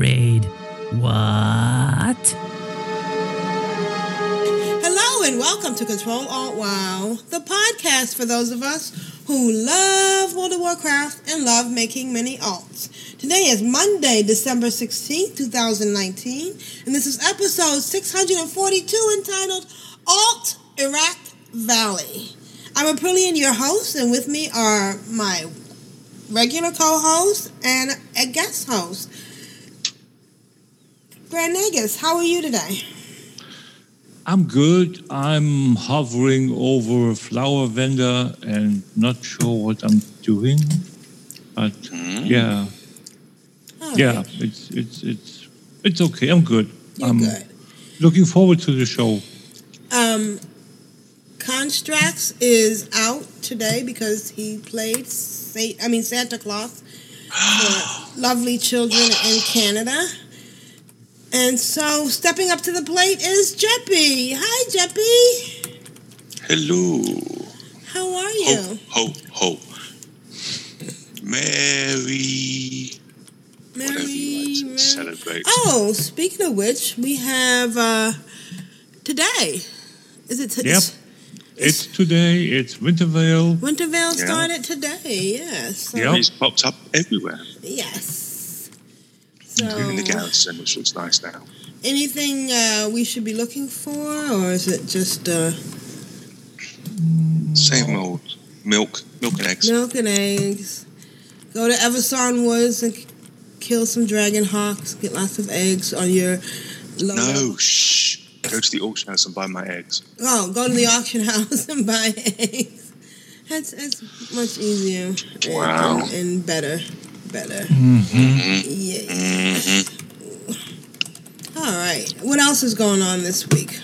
Trade. What? Hello and welcome to Control Alt WoW, the podcast for those of us who love World of Warcraft and love making many alts. Today is Monday, December 16th, 2019, and this is episode 642 entitled Alt Iraq Valley. I'm Aprillian, your host, and with me are my regular co-host and a guest host. Grand Nagus, how are you today? I'm good. I'm hovering over a flower vendor and not sure what I'm doing. But yeah, Oh, yeah, it's it's it's it's okay. I'm good. You're I'm good. looking forward to the show. Um, Constraxx is out today because he played Saint, I mean Santa Claus for lovely children in Canada. And so stepping up to the plate is Jeppy. Hi, Jeppy. Hello. How are you? ho, ho. ho. Merry. Whatever you like to Merry- celebrate. Oh, speaking of which, we have uh, today. Is it today? Yep. It's today. It's Winter Veil. Wintervale Yeah. started today. Yes. So, Yep. It's popped up everywhere, Yes. So, including the garrison, which looks nice now. anything uh, we should be looking for, or is it just uh, Same old milk, milk and eggs. milk and eggs? Go to Eversong Woods and kill some dragon hawks. Get lots of eggs on your. Low No, shh. Go to the auction house and buy my eggs. Oh, go to the auction house and buy eggs. That's that's much easier. Wow. And, and better, better. Mm-hmm. Yeah. All right. What else is going on this week?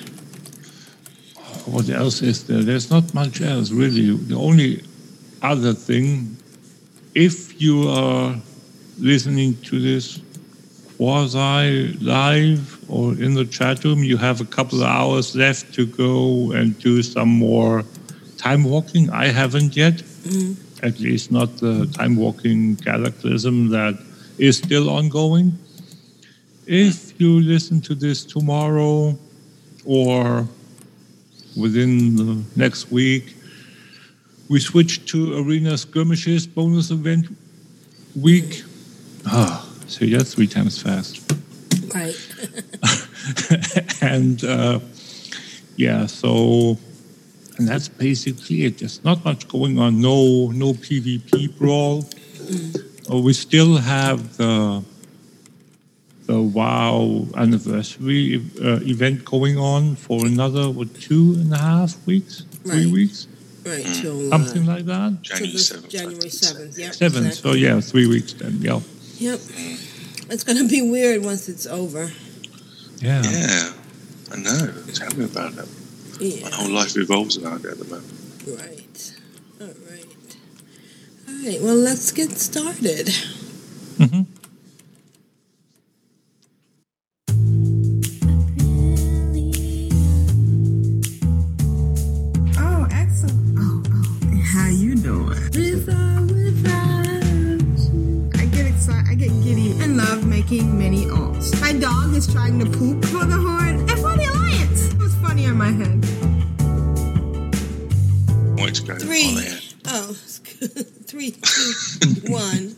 What else is there? There's not much else really. The only other thing, if you are listening to this quasi live or in the chat room, you have a couple of hours left to go and do some more time walking. I haven't yet, at least not the time walking cataclysm that is still ongoing. If you listen to this tomorrow or within the next week, we switch to Arena Skirmishes bonus event week. Ah, say that three times fast. Right. and uh, yeah, so and that's basically it. There's not much going on. No, no PvP brawl. Uh, we still have the the WoW anniversary uh, event going on for another what two and a half weeks, three Right. weeks, Right. Till uh, something like that. January 7th. January think you said. seventh. Yep. Seven. exactly. So yeah, three weeks then. Yeah. Yep. It's gonna be weird once it's over. Yeah. Yeah, I know. Tell me about it. My whole life revolves around it at the moment. Right. All right. All right. Well, let's get started. hmm Oh, excellent. Oh, oh. How you doing? I get excited. I get giddy and love making many alts. My dog is trying to poop for the Horde It was my head. I want to Three. on ahead. Oh, three, two, one.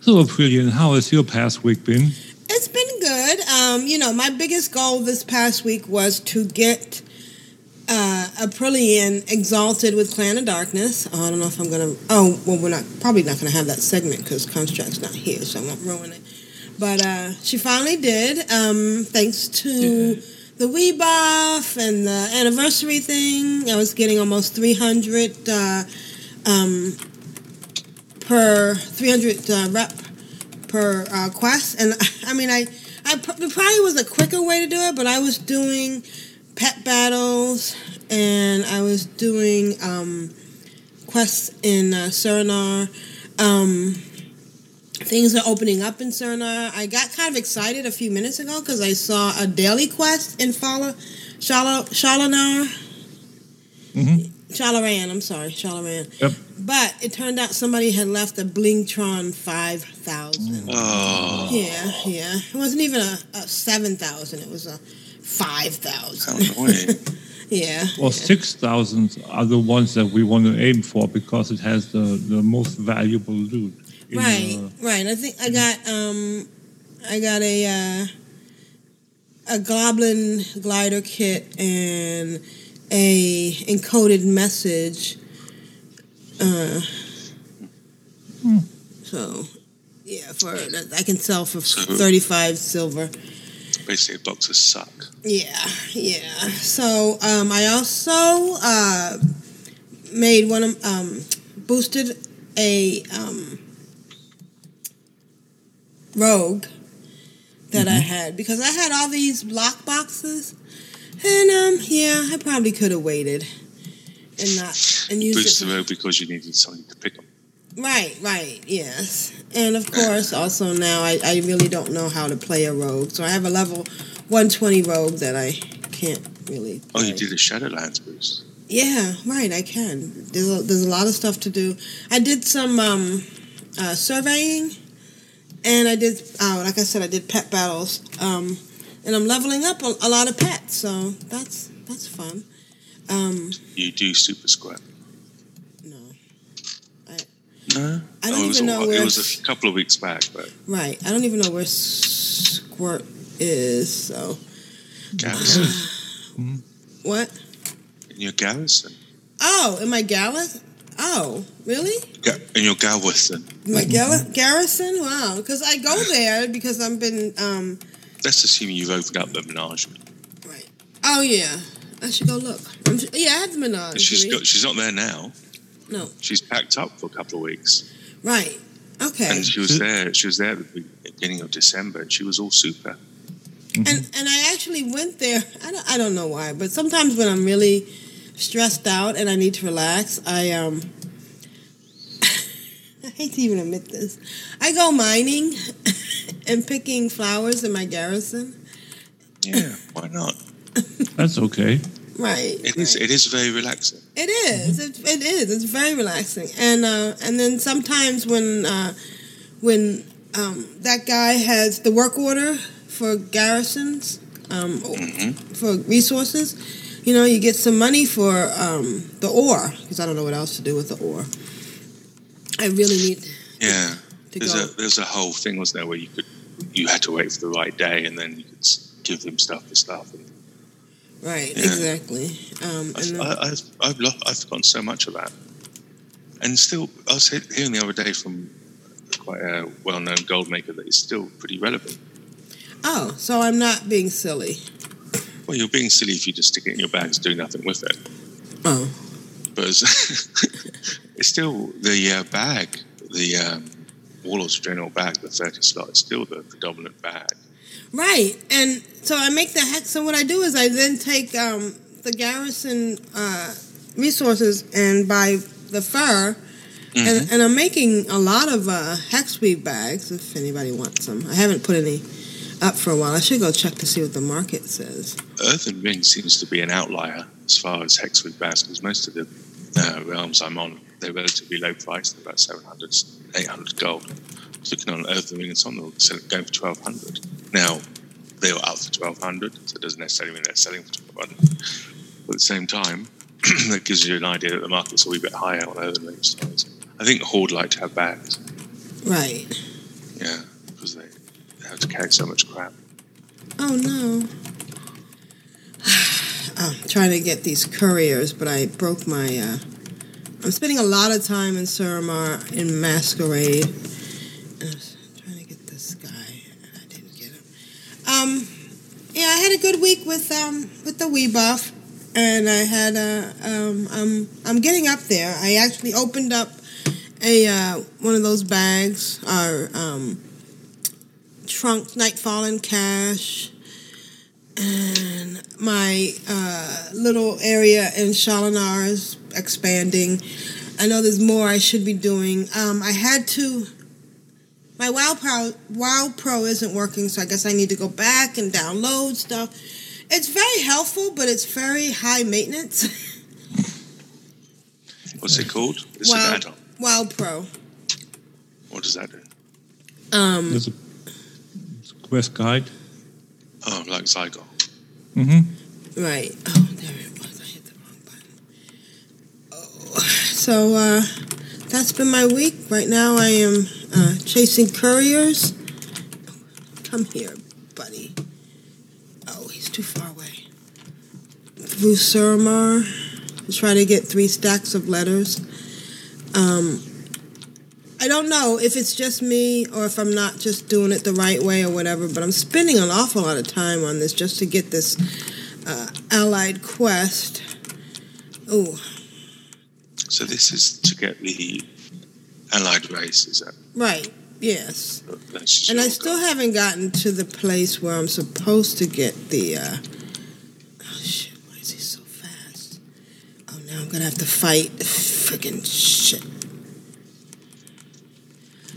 So, Aprillian, how has your past week been? It's been good. Um, you know, my biggest goal this past week was to get uh, Aprillian exalted with Clan of Darkness. Oh, I don't know if I'm gonna. Oh, well, we're not probably not gonna have that segment because Constraxx's not here, so I won't ruin it. But uh, she finally did, um, thanks to the Wii buff and the anniversary thing. I was getting almost 300 uh, um, per 300 uh, rep per uh, quest, and I mean, I, I probably was a quicker way to do it, but I was doing pet battles and I was doing um, quests in uh. Um, things are opening up in Suramar. I got kind of excited a few minutes ago because I saw a daily quest in Fala, Shala, Shalanar. Mm-hmm. Shalaran, I'm sorry, Shalaran. Yep. But it turned out somebody had left a Blingtron 5000. Oh, Yeah, yeah. It wasn't even a, a 7,000, it was a 5,000. how annoying. Yeah. Well, six thousand are the ones that we want to aim for because it has the, the most valuable loot. In, Right, right. I think I got um I got a uh, a goblin glider kit and a encoded message. Uh, so yeah, for I can sell for So- thirty five silver. Basically, boxes suck. Yeah, yeah. So um, I also uh, made one of um, boosted a um, rogue that I had because I had all these lockboxes, and um, yeah, I probably could have waited and not and used Boost it. the road because you needed something to pick them. Right, right, yes. And of course, also now I, I really don't know how to play a rogue. So I have a level 120 rogue that I can't really. Oh, you play. did a Shadowlands boost. Yeah, right, I can. There's a, there's a lot of stuff to do. I did some um, uh, surveying, and I did, uh, like I said, I did pet battles. Um, and I'm leveling up a, a lot of pets, so that's that's fun. Um, You do Super Squirt. no, No? I don't oh, even know while- where It was a couple of weeks back, but right. I don't even know where Squirt is, so. Garrison. What? in your Garrison. Oh, in my Gallus? Oh, really? Yeah, in your Galveston. My Gall- Garrison? Wow. Because I go there because I've been. Um, That's assuming you've opened up the menage. Right. Oh, yeah. I should go look. I'm, s- yeah, I have the menage. She's got, she's not there now. No. She's packed up for a couple of weeks. Right. Okay. And she was there. She was there at the beginning of December, and she was all super. And and I actually went there. I don't, I don't know why, but sometimes when I'm really stressed out and I need to relax, I um I hate to even admit this. I go mining and picking flowers in my garrison. Yeah, why not? That's okay. Right. It is. It is very relaxing. It is. It, it is. It's very relaxing. And uh, and then sometimes when uh, when um, that guy has the work order for garrisons um, for resources, you know, you get some money for um, the ore because I don't know what else to do with the ore. I really need. Yeah. To There's go. a there's a whole thing was there where you could you had to wait for the right day, and then you could give them stuff for stuff. And Right. Yeah. Exactly. Um, I've, then- I, I've I've, lo- I've forgotten so much of that. And still, I was hearing the other day from quite a well-known gold maker that is still pretty relevant. oh, so I'm not being silly. Well, you're being silly if you just stick it in your bags and do nothing with it. Oh. But it's, it's still the uh, bag, the um, Warlords General bag, the 30 slot, is still the predominant bag. Right, and so I make the hex. So what I do is I then take um, the garrison uh, resources and buy the fur, and, and I'm making a lot of uh, hex weave bags. If anybody wants some, I haven't put any up for a while. I should go check to see what the market says. Earthen Ring seems to be an outlier as far as Hexweave bags, because most of the uh, realms I'm on, they're relatively low priced, they're about 700, 800 gold. I was looking on Earthen Ring and them are going for 1200. Now, they were out for 1200, so it doesn't necessarily mean they're selling for 1200. But at the same time, that gives you an idea that the market's a wee bit higher on Earthen Ring stores. I think Horde like to have bags, Right. yeah, because they they have to carry so much crap. Oh no. I'm trying to get these couriers, but I broke my. Uh, I'm spending a lot of time in Suramar in Masquerade. And I was trying to get this guy, and I didn't get him. Um, yeah, I had a good week with um with the wee buff, and I had a um I'm I'm getting up there. I actually opened up a uh, one of those bags, our um, trunk Nightfallen Cache, and my uh, little area in Shalinar is expanding. I know there's more I should be doing. Um, I had to. My WoW Pro, WoW Pro isn't working, so I guess I need to go back and download stuff. It's very helpful, but it's very high maintenance. What's it called? It's WoW, an add-on. WoW Pro. What does that do? Um, There's a quest guide. Oh, like Zygor. Mm-hmm. Right. Oh, there it was. I hit the wrong button. Oh, so uh, that's been my week. Right now, I am uh, chasing couriers. Come here, buddy. Oh, he's too far away. Through Suramar to try to get three stacks of letters. Um, I don't know if it's just me or if I'm not just doing it the right way or whatever, but I'm spending an awful lot of time on this just to get this uh, allied quest. Oh, So this is to get the allied race, is that? right. Yes. And I still haven't gotten to the place where I'm supposed to get the. Uh, oh shit! Why is he so fast? Oh, now I'm gonna have to fight. Freaking shit.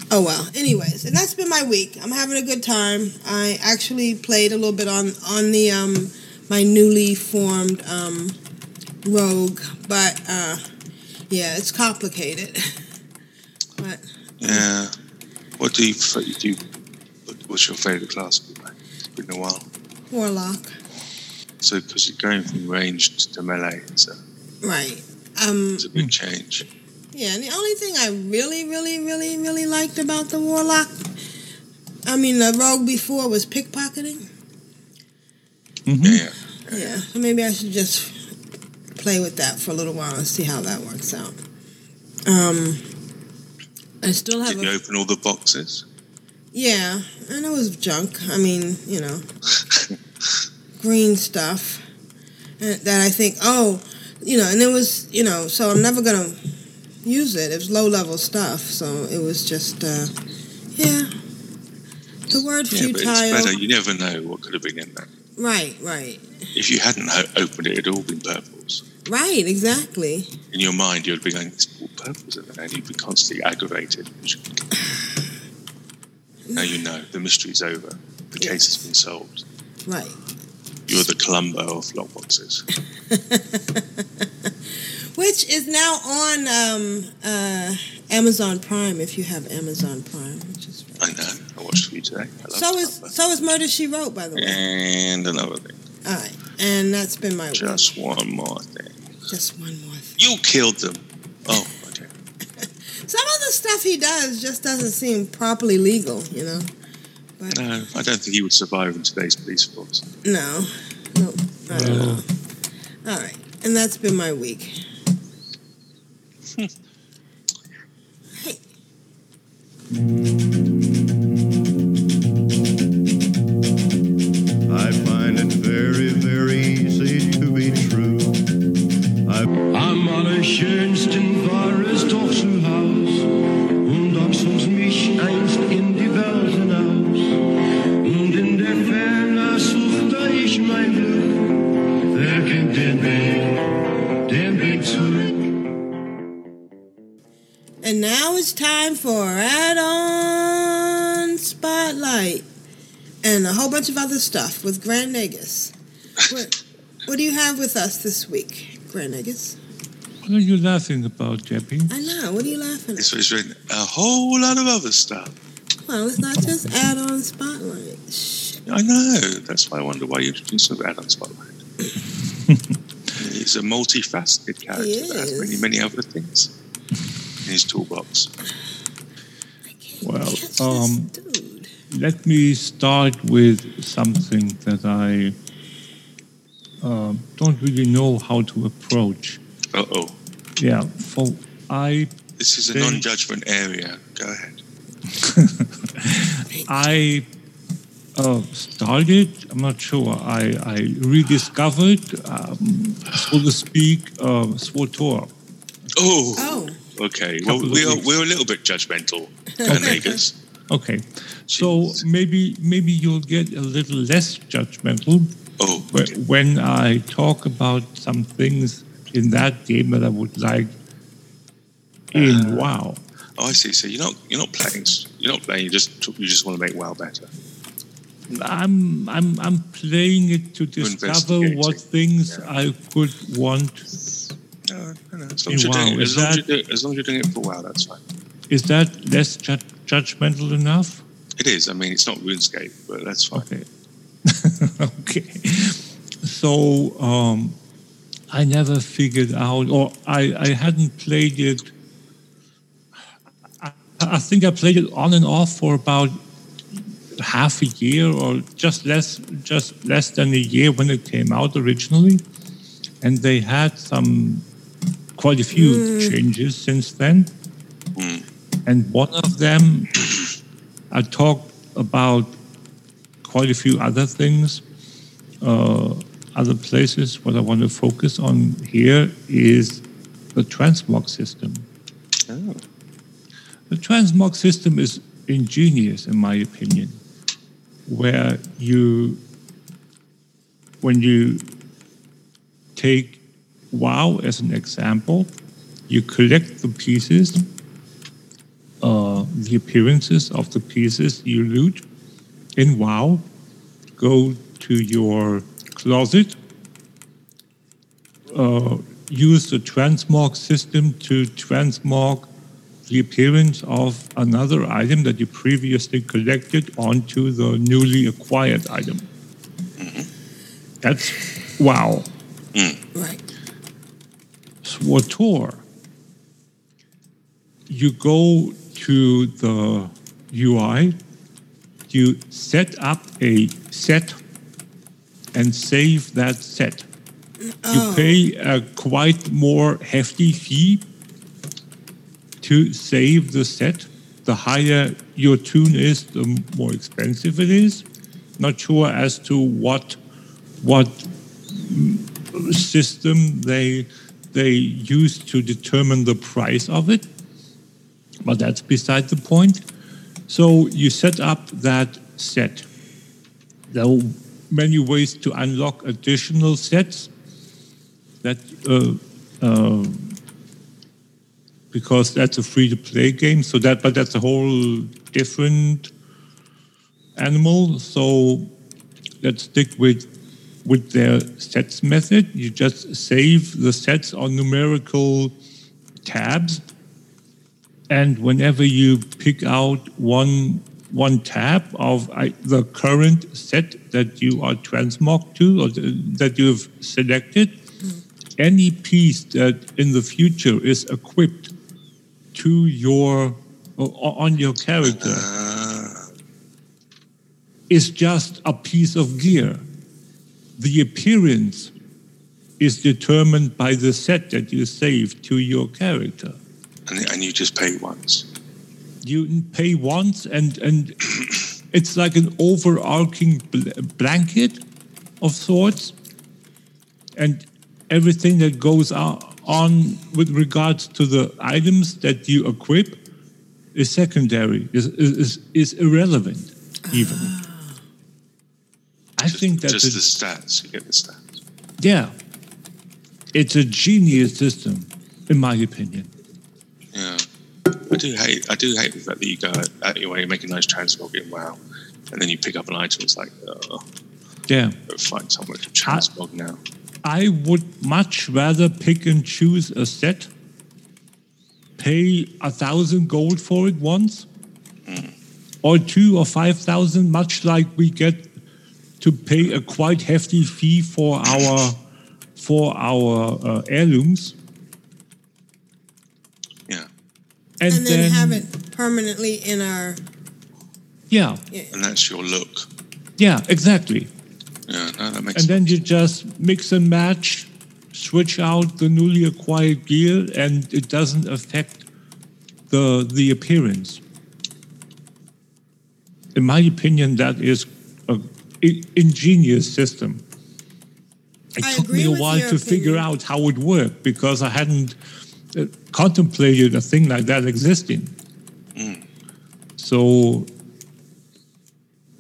Oh well. Anyways, and that's been my week. I'm having a good time. I actually played a little bit on on the um my newly formed um rogue, but uh yeah, it's complicated. but Yeah. What do you? Do you, what's your favourite class? It's been a while. warlock. So because you're going from ranged to melee, a, Right. Um it's a big change. Yeah, and the only thing I really, really, really, really liked about the Warlock, I mean, the Rogue before was pickpocketing. Mm-hmm. Yeah. Yeah, so maybe I should just play with that for a little while and see how that works out. Um, I still have Did you a open all the boxes? yeah, and it was junk. I mean, you know, green stuff and that I think, oh, you know, and it was, you know, so I'm never gonna use it. It was low level stuff, so it was just, uh, yeah. The word Yeah, but it's futile. better. You never know what could have been in there. Right, right, If you hadn't ho- opened it, it'd all been purples. right. Exactly. In your mind, you'd be going, "It's all purples," in there," and you'd be constantly aggravated. now you know the mystery's over. The case has been solved. Right. You're the Columbo of lockboxes. Which is now on um, uh, Amazon Prime. If you have Amazon Prime, which is I know. I watched a few today. I so is Columbo. so is Murder She Wrote, by the way. And another thing. All right, and that's been my week. Just one more thing. Just one more. Thing. You killed them. Oh, okay. Some of the stuff he does just doesn't seem properly legal, you know. But No, I don't think he would survive in today's police force. no, no, not at all. All right, and that's been my week. I find it very, very easy to be true. I'm on a doch zu it's time for add-on spotlight and a whole bunch of other stuff with Grand Nagus. What, what do you have with us this week, Grand Nagus? What are you laughing about, Jeppy? I know. What are you laughing at? It's, it's written a whole lot of other stuff. Well, it's not just add-on spotlight. Shh. I know. That's why I wonder why you introduced him Adam Spotlight. He's a multifaceted character He that has many, many other things in his toolbox. Well, um, let me start with something that I uh, don't really know how to approach. Uh oh. Yeah, for I This is a non judgment area. Go ahead. I uh, started, I'm not sure. I, I rediscovered, um, so to speak, uh, SWTOR. Oh. Oh. Okay. Well, we are, we're a little bit judgmental, Venegas. Okay, so maybe maybe you'll get a little less judgmental Oh, wh- when I talk about some things in that game that I would like in ah. WoW. Oh, I see. So you're not you're not playing. You're not playing. You just you just want to make WoW better. I'm I'm I'm playing it to discover what things I could want. No, no, no. As long as, you're WoW, doing, as, long that- you're as long as you're doing it for a while, that's fine. Is that less ju- judgmental enough? It is. I mean, it's not RuneScape, but that's fine. Okay. okay. So um, I never figured out, or I, I hadn't played it. I, I think I played it on and off for about half a year, or just less, just less than a year when it came out originally, and they had some quite a few changes since then. And one of them, I talked about quite a few other things, uh, other places. What I want to focus on here is the transmog system. Oh. The transmog system is ingenious, in my opinion, where you, when you take WoW as an example, you collect the pieces, uh, the appearances of the pieces you loot in WoW, go to your closet, uh, use the transmog system to transmog the appearance of another item that you previously collected onto the newly acquired item. That's WoW. Right. SWTOR, you go to the UI, you set up a set and save that set. You oh. pay a quite more hefty fee to save the set. The higher your tune is, the more expensive it is. Not sure as to what what system they they use to determine the price of it, but that's beside the point. So you set up that set. There are many ways to unlock additional sets that uh, uh, because that's a free to play game. So that, but that's a whole different animal. So let's stick with with their sets method. You just save the sets on numerical tabs, and whenever you pick out one one tab of uh, the current set that you are transmog to or th- that you have selected, any piece that in the future is equipped to your on your character is just a piece of gear. The appearance is determined by the set that you save to your character. And, and you just pay once. You pay once, and and it's like an overarching bl- blanket of sorts, and everything that goes on with regards to the items that you equip is secondary, is is, is irrelevant, even. I think that's just a- the stats. You get the stats. yeah, it's a genius system, in my opinion. Yeah. I do hate. I do hate the fact that you go out your way, you make a nice transmog in WoW, and then you pick up an item. It's like, oh, Yeah. go find somewhere to transmog now. I would much rather pick and choose a set, pay a thousand gold for it once, mm. or two or five thousand, much like we get to pay a quite hefty fee for our for our uh, heirlooms. Yeah. And, And, then, then, have it permanently in our. yeah, And that's your look. yeah, exactly. Yeah, no, that makes And then you just mix and match, switch out the newly acquired gear, and it doesn't affect the the appearance. In my opinion, that is a i- ingenious system. It I took me a while your to figure out how it worked because I hadn't uh, contemplated a thing like that existing. So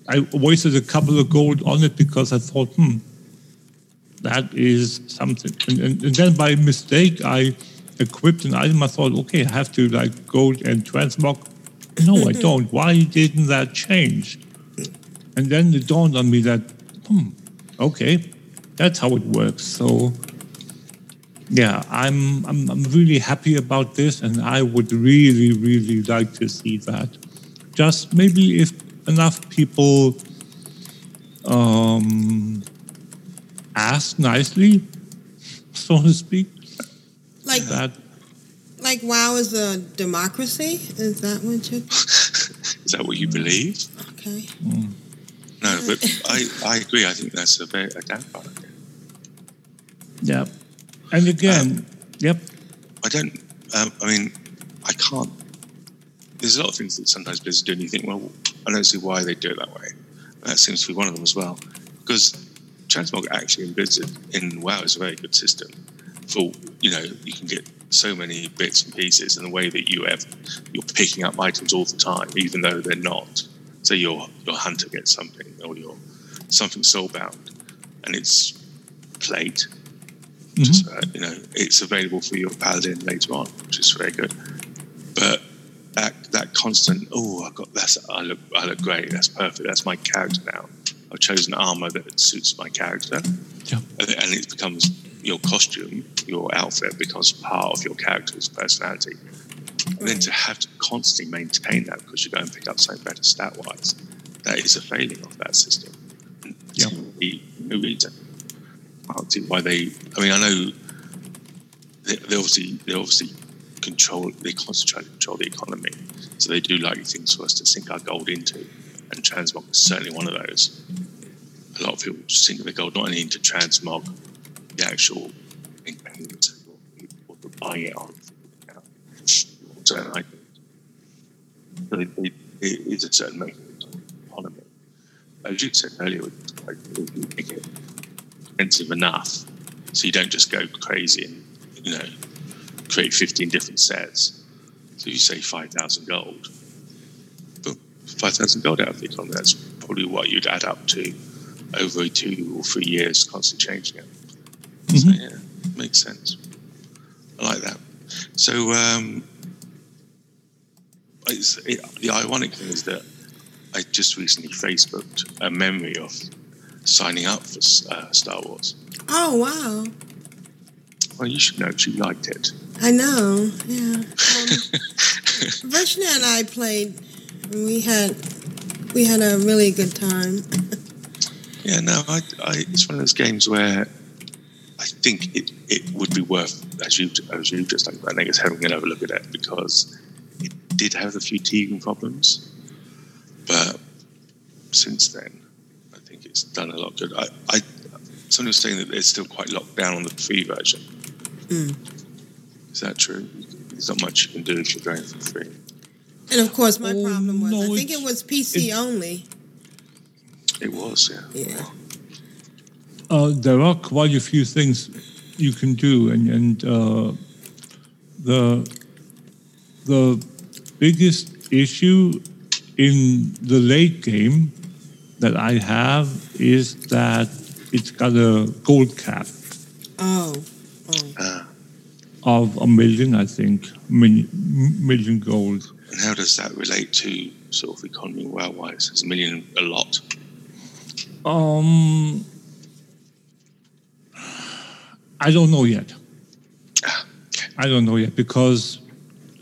I wasted a couple of gold on it because I thought, hmm, that is something. And, and, and then by mistake, I equipped an item. I thought, okay, I have to like go and transmog. No, I don't. Why didn't that change? And then it dawned on me that, hmm, okay, that's how it works. So, yeah, I'm, I'm, I'm really happy about this, and I would really, really like to see that. Just maybe if enough people um, ask nicely, so to speak, Like that like WoW is a democracy? Is that what you Is that what you believe? okay? No, but I, I agree. I think that's a very a damn fine idea. Yeah. And again, yep. I don't. Um, I mean, I can't. There's a lot of things that sometimes businesses do, and you think, well, I don't see why they do it that way. That seems to be one of them as well, because transmog actually in Blizzard in WoW is a very good system. For you know, you can get so many bits and pieces, and the way that you have, you're picking up items all the time, even though they're not. So your your hunter gets something, or your something soulbound, and it's plate. Just, uh, you know, it's available for your paladin later on, which is very good. But that that constant, oh, I got that's I look I look great. That's perfect. That's my character now. I've chosen armor that suits my character, Yeah. and it becomes your costume, your outfit becomes part of your character's personality. And then to have to constantly maintain that because you go and pick up something better stat wise, that is a failing of that system. Yeah. I don't see why they. I mean, I know they, they obviously they obviously control. They concentrate control the economy, so they do like things for us to sink our gold into, and transmog is certainly one of those. A lot of people sink their gold not only into transmog, the actual or the buying it on certain items. So it, it, it is a certain mechanism economy. As you said earlier, it's like, if you make it expensive enough so you don't just go crazy and you know create 15 different sets so you say 5000 gold but 5000 gold out of the economy that's probably what you'd add up to over two or three years constantly changing it makes sense i like that so um it's, it, the ironic thing is that i just recently facebooked a memory of signing up for uh, Star Wars. Oh wow. Well, you should know she liked it. I know. Yeah. Um, Varshna and I played. and We had we had a really good time. Yeah, no, I, I, it's one of those games where I think it, it would be worth, as you as you just like, I think it's having an look at it because it did have a few teething problems, but since then, I think it's done a lot good. I, I somebody was saying that it's still quite locked down on the free version. Mm. Is that true? There's not much you can do if you're going for free. And of course, my problem was no, I think it was PC only. It was, yeah. Yeah. Uh, there are quite a few things you can do, and, and uh, the the biggest issue in the late game that I have is that it's got a gold cap Oh. Ah, of a million, I think, min, million gold. and how does that relate to sort of economy WoW-wise? Is a million a lot? Um, I don't know yet. I don't know yet because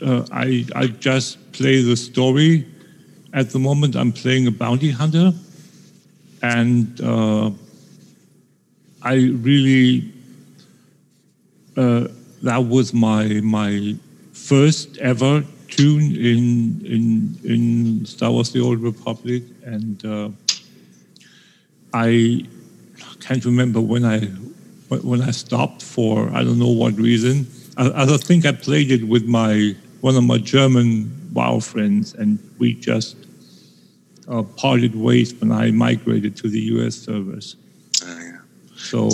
uh, I I just play the story. At the moment, I'm playing a bounty hunter, and uh, I really uh, that was my my first ever tune in in in Star Wars: The Old Republic, and uh, I can't remember when I when I stopped for I don't know what reason. I, I think I played it with my one of my German WoW friends, and we just uh, parted ways when I migrated to the US servers. Oh, yeah. So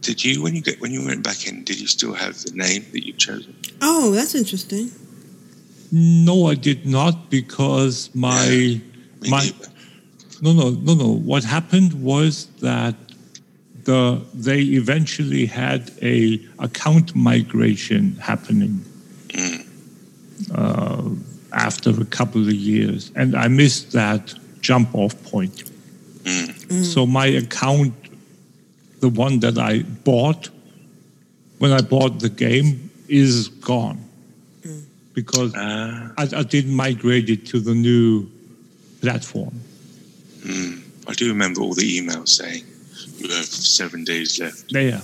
Did you when you get when you went back in? Did you still have the name that you'd chosen? Oh, that's interesting. no, I did not because my Me my neither. no no no no. What happened was that the they eventually had a account migration happening uh, after a couple of years, and I missed that jump off point. So my account, the one that I bought when I bought the game, is gone because Ah, I, I didn't migrate it to the new platform. mm. I do remember all the emails saying you have seven days left, Yeah,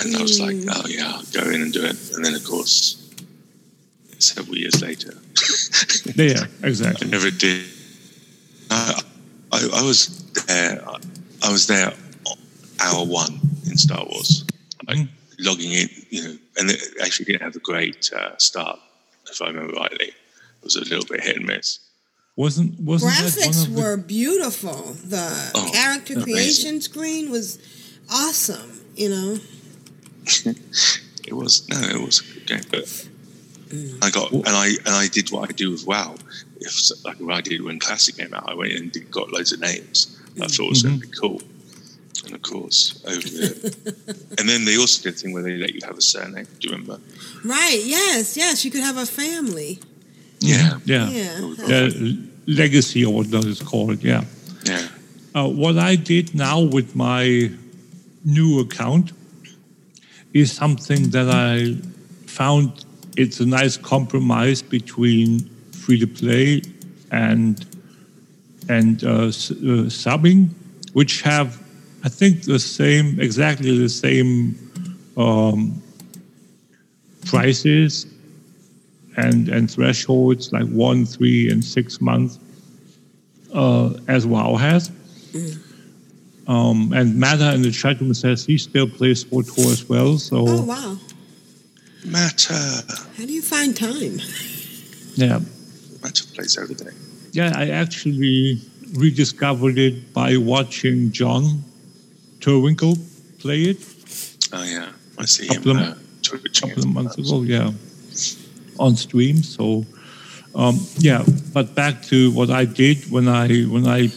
and I was like, oh yeah, I'll go in and do it. And then of course, several years later, I exactly. never did. I, I, I was there. I was there hour one in Star Wars, Mm. logging in, you know, and it actually didn't have a great uh, start, if I remember rightly. It was a little bit hit and miss. Wasn't wasn't that one Graphics of the, were beautiful. The Oh, character amazing. creation screen was awesome. You know. It was no, it was a good game, but I got and I and I did what I do with WoW. If like what I did when Classic came out, I went and did, got loads of names. I thought it was going to be mm-hmm. cool, and of course over the and then they also did a thing where they let you have a surname. Do you remember? Right. Yes. Yes. You could have a family. Yeah, yeah, Yeah. the legacy or what it's called. Yeah. yeah. Uh, what I did now with my new account is something that I found it's a nice compromise between free to play and and uh, uh, subbing, which have I think the same exactly the same um, prices and and thresholds like one, three, and six months uh, as WoW has. Um, and Mata in the chat room says he still plays SWTOR as well. So Oh wow. Matter, How do you find time? yeah, Matter plays over there. yeah, I actually rediscovered it by watching John Turwinkle play it Oh yeah, I see Couple him of- uh, a couple of months ago. Yeah, on stream. So um, yeah, but back to what I did when I when I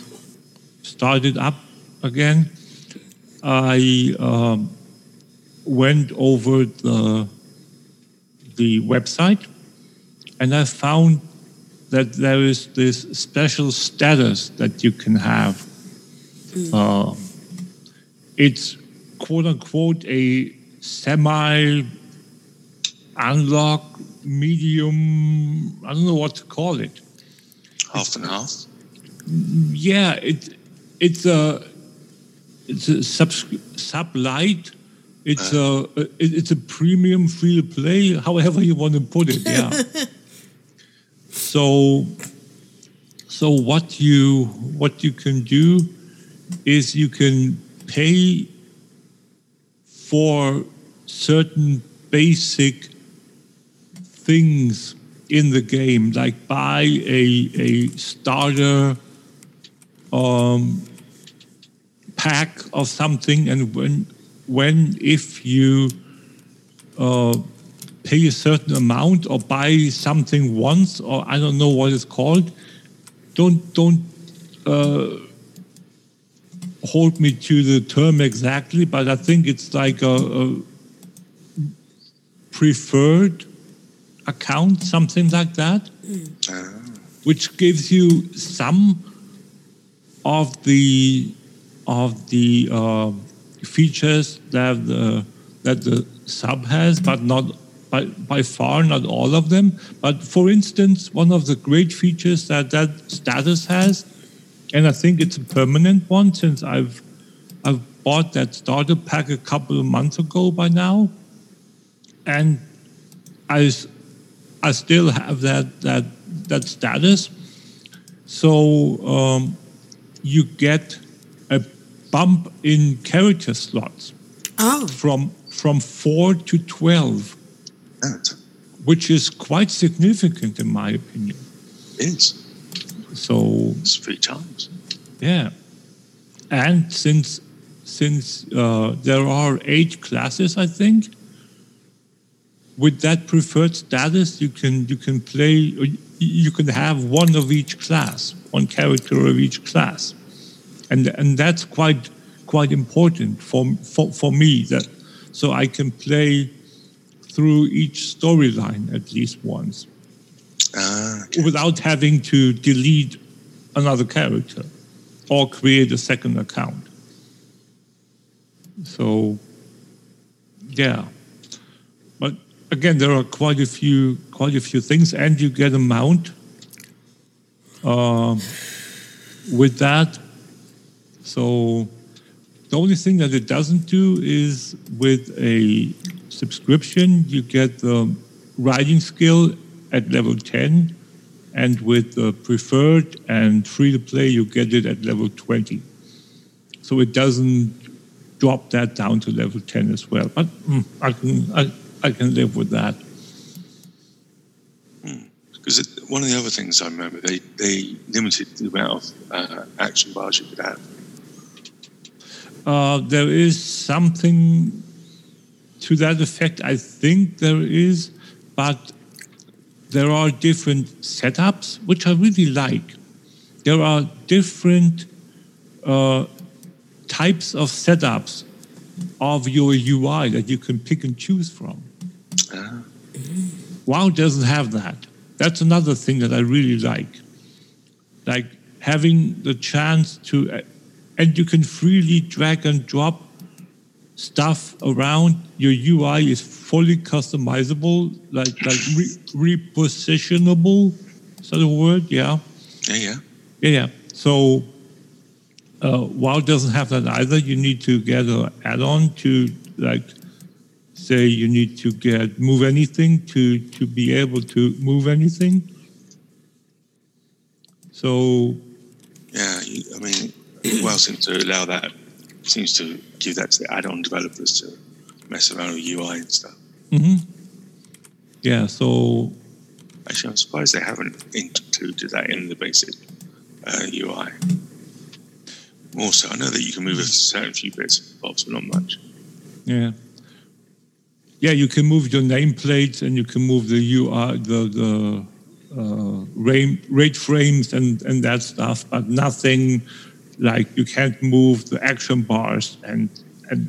started up again. I um, went over the the website, and I found that there is this special status that you can have. Uh, it's quote unquote a semi unlock medium. I don't know what to call it. half and half. Yeah, it it's a it's a sub sub light. It's uh. a it, it's a premium free to play. However you want to put it, yeah. so so what you what you can do is you can pay for certain basic things in the game, like buy a, a starter um, pack of something, and when when if you uh, pay a certain amount or buy something once, or I don't know what it's called, don't don't uh, hold me to the term exactly, but I think it's like a, a preferred account, something like that, which gives you some of the of the uh, features that the that the sub has, but not by, by far not all of them. But for instance, one of the great features that that status has, and I think it's a permanent one since I've I've bought that starter pack a couple of months ago by now, and I s- I still have that that that status. So um, you get a bump in character slots Oh. from from four to twelve, which is quite significant in my opinion. It is. So It's three times. yeah, and since since uh, there are eight classes, I think with that preferred status, you can you can play you can have one of each class, one character of each class, and and that's quite quite important for for, for me that so I can play through each storyline at least once Ah, without having to delete another character or create a second account. So, yeah. Again, there are quite a few, quite a few things, and you get a mount uh, with that. So, the only thing that it doesn't do is with a subscription, you get the writing skill at level 10, and with the preferred and free to play, you get it at level 20. So it doesn't drop that down to level 10 as well. But mm, I, can, I, I can live with that. because one of the other things I remember, they, they limited the amount of uh, action bars you could have. Uh, there is something to that effect. I think there is, but there are different setups, which I really like. There are different uh, types of setups of your UI that you can pick and choose from. WoW doesn't have that. That's another thing that I really like. Like having the chance to, uh, and you can freely drag and drop stuff around. Your UI is fully customizable, like like re- repositionable. Is that a word? Yeah. Yeah, yeah. Yeah, yeah. So uh, WoW doesn't have that either. You need to get an add-on to like say you need to get move anything to to be able to move anything. So Yeah, you, I mean, well seems to allow that, seems to give that to the add on developers to mess around with UI and stuff. mhm. yeah, so Actually, I'm surprised they haven't included that in the basic uh, UI. Also, I know that you can move a certain few bits and bobs, but not much. Yeah. Yeah, you can move your nameplates and you can move the UI, the the uh, raid, raid frames and and that stuff, but nothing like you can't move the action bars and and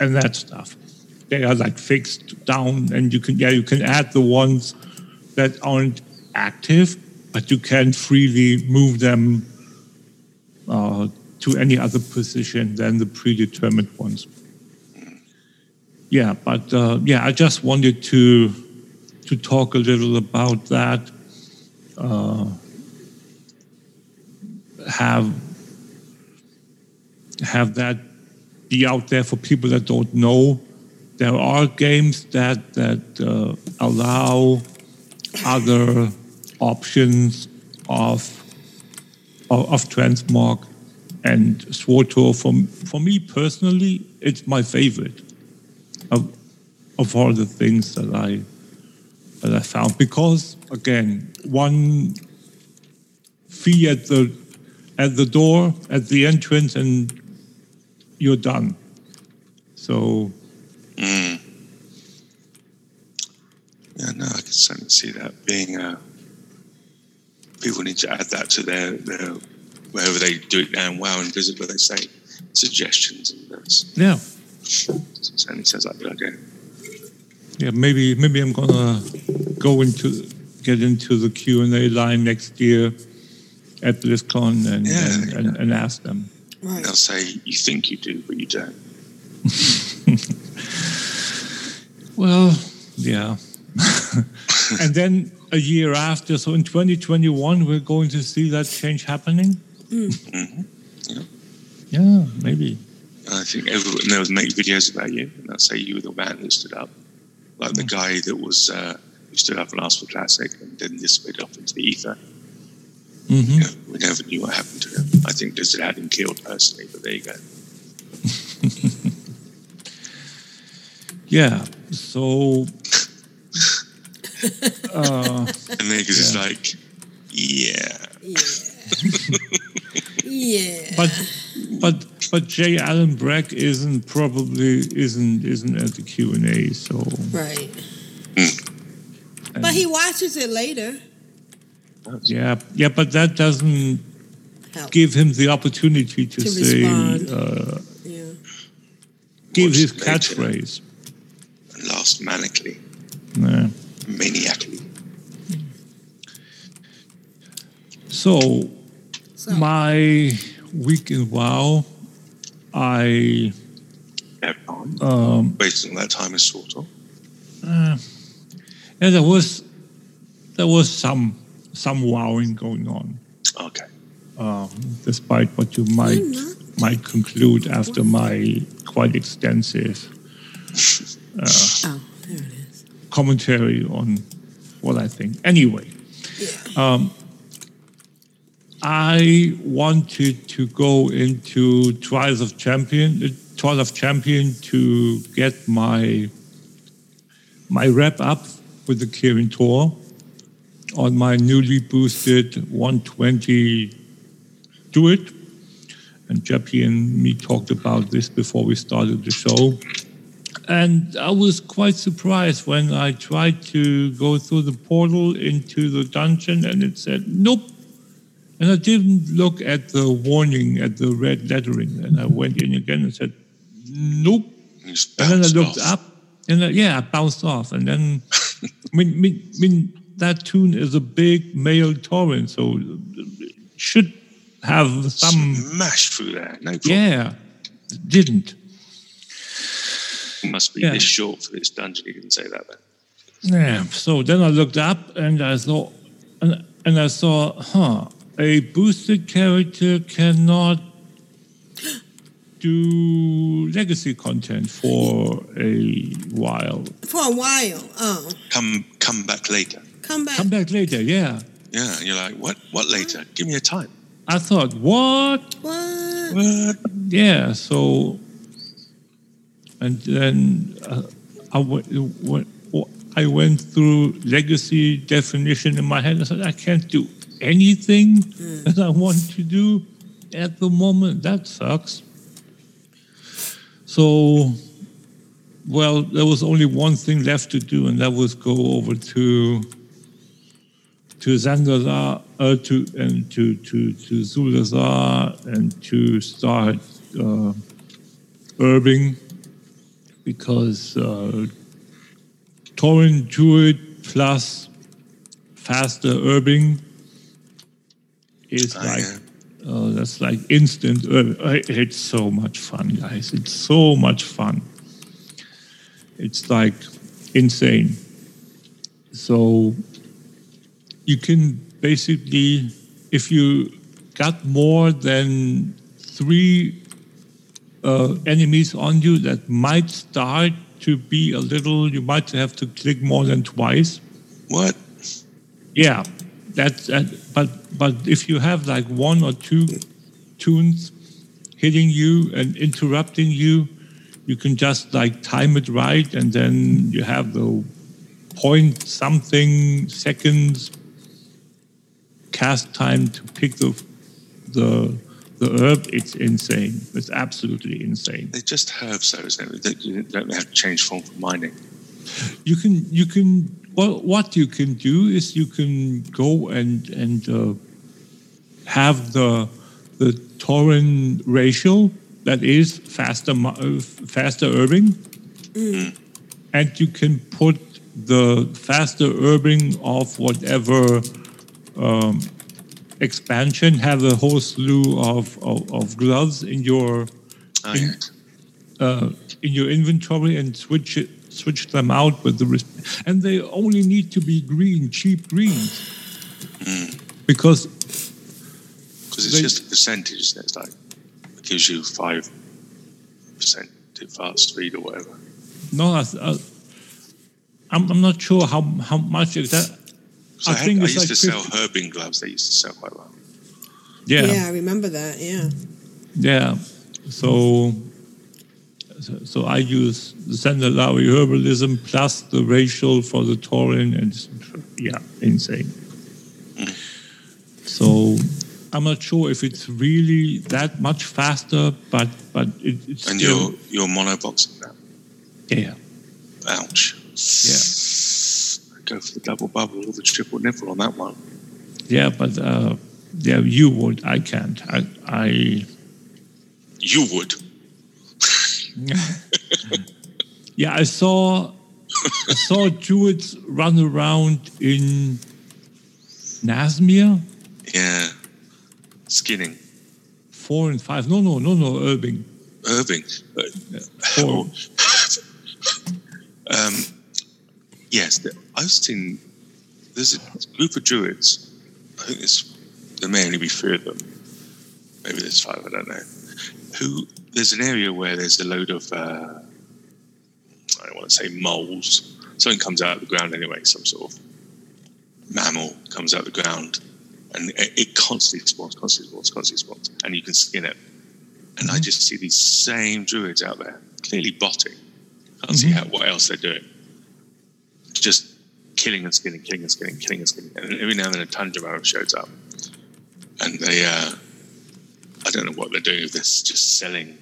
and that stuff. They are like fixed down, and you can yeah you can add the ones that aren't active, but you can't freely move them uh, to any other position than the predetermined ones. Yeah, but uh, yeah, I just wanted to to talk a little about that. Uh, have have that be out there for people that don't know. There are games that that uh, allow other options of of, of transmog and SWTOR. For for me personally, it's my favorite of of all the things that I that I found because again, one fee at the at the door at the entrance and you're done. So Mm. Yeah, no, I can certainly see that being. Uh, people need to add that to their, their wherever they do it now in WoW and visit where they say suggestions and that's yeah, certainly sounds like a good idea. yeah. Maybe maybe I'm gonna go into get into the Q and A line next year at BlizzCon and Yeah, and, and, and ask them. They'll say you think you do, but you don't. Well, yeah. and then a year after, so in 2021, we're going to see that change happening. hmm Yeah, maybe. I think everyone they'll make videos about you, and they'll say you were the man who stood up, like the guy that was uh, who stood up and asked for classic and then disappeared off into the ether. Mm-hmm. You know, we never knew what happened to him. I think Blizzard had him killed personally, but there you go. Yeah. So. Uh, And then because it's Yeah. like, yeah, Yeah. But but but J. Allen Brack isn't probably isn't isn't at the Q and A. So Right. But he watches it later. yeah yeah, but that doesn't Help. give him the opportunity to, To say respond. uh, Yeah. give Watch his catchphrase. And last manically, Yeah. maniacally. So, my week in WoW, I Have time. um, Wasting that time is sort of. uh, yeah, there was there was some some wowing going on. Okay. um, despite what you might might conclude after my quite extensive uh, Oh, there it is. commentary on what I think. Anyway, um, I wanted to go into Trials of Champion, uh, Trials of Champion to get my my wrap up with the Kirin Tor on my newly boosted 120 do it. And Jeppy and me talked about this before we started the show. And I was quite surprised when I tried to go through the portal into the dungeon and it said, nope. And I didn't look at the warning at the red lettering. And I went in again and said, nope. And then I looked off. up and I, yeah, I bounced off. And then, I mean, mean, mean, that tune is a big male Tauren, so it should have some. Smash through there. No problem. Yeah, didn't. It must be Yeah. this short for this dungeon. You can say that then. Yeah. So then I looked up and I saw, and, and I saw, huh, a boosted character cannot do legacy content for a while. For a while. Oh. Come come back later. Come back. Come back later, yeah. Yeah. And you're like, what? What later? Give me a time. I thought, what? What? What? Yeah, so, and then uh, I, went, went, went through legacy definition in my head. I said, I can't do anything that I want to do at the moment. That sucks. So, well, there was only one thing left to do, and that was go over to to Zangazar, uh, to and to to to Zuldazar, and to start uh, herbing because uh, Tauren Druid plus faster herbing is like uh, that's like instant. Uh, It's so much fun, guys! It's so much fun. It's like insane. So you can basically, if you got more than three uh, enemies on you that might start to be a little, you might have to click more than twice. What? Yeah, that's that. But but if you have like one or two tunes hitting you and interrupting you, you can just like time it right, and then you have the point something seconds cast time to pick the the the herb. It's insane. It's absolutely insane. They're just herbs, though, isn't it? That You don't have to change form for mining. you can you can well, what you can do is you can go and and uh, have the the Tauren ratio that is faster uh, faster herbing, and you can put the faster herbing of whatever um, expansion have a whole slew of, of, of gloves in your Oh, in, yeah. uh, in your inventory and switch it switch them out with the res- and they only need to be green cheap greens hmm. because Because it's They- just a percentage, isn't? It's like, it gives you 5% to fast speed or whatever. no I, I, I'm, I'm not sure how how much exact So I, I had, think I it's used like to sell herbing gloves. They used to sell quite well. yeah Yeah, I remember that. Yeah. Yeah. So, so, so I use the Zandalari herbalism plus the racial for the Tauren, and yeah, insane. So, I'm not sure if it's really that much faster, but but it, it's And still, you're you're monoboxing now. yeah Ouch. yeah Go for the double bubble or the triple nipple on that one. yeah, but uh, yeah, you would. I can't. I I You would. yeah, I saw I saw Druids run around in Nazmir Yeah. Skinning. four and five. No, no, no, no, Irving. Irving. Uh, Four. um, yes, the, I've seen. There's a group of druids. I think there's, there may only be three of them. Maybe there's five. I don't know. Who? There's an area where there's a load of. Uh, I don't want to say moles. Something comes out of the ground anyway. Some sort of mammal comes out of the ground, and it, it constantly spawns, constantly spawns, constantly spawns, and you can skin it. And I just see these same druids out there, clearly botting. Can't see how, what else they're doing. Just killing and skinning, killing and skinning, killing and skinning. And every now and then a tundra arrow shows up. And they, uh, I don't know what they're doing, if they're just selling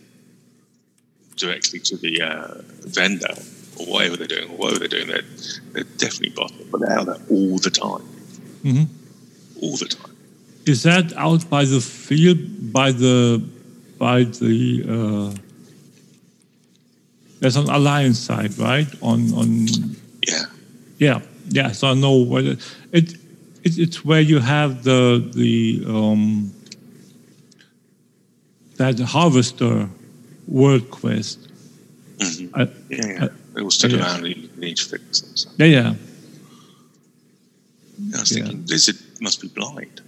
directly to the uh, vendor or whatever they're doing, or whatever they're doing, they're, they're definitely botting, but they're out there all the time. hmm All the time. Is that out by the field, by the, by the, uh, there's an alliance side, right? On, on, Yeah. yeah, yeah. So I know where it, it, it it's where you have the, the, um, that harvester world quest. Mhm. I- Yeah, yeah. They all stood yeah. around and you need to fix them. So. Yeah, yeah. I was Yeah. thinking, this it must be blind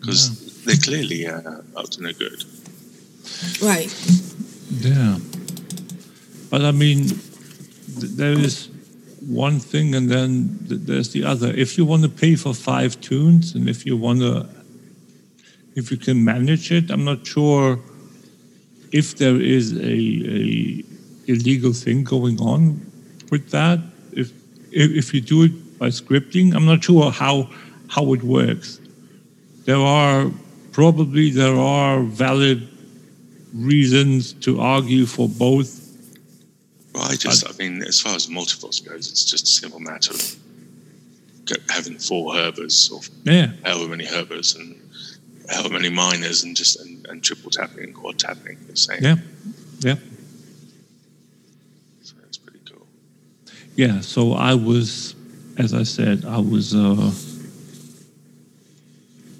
because they're clearly uh, up to no good. Right. Yeah. But I mean, th- there is one thing and then th- there's the other. If you want to pay for five tunes and if you want to, if you can manage it, I'm not sure if there is a, a illegal thing going on with that. If, if, if you do it by scripting, I'm not sure how, how it works. There are probably there are valid reasons to argue for both. Well, I just, I mean, as far as multiverse goes, it's just a simple matter of having four herbers or Yeah, however many herbers and however many miners and just and, and triple tapping and quad tapping the same. yeah, yeah, So it's pretty cool. yeah. So I was, as I said, I was uh,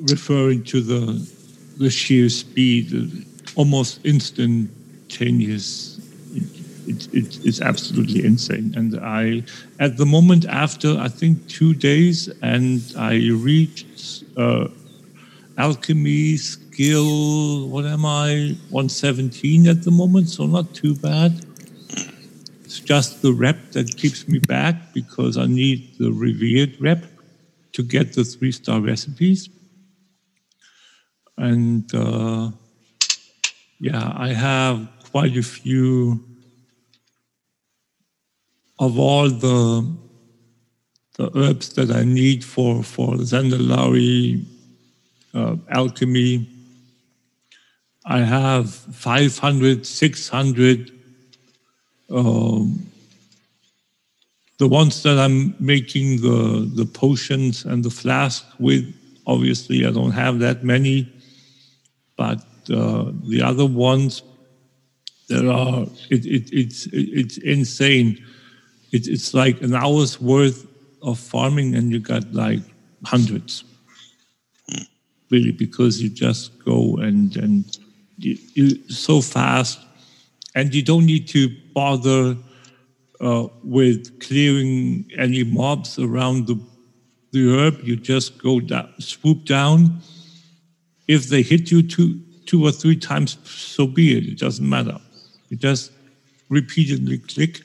referring to the the sheer speed, the almost instantaneous. It, it, it, it's absolutely insane. And I, at the moment, after I think two days, and I reached uh, alchemy skill. What am I? 117 at the moment, so not too bad. It's just the rep that keeps me back because I need the revered rep to get the three star recipes. And uh, yeah, I have quite a few of all the the herbs that I need for for Zandalari uh, alchemy. I have 500, 600 um, the ones that I'm making the the potions and the flask with, obviously I don't have that many, but uh, the other ones, there are it, it, it's it, it's insane. It, it's like an hour's worth of farming, and you got like hundreds, really, because you just go and and you, you so fast and you don't need to bother uh, with clearing any mobs around the, the herb. You just go down, swoop down. If they hit you two, two or three times, so be it. It doesn't matter. You just repeatedly click.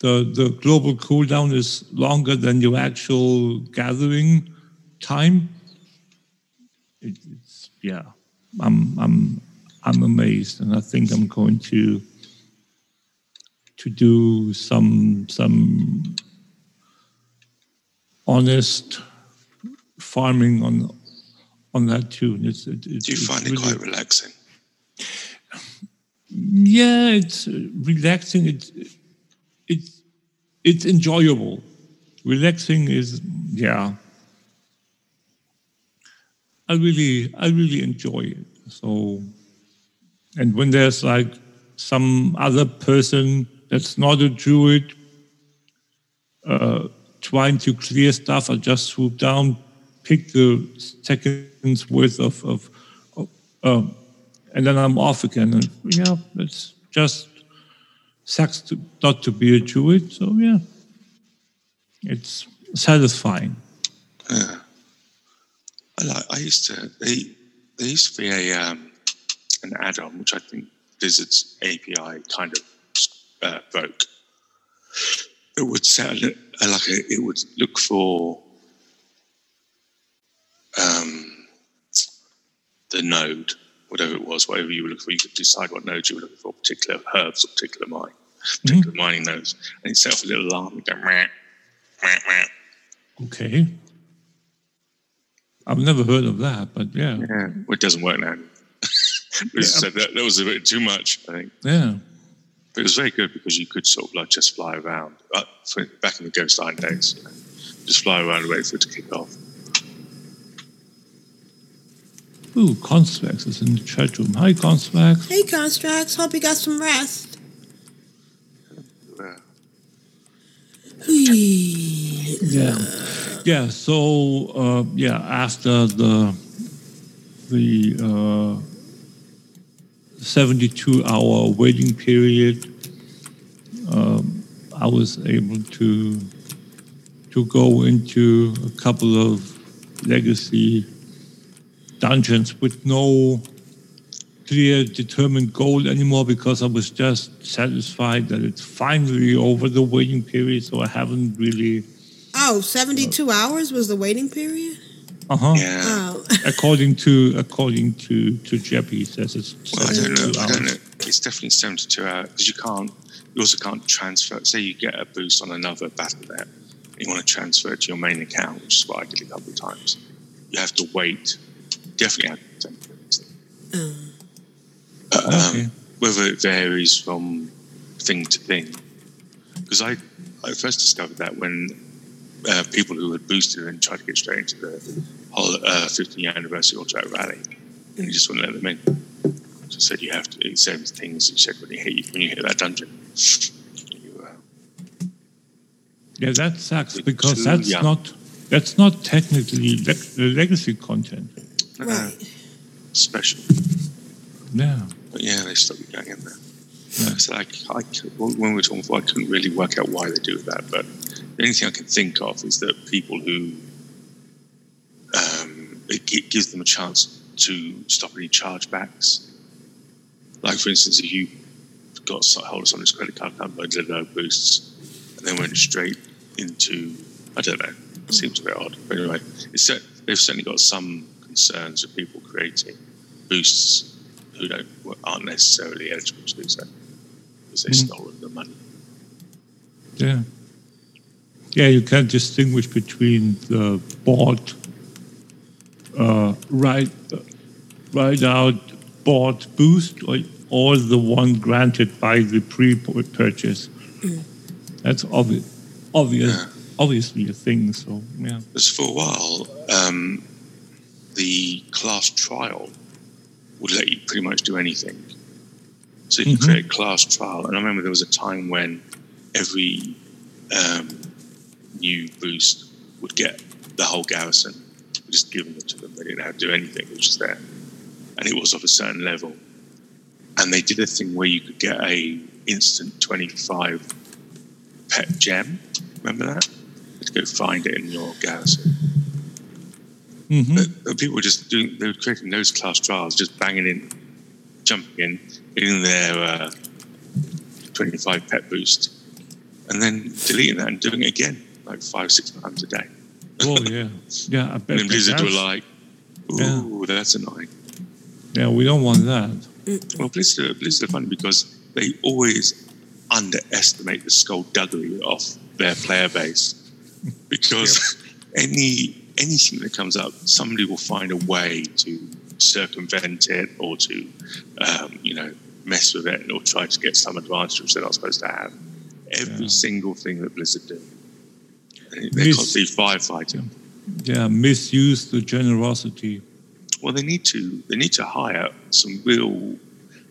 The, the global cooldown is longer than your actual gathering time. It, yeah, I'm, I'm, I'm amazed, and I think I'm going to to do some some honest farming on on that tune. It's, it, it's, Do you it's find it really- quite relaxing? Yeah, it's uh, relaxing. It's it's it's enjoyable. Relaxing is yeah. I really I really enjoy it. So, and when there's like some other person that's not a druid uh, trying to clear stuff, I just swoop down, pick the seconds worth of of, of um, and then I'm off again. And yeah, it's just sucks to, not to be a druid. So yeah, it's satisfying. Yeah. I like. I used to. They there used to be a um, an add-on which I think Blizzard's API kind of uh, broke. It would set a, li- a, like a, it would look for um, the node, whatever it was, whatever you were looking for. You could decide what nodes you were looking for, particular herbs or particular mine, particular mining nodes, and it set off a little alarm and go meh, meh, meh. Okay. I've never heard of that, but yeah. Yeah, well, it doesn't work now. Blizzard said that, that was a bit too much, I think. Yeah. But it was very good because you could sort of like just fly around. Uh, for, back in the Ghost Island days, you know, just fly around and wait for it to kick off. Ooh, Constraxx is in the chat room. Hi, Constraxx. Hey, Constraxx. Hope you got some rest. Yeah. Yeah. So uh, yeah, after the the uh, seventy-two hour waiting period, um, I was able to to go into a couple of legacy dungeons with no clear determined goal anymore because I was just satisfied that it's finally over the waiting period so I haven't really Oh, 72 hours was the waiting period? uh-huh Yeah. Oh. according to according to to Jeppy he says it's Well, I don't 72 know. I don't know. It's definitely 72 hours because you can't, you also can't transfer. Say you get a boost on another battle net, you want to transfer it to your main account, which is what I did a couple of times. You have to wait. Definitely have to take But, um, whether it varies from thing to thing. Because I, I first discovered that when uh, people who had boosted and tried to get straight into the whole uh, 15 year anniversary Ultra Rally, and you just wouldn't let them in. So it said you have to, it said things it said when you hit, when you hit that dungeon. You, uh, yeah that sucks because that's young. not that's not technically leg- the legacy content uh, special. yeah But yeah, they stopped me going in there. So I, I, when we were talking before, I couldn't really work out why they do that. But the only thing I can think of is that people who um, it gi- gives them a chance to stop any chargebacks. Like for instance, if you got hold of someone's credit card number, did no boosts, and then went straight into I don't know. It seems a bit odd. But anyway, they've certainly got some concerns with people creating boosts who don't aren't necessarily eligible to do so because they've Mhm. stolen the money. Yeah. Yeah, you can distinguish between the bought, uh, right, uh, right out bought boost or, or the one granted by the pre-purchase. That's obvious, obvious, obviously a thing. So yeah. Because for a while, um, the class trial would let you pretty much do anything. So you can Mhm. create a class trial. And I remember there was a time when every um, new boost would get the whole garrison. We just given it to them. They didn't have to do anything. It was just there. And it was of a certain level. And they did a thing where you could get a instant 25 pet gem. Remember that? You had to go find it in your garrison. Mm-hmm. But, people were just doing, they were creating those class trials, just banging in, jumping in, getting their uh, 25 pet boost, and then deleting that and doing it again, like five, six times a day. Oh yeah, yeah. I bet And then Blizzard were like, ooh, that's annoying. yeah, we don't want that. Well, Blizzard, Blizzard are funny because they always underestimate the skullduggery of their player base. Because any anything that comes up, somebody will find a way to circumvent it or to, um, you know, mess with it or try to get some advantage which they're not supposed to have. Every single thing that Blizzard do, they- they're Mis- constantly firefighting. Yeah, misuse the generosity. Well, they need to they need to hire some real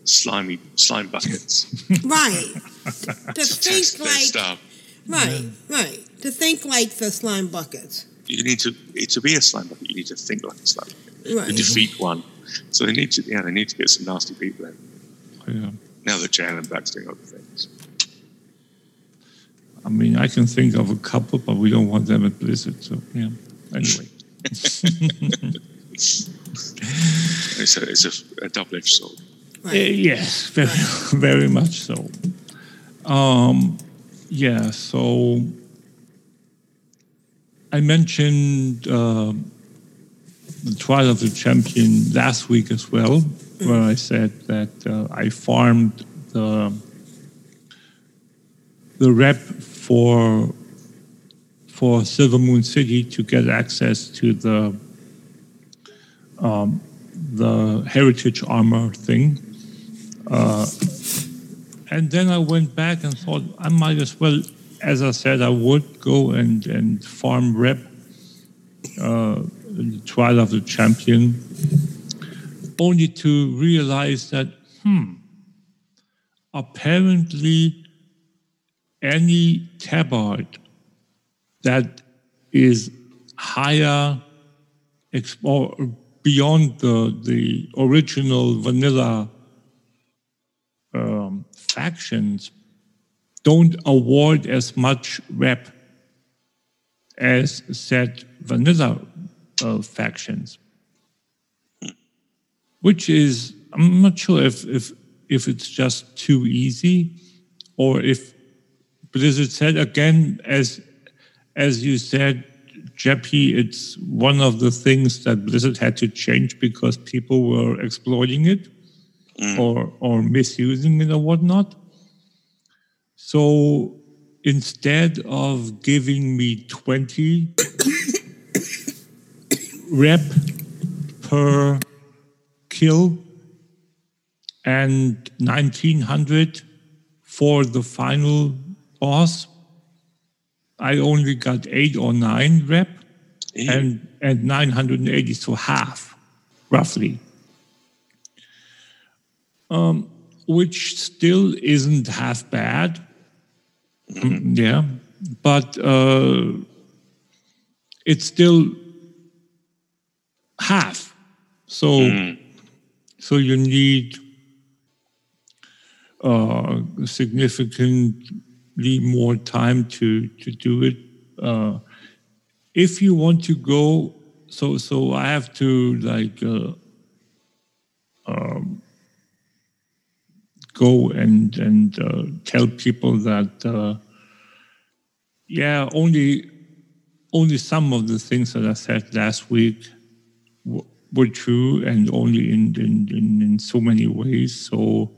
slimy slime buckets Right. to to think their like stuff. right, right. To think like the slime buckets. You need to to be a slime bucket. You need to think like a slime bucket. Right. To defeat one. So they need to yeah they need to get some nasty people in. Yeah. Now that J. Allen Brack's doing other things. I mean, I can think of a couple, but we don't want them at Blizzard. So, yeah. Anyway. It's a it's a, a double edged sword. Uh, yes, very, very much so. Um, yeah, so I mentioned uh, the Trial of the Champion last week as well, where I said that uh, I farmed the the rep for for Silvermoon City to get access to the um, the heritage armor thing. Uh, and then I went back and thought I might as well, as I said, I would go and, and farm rep uh, the Trial of the Champion, only to realize that, hmm, apparently any tabard that is higher beyond the, the original vanilla um, factions don't award as much rep as said vanilla uh, factions, which is I'm not sure if if if it's just too easy or if Blizzard said again as as you said, Jeppy, it's one of the things that Blizzard had to change because people were exploiting it or or misusing it or whatnot. So instead of giving me 20 rep per kill and 1900 for the final boss, I only got eight or nine rep and, and 980, so half, roughly. Um, which still isn't half bad. Mm, yeah, but uh, it's still half. So, so you need uh, significantly more time to to do it. Uh, if you want to go, so so I have to like uh, um, go and and uh, tell people that uh, yeah, only only some of the things that I said last week w- were true, and only in in, in in so many ways. So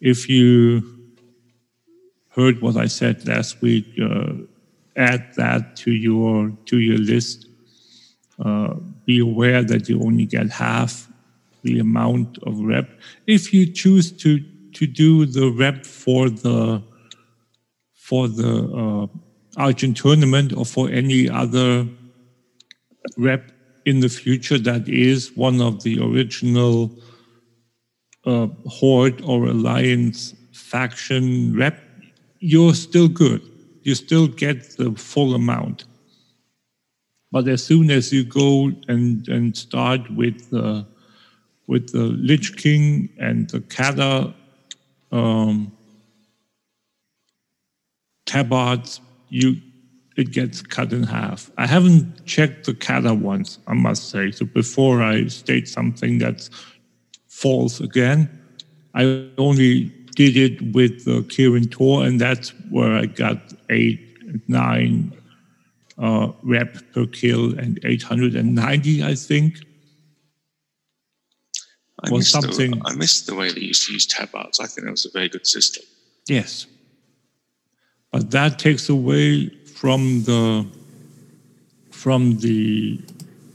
if you heard what I said last week, uh, add that to your to your list. Uh, be aware that you only get half the amount of rep. If you choose to to do the rep for the for the uh, Argent tournament or for any other rep in the future that is one of the original uh, horde or alliance faction rep, you're still good. You still get the full amount. But as soon as you go and, and start with the with the Lich King and the Kata um, tabards, you it gets cut in half. I haven't checked the Kata ones, I must say. So before I state something that's false again, I only did it with the Kirin Tor, and that's where I got eight, nine uh, rep per kill and 890, I think. I something. the, I missed the way they used to use tabards. I think that was a very good system. Yes. But that takes away from the from the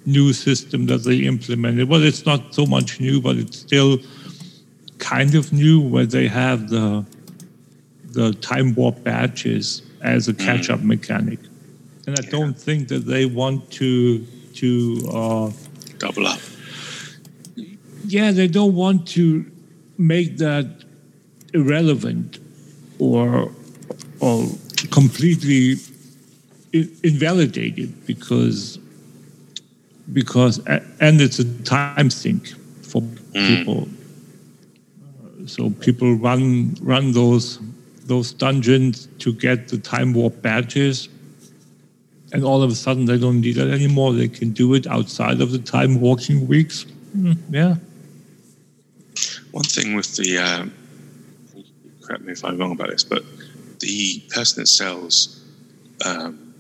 new system that they implemented. Well, it's not so much new, but it's still kind of new where they have the the time warp badges as a catch up mechanic. And I don't think that they want to to uh, double up. Yeah, they don't want to make that irrelevant or or completely invalidated because because and it's a time sink for people. Uh, So people run run those those dungeons to get the time warp badges, and all of a sudden they don't need that anymore. They can do it outside of the time walking weeks. Mm, yeah. One thing with the, um, correct me if I'm wrong about this, but the person that sells um,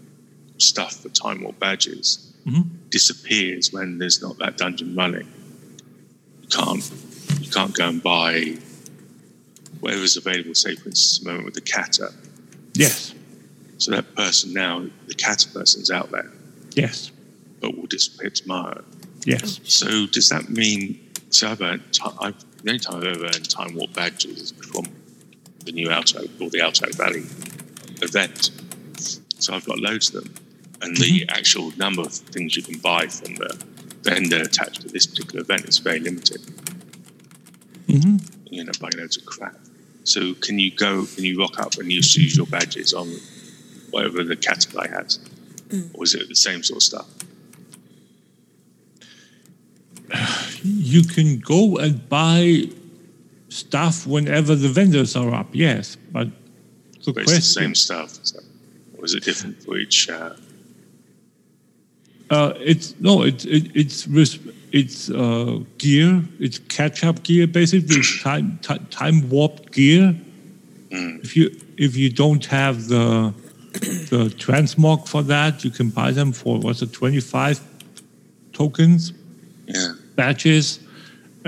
stuff for Time Warp badges Mhm. disappears when there's not that dungeon running. You can't, you can't go and buy whatever's available. Say, for instance, a moment with the Kata. Yes. So that person now, the Kata person's out there, Yes. but will disappear tomorrow. Yes. So does that mean? So I've ti- I've, the only time I've ever earned time warp badges is from the new Alto or the Alterac Valley event. So I've got loads of them, and the actual number of things you can buy from the vendor attached to this particular event is very limited. hmm You end up buying loads of crap. So can you go? Can you rock up and you just use your badges on whatever the cat guy has, or is it the same sort of stuff? You can go and buy stuff whenever the vendors are up. Yes, but the But it's the same stuff. So, or is it different for each? Uh, Uh, it's no, it's it, it's it's uh, gear. It's catch-up gear, basically. It's time ti time warped gear. If you if you don't have the the transmog for that, you can buy them for what's it, twenty five tokens, yeah. badges,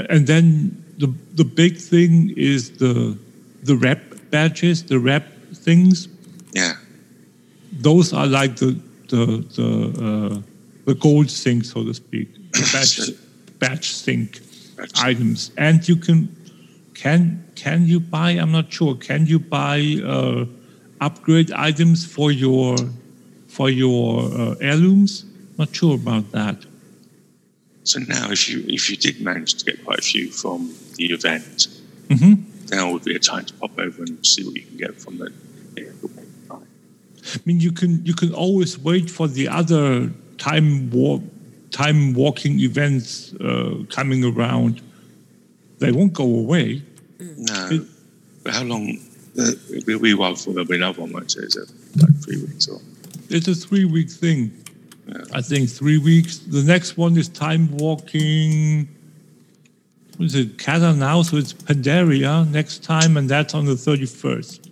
and then the the big thing is the the rep badges, the rep things Yeah. those are like the the the uh, the gold sink, so to speak, the batch batch sink items, and you can can can you buy? I'm not sure. Can you buy uh, upgrade items for your for your uh, heirlooms? Not sure about that. So now, if you if you did manage to get quite a few from the event, hmm now would be a time to pop over and see what you can get from the. I mean, you can you can always wait for the other time war time walking events uh, coming around. They won't go away. No, but how long? Uh, it'll be a wee while before there'll be another one. Won't it? Is it like three weeks or? It's a three week thing. I think three weeks. The next one is time walking. What is it? Kata now, so it's Pandaria next time, and that's on the 31st.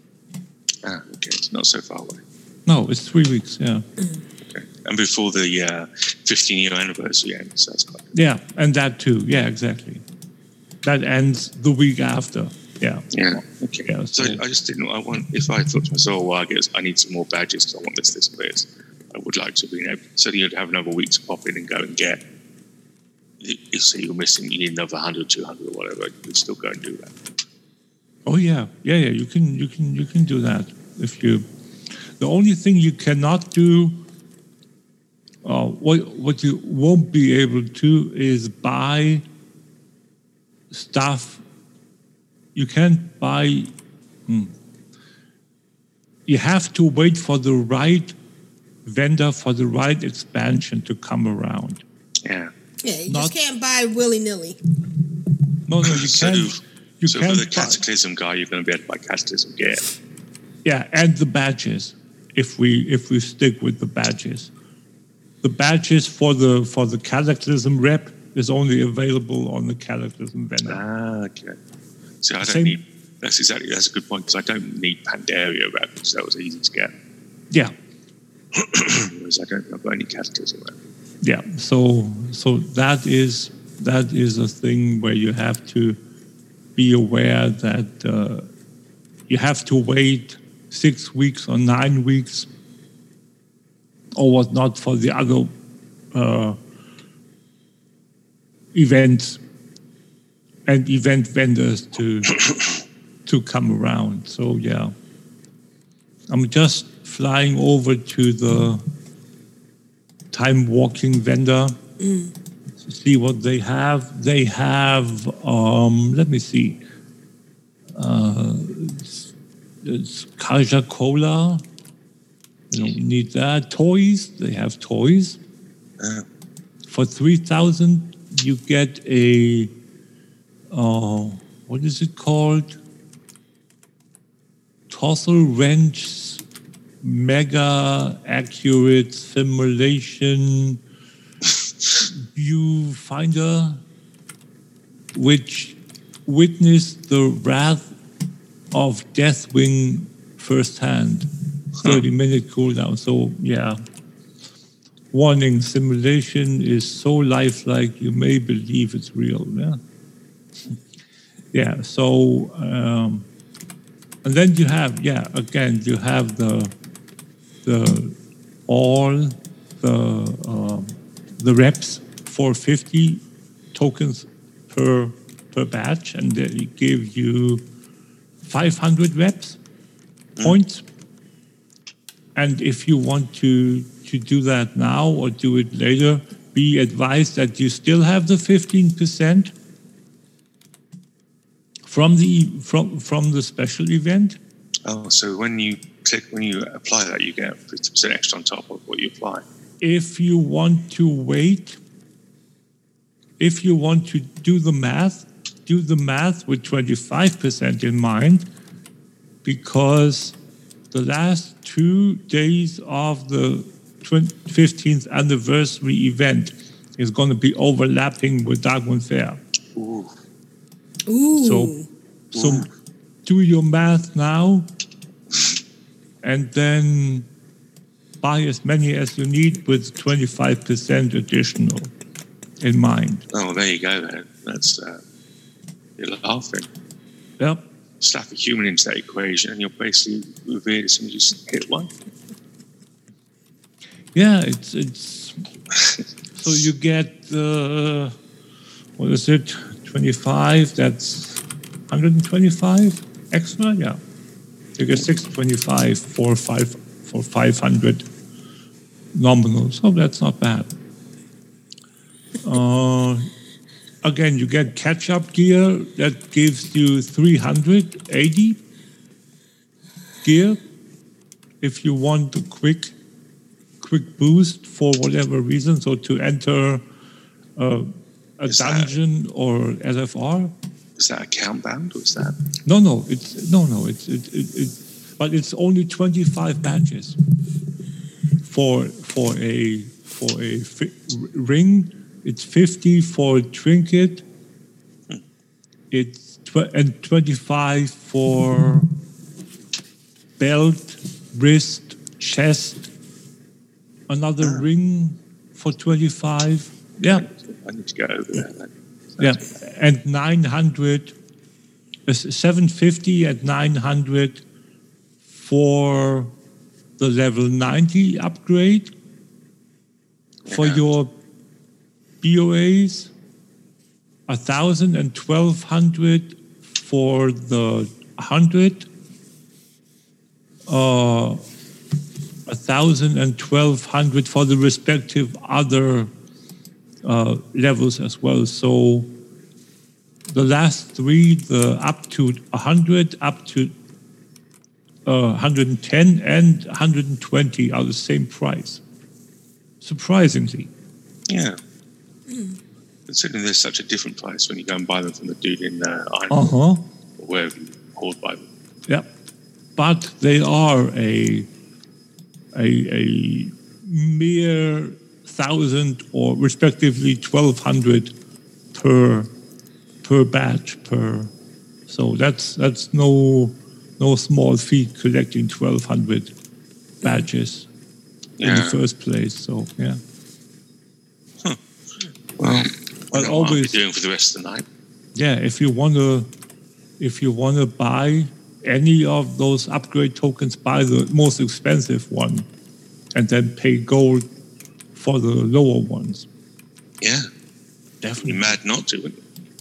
Ah, okay, it's not so far away. No, it's three weeks, yeah. Okay, and before the uh, 15 year anniversary ends, that's quite. Yeah, and that too. Yeah, exactly. That ends the week after. Yeah. Yeah. Okay. Yeah, So I just didn't. I want. If I thought to myself, well, I guess I need some more badges because I want this, this, and this. I would like to be able. So you'd have another week to pop in and go and get. If see, you're missing, you need another 100, 200 or whatever. You could still go and do that. Oh yeah, yeah, yeah. You can, you can, you can do that if you. The only thing you cannot do, uh, what what you won't be able to is buy stuff. You can't buy. Hmm. You have to wait for the right vendor for the right expansion to come around. Yeah. Yeah, you Not- just can't buy willy nilly. No, no, you So, can't. You so for can't the buy- Cataclysm guy, you're going to be able to buy Cataclysm gear. Yeah, and the badges. If we if we stick with the badges, the badges for the for the Cataclysm rep is only available on the Cataclysm vendor. Ah, okay. So I don't Same- need. That's exactly. That's a good point because I don't need Pandaria rep because that was easy to get. Yeah, Whereas I don't. I've got any Cataclysm yeah. So so that is that is a thing where you have to be aware that uh, you have to wait six weeks or nine weeks or whatnot for the other uh, events and event vendors to to come around. So yeah, I'm just flying over to the time walking vendor Mm. to see what they have. They have um, let me see. Uh, it's, it's Kaja'Cola. You don't need that. Toys. They have toys. For three thousand, you get a. Uh, what is it called? Tossle wrench, mega accurate simulation viewfinder, which witnessed the wrath of Deathwing firsthand. 30 minute cooldown. So, yeah. Warning simulation is so lifelike you may believe it's real. Yeah. Yeah. So, um, and then you have, yeah, again, you have the, the, all the, um, the reps 450 tokens per, per batch, and they give you 500 reps points. And if you want to, to do that now or do it later, be advised that you still have the 15% from the from from the special event. Oh, so when you click when you apply that, you get fifty percent extra on top of what you apply. If you want to wait, if you want to do the math, do the math with 25% in mind because the last two days of the 20 15th anniversary event is going to be overlapping with Darkmoon Faire. Ooh. Ooh. So, so do your math now, and then buy as many as you need with 25% additional in mind. Oh, there you go. Then that's uh, you're laughing. Yep. Slap a human into that equation, and you're basically revered as soon as you just hit one. Yeah, it's it's so you get uh, what is it? 25. That's 125 extra. Yeah, you get 625 for five for 500 nominal. So that's not bad. Uh, again, you get catch-up gear that gives you 380 gear if you want a quick quick boost for whatever reason. So to enter uh, a dungeon or LFR. Is that account bound or is that? No, no, it's no, no, it's it, it, it but it's only 25 badges for for a for a fi- ring. It's 50 for a trinket. It's tw- and 25 for belt, wrist, chest. Another ah. ring for 25. Yeah. I need to go over there. Yeah, and 900, uh, 750 and 900 for the level 90 upgrade for your BOAs, 1,000 and 1,200 for the 100, uh, 1,000 and 1,200 for the respective other uh, levels as well. So the last three, the up to 100, up to uh, 110, and 120 are the same price. Surprisingly. Yeah. Considering there's such a different price when you go and buy them from the dude in uh, Iron Uh huh. or wherever you hoard buy them. Yep. But they are a a, a mere thousand or respectively twelve hundred per per batch per. So that's that's no no small feat collecting twelve hundred badges in the first place. So yeah. Well, But I know what I'll be always- doing for the rest of the night. Yeah, if you want to, if you want to buy any of those upgrade tokens, buy the most expensive one, and then pay gold for the lower ones. Yeah. Definitely. Mad not to?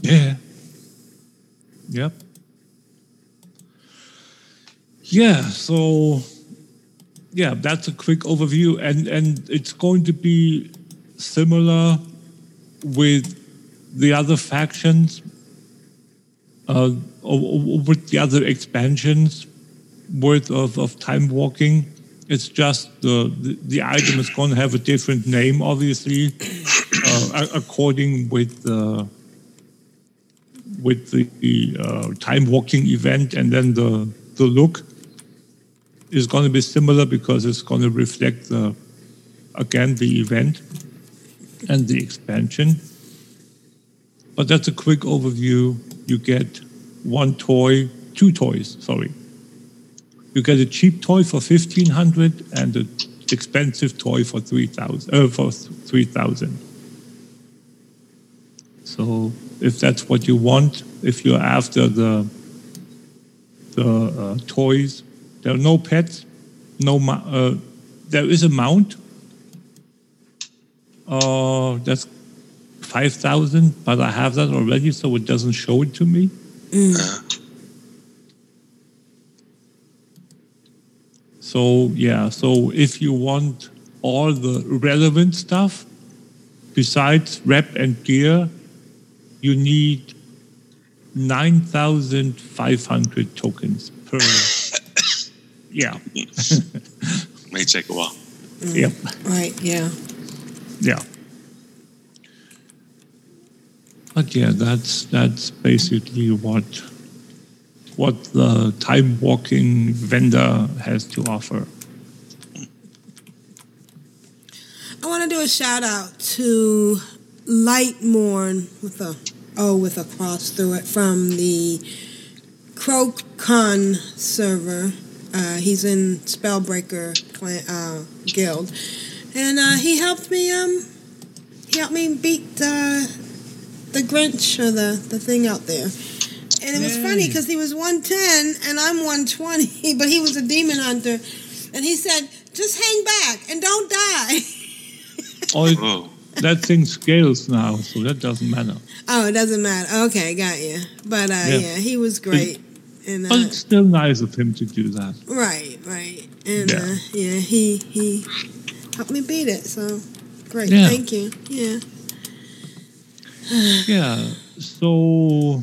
Yeah. Yep. Yeah, so yeah, that's a quick overview and and it's going to be similar with the other factions uh, o- o- with the other expansions worth of, of time walking. It's just the, the, the item is going to have a different name, obviously, uh, according with the with the, the uh, time walking event, and then the the look is going to be similar because it's going to reflect the again the event and the expansion. But that's a quick overview. You get one toy, two toys, sorry. You get a cheap toy for fifteen hundred and an expensive toy for three thousand. Uh, for three thousand. So if that's what you want, if you're after the the uh, toys, there are no pets, no. Uh, there is a mount. Uh, that's five thousand, but I have that already, so it doesn't show it to me. So yeah, so if you want all the relevant stuff besides rep and gear, you need nine thousand five hundred tokens per. yeah. May take a while. Mm. Yep. Right, yeah. Yeah. But yeah, that's that's basically what what the time walking vendor has to offer. I want to do a shout out to Lightmorn with a O with a cross through it from the Crocon server. Uh, he's in Spellbreaker clan, uh, guild, and uh, he helped me. Um, he helped me beat uh, the Grinch or the the thing out there. And it was funny because he was 110 and I'm 120, but he was a demon hunter. And he said, just hang back and don't die. Oh, it- that thing scales now, so that doesn't matter. Oh, it doesn't matter. Okay, got you. But uh, Yeah. yeah. he was great. And But uh, it's still nice of him to do that. right, right. And Yeah. uh, yeah, he he helped me beat it. So great. Yeah. Thank you. Yeah. yeah so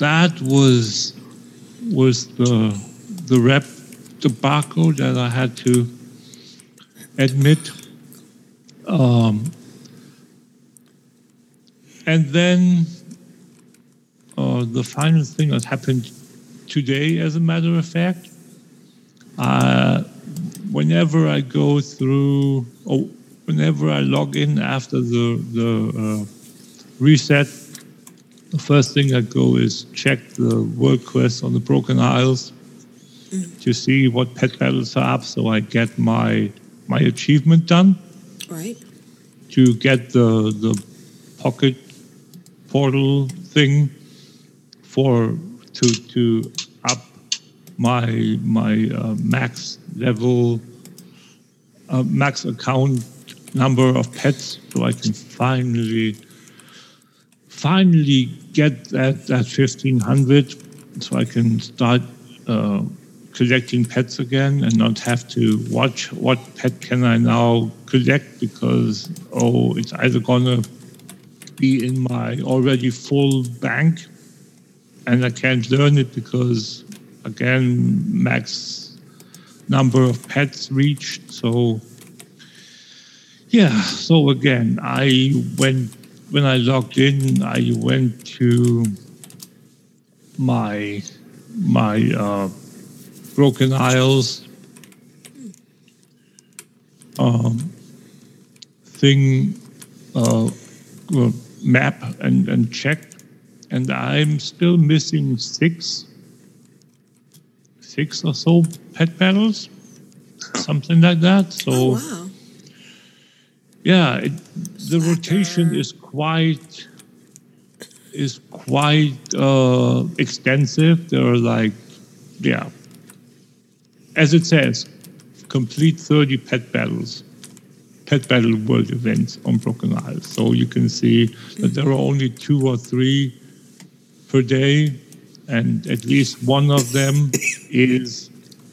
that was was the the rep debacle that i had to admit. Um, and then uh, the final thing that happened today as a matter of fact uh, whenever i go through or whenever i log in after the the uh, reset, the first thing I go is check the world quest on the Broken Isles to see what pet battles are up, so I get my my achievement done Right. to get the the pocket portal thing for to to up my my uh, max level uh, max account number of pets so I can finally finally get that that 1500 so I can start uh, collecting pets again and not have to watch what pet can I now collect because oh it's either gonna be in my already full bank and I can't learn it because again max number of pets reached. So yeah so again I went when I logged in I went to my my uh, Broken Isles um, thing uh, map and, and checked, and I'm still missing six, six or so pet battles, something like that. So, Oh, wow. Yeah, it, the rotation is quite is quite uh, extensive. There are like, yeah, as it says, complete 30 pet battles Pet Battle World events on Broken Isles. So you can see that there are only two or three per day, and at least one of them is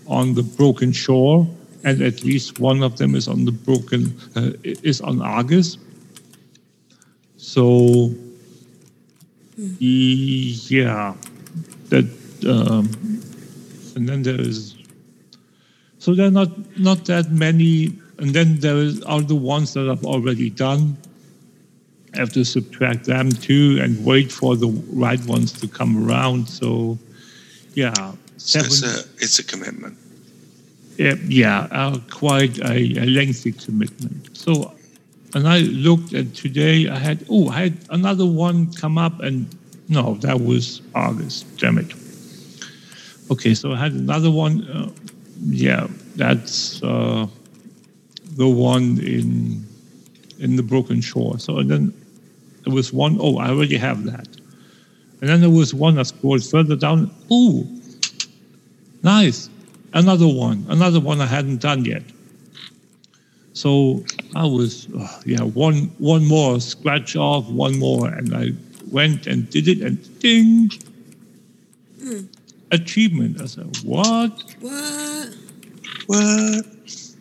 on the Broken Shore, and at least one of them is on the Broken uh, is on Argus. So yeah, that um, and then there is so there are not not that many, and then there is, are the ones that I've already done. I have to subtract them too and wait for the right ones to come around. So yeah, So it's a, it's a commitment. Yeah, yeah uh, quite a, a lengthy commitment. So, and I looked at today, I had, oh, I had another one come up, and no, that was Argus, damn it. Okay, so I had another one. Uh, yeah, that's uh, the one in in the Broken Shore. So, and then there was one, oh, I already have that. And then there was one I scrolled further down. Ooh, nice. Another one, another one I hadn't done yet. So I was, uh, yeah, one one more scratch off, one more, and I went and did it, and ding, achievement. I said, what? What? What?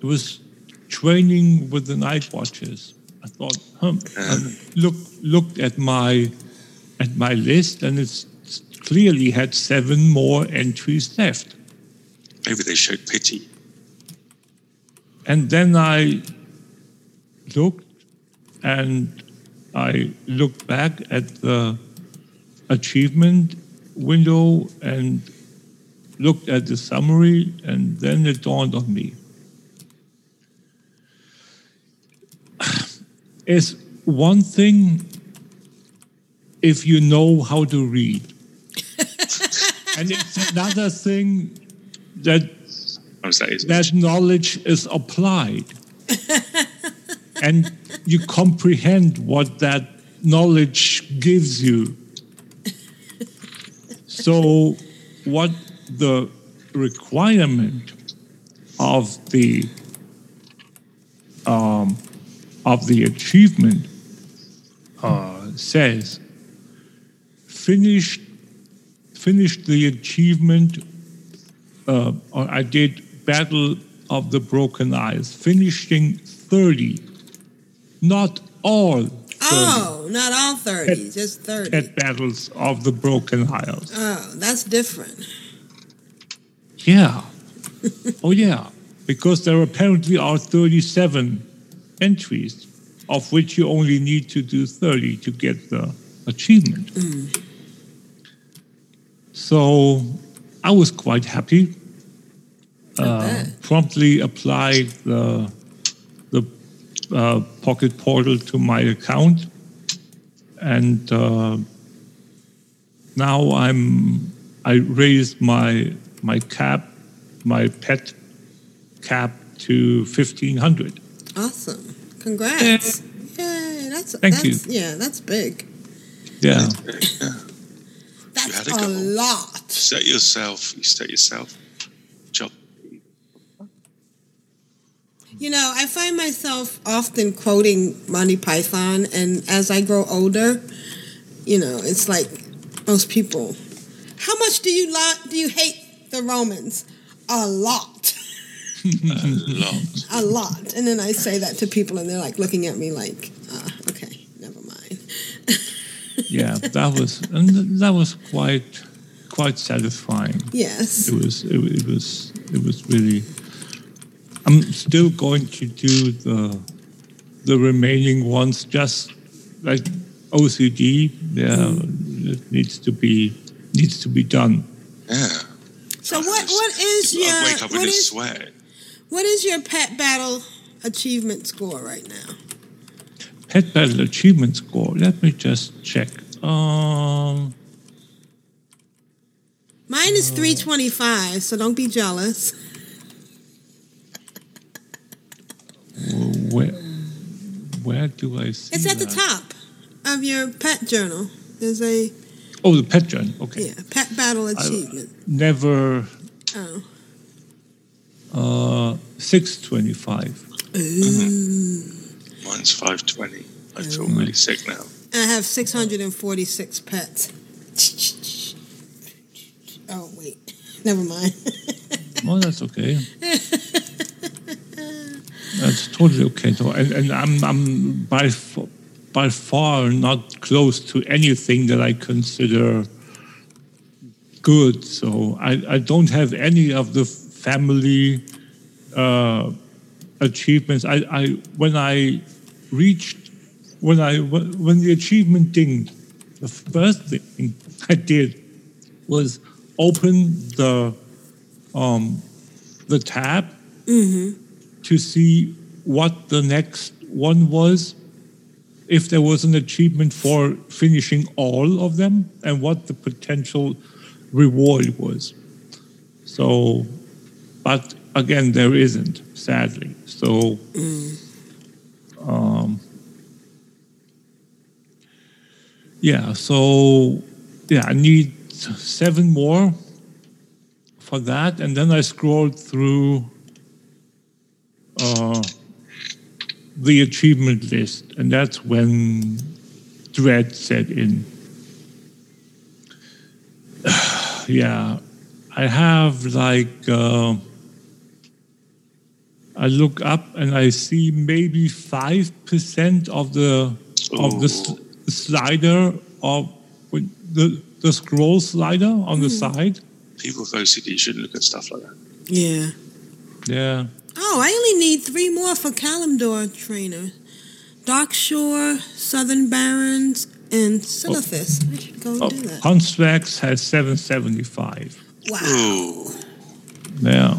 It was training with the night watches. I thought, huh. I looked looked at my at my list, and it's clearly had seven more entries left. Maybe they showed pity. And then I looked and I looked back at the achievement window and looked at the summary, and then it dawned on me. It's one thing if you know how to read, and it's another thing that is that that knowledge is applied. And you comprehend what that knowledge gives you. So what the requirement of the um, of the achievement uh, says finished finished the achievement uh, I did Battle of the Broken Isles, finishing 30. Not all 30 Oh, not all 30, just 30. pet battles of the Broken Isles. Oh, that's different. Yeah. oh, yeah. Because there apparently are 37 entries, of which you only need to do 30 to get the achievement. So I was quite happy. Uh, promptly applied the the uh, pocket portal to my account, and uh, now I'm I raised my my cap, my pet cap to fifteen hundred. Awesome. Congrats. Yay, that's Thank that's you. yeah, that's big. Yeah. That's had a a lot. Set yourself. You set yourself. Job. You know, I find myself often quoting Monty Python, and as I grow older, you know, it's like most people. How much do you lo- do you hate the Romans? A lot, A lot. a lot. And then I say that to people, and they're like looking at me like, uh, "Okay, never mind." Yeah, that was and that was quite quite satisfying. Yes. It was it, it was it was really. I'm still going to do the the remaining ones just like OCD. Yeah, it needs to be needs to be done. Yeah. So what what is your I wake up in what a is sweat. what is your pet battle achievement score right now? Pet Battle achievement score. Let me just check. Um, Mine is 325, so don't be jealous. where where do I see? It's at the top of your pet journal. There's a Oh, the pet journal. Okay. yeah, pet battle achievement. Never Oh. uh, six twenty five. Ooh. Mine's 520. I feel really sick now. I have 646 pets. Oh, wait. Never mind. Well, that's okay. That's totally okay. Though. And, and I'm, I'm by, by far not close to anything that I consider good. So I, I don't have any of the family uh, achievements. I, I when I reached when I when the achievement dinged, the first thing I did was open the um, the tab to see what the next one was, if there was an achievement for finishing all of them, and what the potential reward was. So, but again, there isn't, sadly. So, um, yeah, so yeah, I need seven more for that, and then I scrolled through uh, the achievement list, and that's when dread set in. yeah, I have like uh, I look up and I see maybe five percent of the of the slider of the the scroll slider on the hmm. side. People with OCD shouldn't look at stuff like that. yeah. Yeah. Oh, I only need three more for Kalimdor trainer. Darkshore, Southern Barrens, and Silithus. Oh. I should go Oh, do that. Huntsvax has 775. Wow. Ooh. Yeah.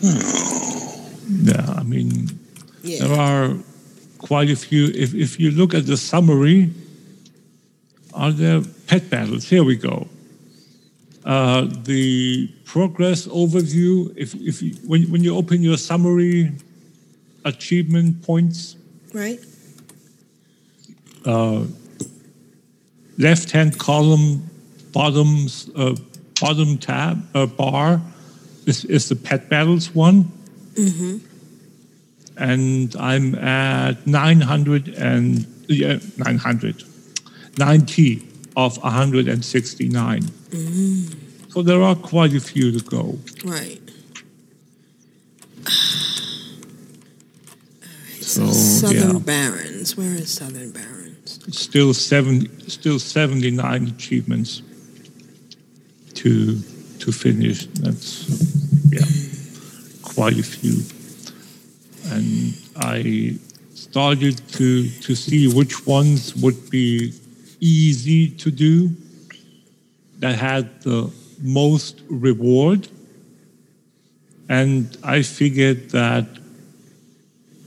Hmm. Yeah, I mean, Yeah. there are quite a few. If, if you look at the summary, are there pet battles? Here we go. Uh, the progress overview, if, if you, when, when you open your summary achievement points, Right? uh, left hand column, bottoms, uh, bottom tab uh, bar is, is the pet battles one. Mm-hmm. And I'm at 900 and yeah, 900, 90 of 169. Mm. So there are quite a few to go. Right. So Southern yeah, Barrens. Where is Southern Barrens? still seven, still 79 achievements to to finish. That's yeah, quite a few. And I started to to see which ones would be easy to do that had the most reward. And I figured that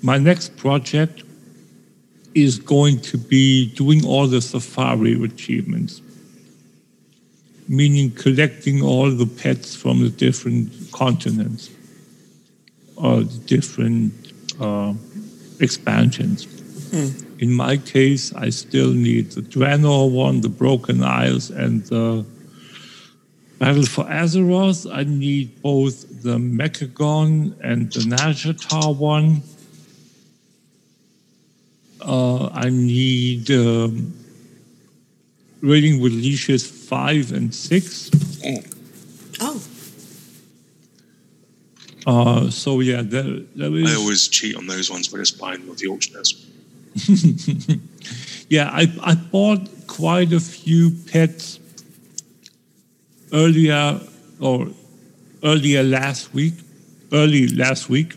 my next project is going to be doing all the safari achievements, meaning collecting all the pets from the different continents or the different uh, expansions. In my case, I still need the Draenor one, the Broken Isles, and the Battle for Azeroth. I need both the Mechagon and the Nazjatar one. Uh, I need um, Raiding with Leashes 5 and 6. Oh. Uh, so, yeah, there, there is. I always cheat on those ones by just buying them with the auctioneers. yeah, I, I bought quite a few pets earlier or earlier last week, early last week,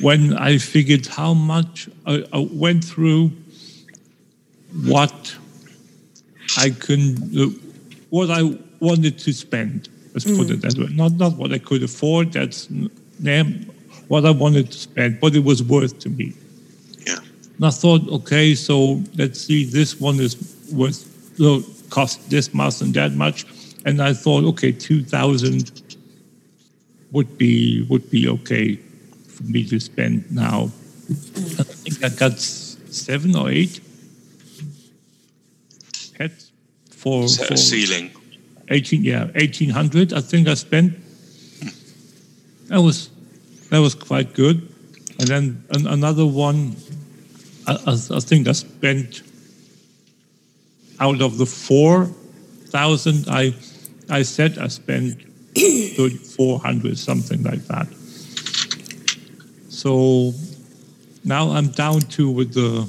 when I figured how much I, I went through what I can, uh, what I wanted to spend. Let's put it that way. Not not what I could afford. That's what I wanted to spend, but it was worth to me. Yeah. And I thought, okay, so let's see, this one is worth so cost this much and that much, and I thought, okay, two thousand would be would be okay for me to spend now. I think I got seven or eight pets for, for a ceiling. Eighteen, yeah, eighteen hundred. I think I spent. That was that was quite good. And then an, another one, I, I, I think I spent out of the 4,000 I, I said, I spent 3,400, something like that. So now I'm down to with the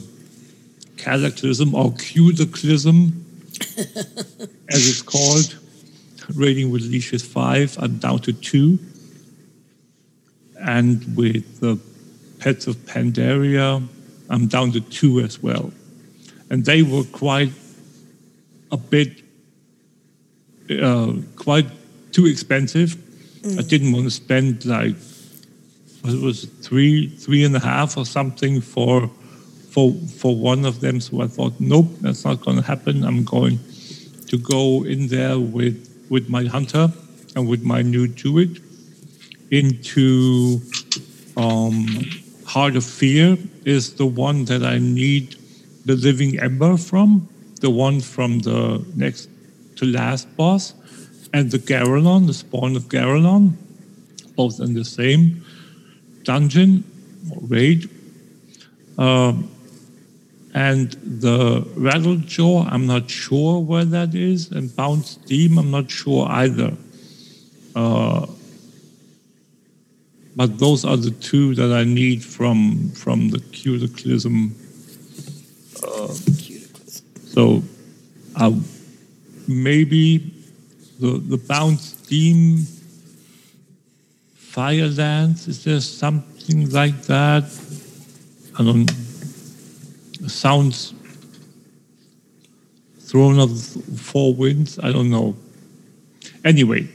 cataclysm or cutaclysm, as it's called. Raiding with leashes five, I'm down to two. And with the Pets of Pandaria, I'm down to two as well. And they were quite a bit, uh, quite too expensive. I didn't want to spend like, it was three, three and a half or something for, for, for one of them. So I thought, nope, that's not going to happen. I'm going to go in there with, with my hunter and with my new druid into um, Heart of Fear is the one that I need the Living Amber from, the one from the next to last boss, and the Garalon, the spawn of Garalon, both in the same dungeon or raid. Um, and the Rattlejaw, I'm not sure where that is, and Bounce Steam, I'm not sure either. Uh, but those are the two that I need from from the Cutaclysm. Uh, so, uh, maybe the the Bounce Steam Firelands. Is there something like that? I don't. Sounds Throne of four winds. I don't know. Anyway,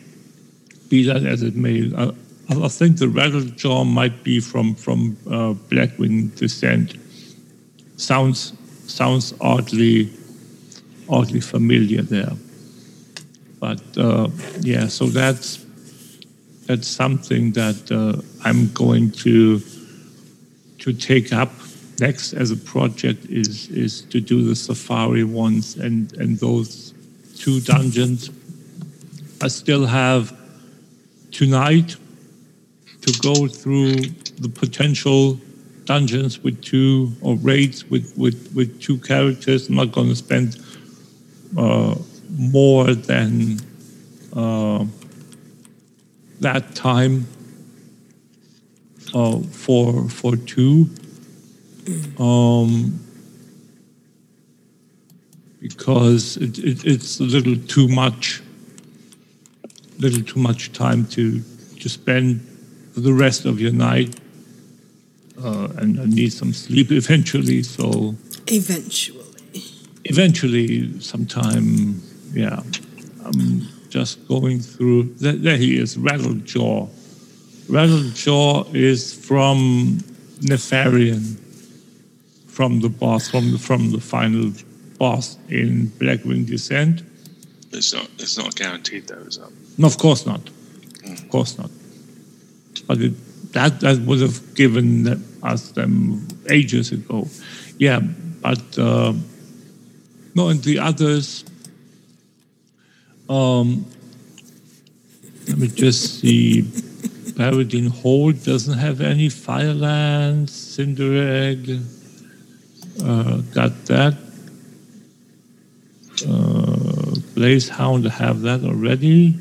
be that as it may, I, I think the Rattlejaw might be from from uh, descent. Sounds sounds oddly oddly familiar there. But uh, yeah, so that's that's something that uh, I'm going to to take up next as a project is is to do the safari ones and and those two dungeons. I still have tonight to go through the potential dungeons with two or raids with with with two characters. I'm not going to spend uh, more than uh, that time uh, for for two. Um, because it, it, it's a little too much, little too much time to to spend the rest of your night, uh, and I need some sleep eventually. So Eventually. eventually, sometime, yeah, I'm just going through. There, there he is, Rattlejaw. Rattlejaw is from Nefarian, from the boss, from the, from the final boss in Blackwing Descent. It's not. It's not guaranteed though, is it? No, of course not. Of course not. But it, that that would have given them- us them ages ago. Yeah, but uh, no, and the others. Um, let me just see. Baradin Hold doesn't have any Firelands. Cinder Egg. Uh, got that. Uh, Blaze Hound, I have that already.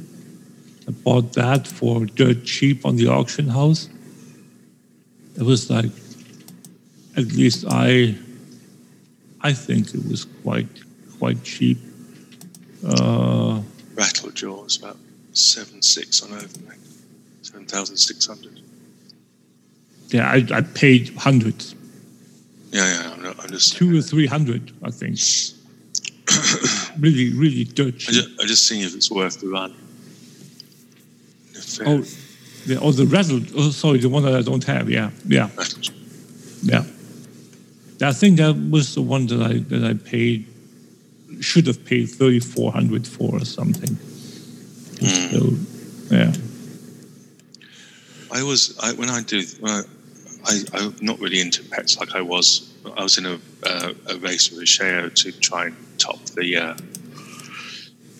I bought that for dirt cheap on the auction house. It was like, at least I, I think it was quite, quite cheap. Uh, Rattlejaw about seven six on Overmake, seven thousand six hundred. yeah, I, I paid hundreds, Yeah, yeah. I'm just. two or three hundred, I think. really, really dirt I just, I just seeing if it's worth the run. Oh, the, oh, the rattle. Oh, sorry, the one that I don't have. Yeah, yeah, yeah. I think that was the one that I that I paid. Should have paid thirty four hundred for or something. Hmm. So, yeah. I was I, when I do when I, I I'm not really into pets like I was. I was in a uh, a race with a Sheo to try and top the uh,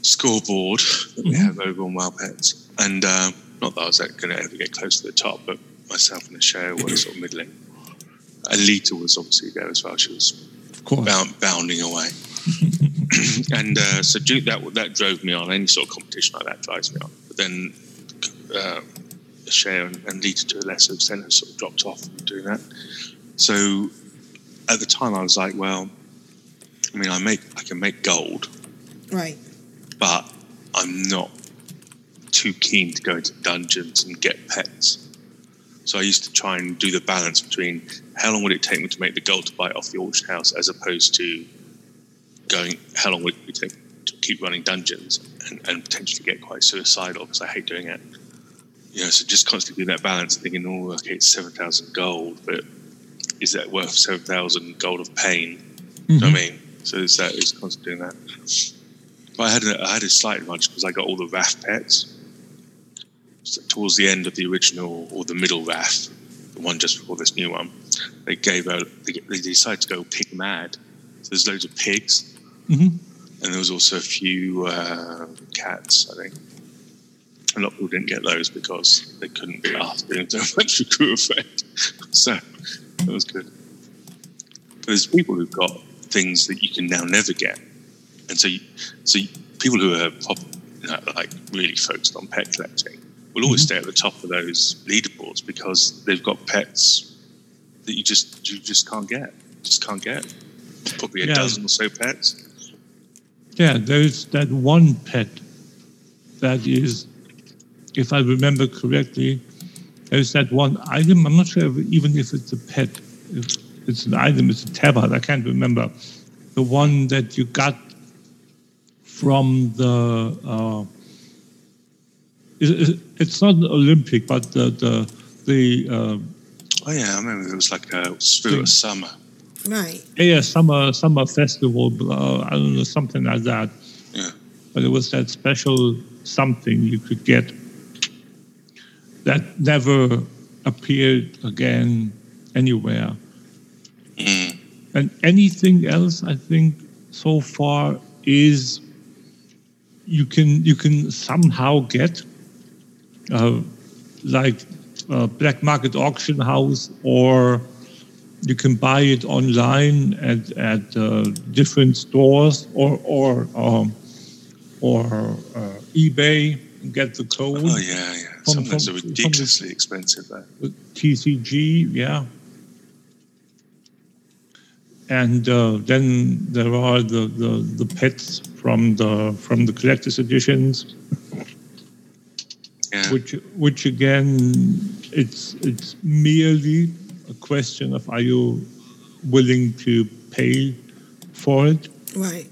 scoreboard that we have over on Wild Pets, and uh, not that I was going to ever get close to the top, but myself and the show were sort of middling. Alita was obviously there as well. She was bound, bounding away. and uh, so that that drove me on. Any sort of competition like that drives me on. But then Cher and, and Lita to a lesser extent has sort of dropped off from doing that. So at the time, I was like, well, I mean, I make I can make gold, Right. but I'm not too keen to go into dungeons and get pets. So I used to try and do the balance between how long would it take me to make the gold to buy off the auction house, as opposed to going how long would it take to keep running dungeons and, and potentially get quite suicidal because I hate doing it. You know, so just constantly doing that balance, thinking, oh, okay, it's seven thousand gold, but is that worth seven thousand gold of pain? You know what I mean? So it's that it's constantly doing that. But I had a, I had a slight advantage because I got all the RAF pets so towards the end of the original or the middle RAF, the one just before this new one. They gave out. They, they decided to go pig mad. So there's loads of pigs, Mhm. and there was also a few uh, cats. I think a lot of people didn't get those because they couldn't be asked doing so much recruit effect. So that was good. But there's people who've got things that you can now never get, and so you, so you, people who are pop, you know, like really focused on pet collecting will always mm-hmm. stay at the top of those leaderboards because they've got pets that you just you just can't get, just can't get. Probably a Yeah. dozen or so pets. Yeah, there's that one pet that is, if I remember correctly, there's that one item. I'm not sure if, even if it's a pet. If it's an item, it's a tabard. I can't remember. The one that you got from the. Uh, it- it- it's not an Olympic, but the the the uh, Oh yeah, I remember it was like a spirit of summer. Right. yeah summer summer festival. Uh, I don't know something like that. Yeah. but it was that special something you could get that never appeared again anywhere. Mm. And anything else, I think, so far is you can you can somehow get uh, like a black market auction house or you can buy it online at at uh, different stores or or um, or uh, eBay and get the code. Oh yeah, yeah. From- Sometimes from- they're from the- ridiculously expensive though. TCG, yeah. And uh, then there are the, the, the pets from the from the collector's editions, Yeah. which which again it's it's merely a question of are you willing to pay for it? Right.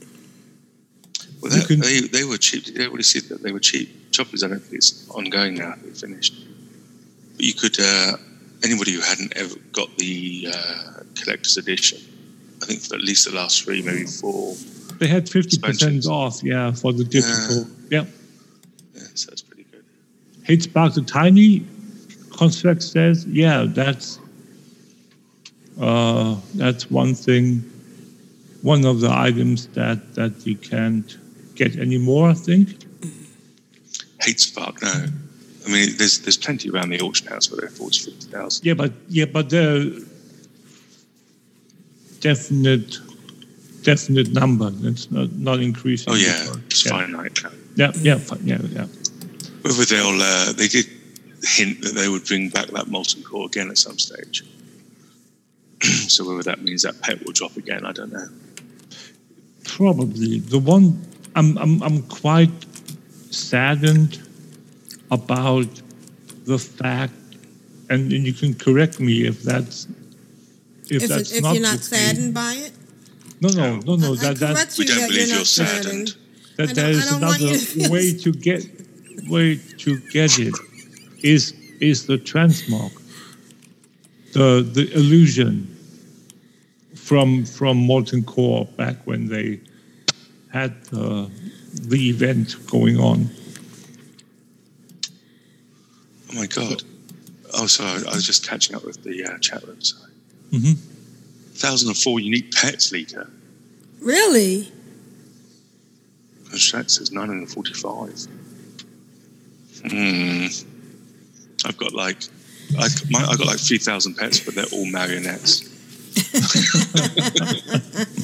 Well, that, can- they they were cheap. Did everybody see that they were cheap? Chopper's I don't think it's ongoing now. They finished. But you could uh, anybody who hadn't ever got the uh, collector's edition. I think for at least the last three, maybe four. They had fifty percent off, yeah, for the digital. yeah. Yeah, so that's pretty good. Hatespark the Tiny construct says, yeah, that's uh, that's one thing, one of the items that that you can't get anymore. I think. Hatespark, no. I mean, there's there's plenty around the auction house where they're forty fifty thousand. Yeah, but yeah, but there definite definite number. It's not not increasing. Oh yeah, it's yeah. finite. Yeah, yeah, yeah, yeah. Whether they'll, uh, they did hint that they would bring back that molten core again at some stage. so whether that means that pet will drop again, I don't know. Probably the one I'm I'm I'm quite saddened about the fact, and, and you can correct me if that's if, If, that's it, if not you're not the case. saddened by it, No, no, no, no. I That that correct We you don't that believe you're you're not saddened. that I don't- there I is don't want another you to feel way to get way to get it is is the transmog the the illusion from from molten core back when they had uh, the event going on Oh my god. Oh, sorry, I was just catching up with the uh, chat room. Sorry. hmm 1,004 unique pets, Lita. really? The chat says 945. Hmm. I've got like I, my, I got like three thousand pets, but they're all marionettes.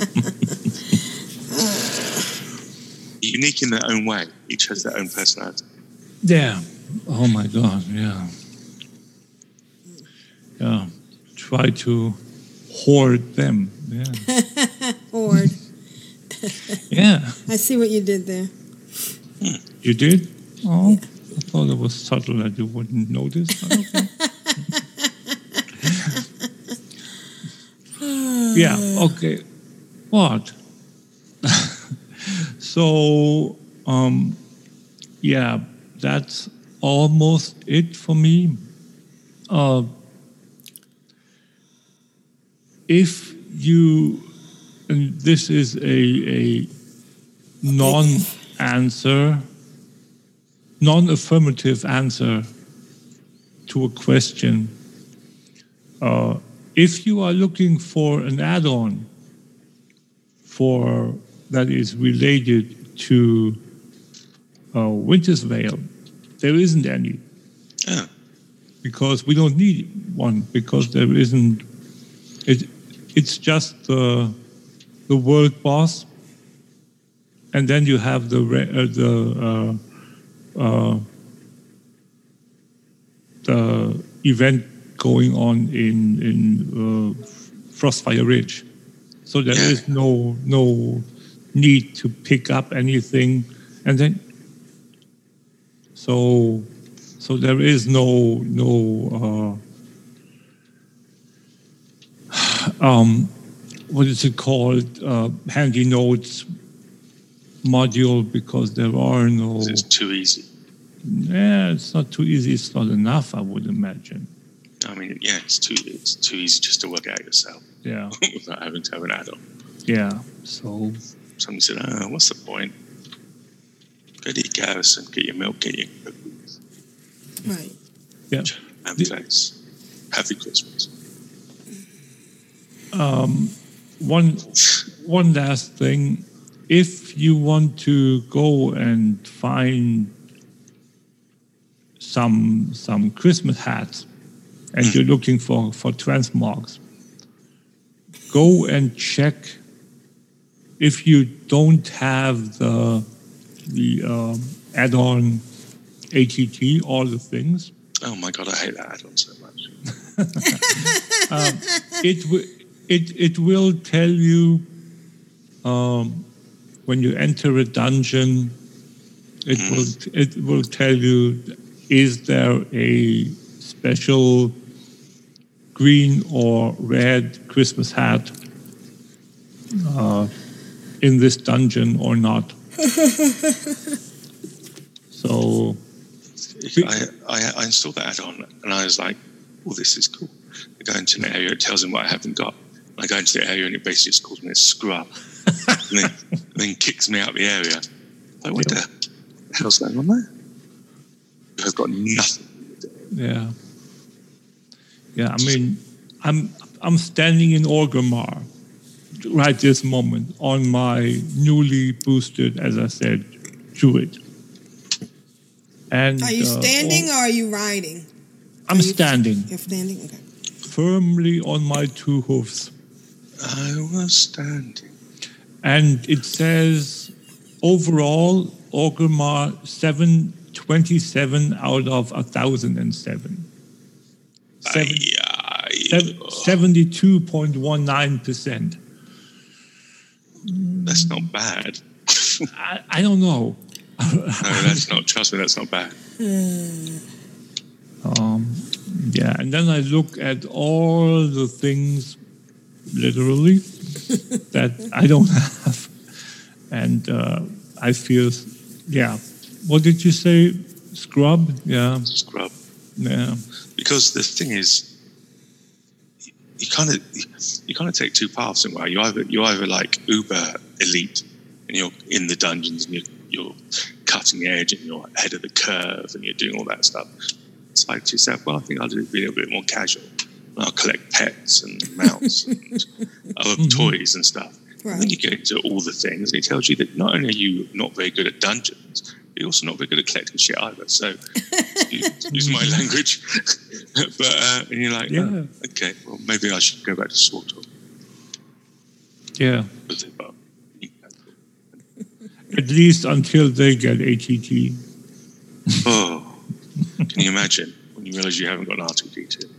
Unique in their own way. Each has their own personality. Yeah. Oh my God. Yeah. Yeah. Try to hoard them. Yeah. Horde. Yeah. I see what you did there. Hmm. You did? Oh, I thought it was subtle that you wouldn't notice. Yeah. Okay. What? So, um, yeah, that's almost it for me. Uh, if you, and this is a, a non answer, non affirmative answer to a question. Uh, if you are looking for an add on for that is related to uh, Winter's Veil, there isn't any. Yeah. Because we don't need one, because there isn't. It, it's just the, the world boss and then you have the uh, the uh, uh, the event going on in in uh, Frostfire Ridge, so there is no no need to pick up anything, and then so so there is no no uh, um, what is it called uh, handy notes module because there are no. It's too easy. Yeah, it's not too easy. It's not enough, I would imagine. I mean, yeah, it's too it's too easy just to work out yourself Yeah, without having to have an add-on. yeah. So Somebody said, "Oh, what's the point? Go to your garrison, get your milk, get your cookies, Right. yeah. and thanks. Happy Christmas." Um, one one last thing. If you want to go and find some some Christmas hats and you're looking for, for transmogs, go and check if you don't have the the um, add-on ATT, all the things. Oh my god, I hate that add-on so much. um, it wi- it it will tell you um, when you enter a dungeon. It will it will tell you is there a special green or red Christmas hat uh, in this dungeon or not. So I, I, I installed that add-on and I was like, "Oh, this is cool." I go into an area, it tells me what I haven't got. I go into the area and it basically just calls me a scrub, and then, and then kicks me out of the area. Like, what the hell's going on there? I've got nothing. Yeah. Yeah, I mean, I'm I'm standing in Orgrimmar right this moment on my newly boosted, as I said, Druid. And are you uh, standing uh, or are you riding? I'm you standing. You're standing. Okay. Firmly on my two hoofs. I was standing. And it says overall, Orgrimmar 727 out of thousand and seven. Oh. Seventy-two point one nine percent. That's not bad. I, I don't know. No, that's not. Trust me, that's not bad. Um, yeah, and then I look at all the things, literally, that I don't have, and uh, I feel, yeah. What did you say? Scrub? Yeah. Scrub. Yeah. Because the thing is, you kind of you kind of take two paths in a way. You either you either like uber elite, and you're in the dungeons and you're, you're cutting edge and you're ahead of the curve and you're doing all that stuff. It's like to yourself, well, I think I'll do be a little bit more casual. And I'll collect pets and mounts and other mm-hmm. toys and stuff. And then you get into all the things, and it tells you that not only are you not very good at dungeons, you're also not very good at collecting shit either. So, use, my language. but uh, and you're like, Yeah. oh, okay, well maybe I should go back to SWTOR. Yeah. But, but At least until they get ATT. oh, can you imagine when you realise you haven't got an R2D2?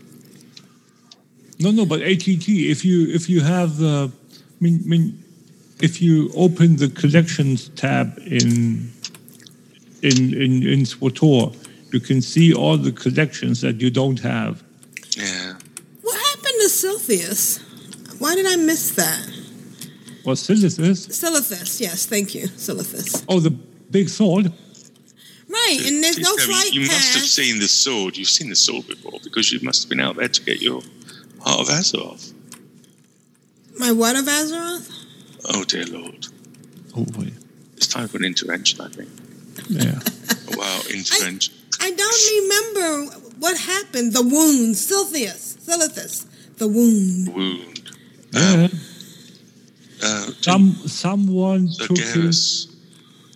No, no, but ATT. If you if you have the, I mean, I mean, if you open the collections tab in in in in SWTOR, you can see all the collections that you don't have. Yeah. What happened to Sylphius? Why did I miss that? What Silithus? Silithus, yes, thank you, Silithus. Oh, the big sword. Right, and there's no Please tell flight You must have seen the sword. You've seen the sword before because you must have been out there to get your Heart of Azeroth. My what of Azeroth? Oh dear lord. Oh boy. It's time for an intervention, I think. Yeah. Wow, intervention. I don't remember what happened. The wound, Silphius, Silithus, the wound. Wound. Yeah. Uh, Some someone took his.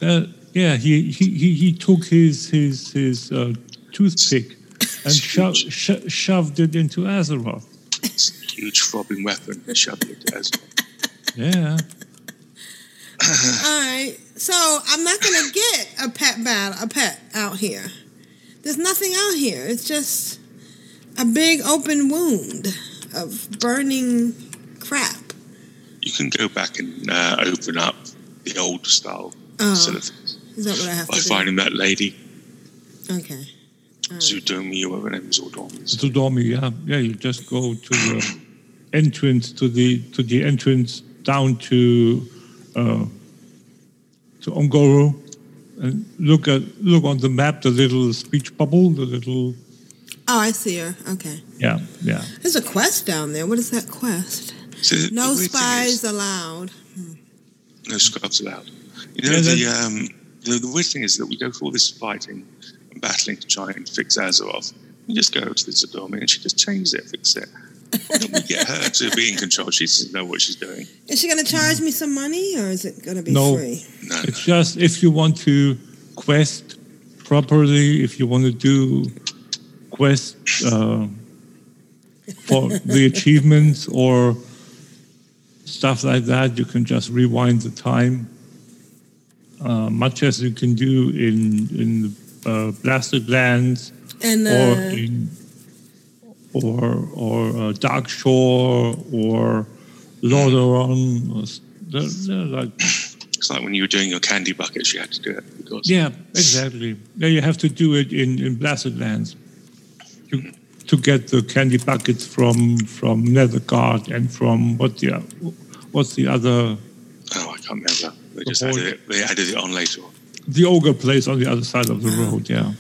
Uh, yeah, he, he, he, he took his his his uh, toothpick and sho- sho- shoved it into Azeroth. It's a huge throbbing weapon shoved it as Yeah. All right, so I'm not gonna get a pet battle, a pet out here. There's nothing out here. It's just a big open wound of burning crap. You can go back and uh, open up the old style Oh. facilities Is that what I have by to do? finding that lady, Okay. Zidormi, or whatever her name is, or Dormi. Zidormi, yeah. Yeah, you just go to the entrance to the to the entrance down to uh, to Un'Goro and look at look on the map the little speech bubble, the little Oh, I see her. Okay. yeah, yeah. There's a quest down there. What is that quest? So the- No the weird thing spies allowed. no scrubs allowed. You know, Yeah, the, um, the, the weird thing is that we go through all this fighting and battling to try and fix Azeroth. We just go to the Zidormi and she just changes it, fix it. Why don't we get her to be in control? She doesn't know what she's doing. Is she gonna charge me some money or is it gonna be No. free? No, It's just if you want to quest properly, if you want to do quest uh, for the achievements or stuff like that, you can just rewind the time, uh, much as you can do in in uh, Blasted Lands And or uh, in or or uh, Darkshore or Lordaeron. Or, s- they're, they're like it's like when you were doing your candy buckets, you had to do it because Yeah, exactly. Yeah, you have to do it in in Blasted Lands to, to get the candy buckets from from Nethergarde and from what the what's the other oh, I can't remember. They The just whole- added it. They added it on later on. the ogre place on the other side of the road. Yeah,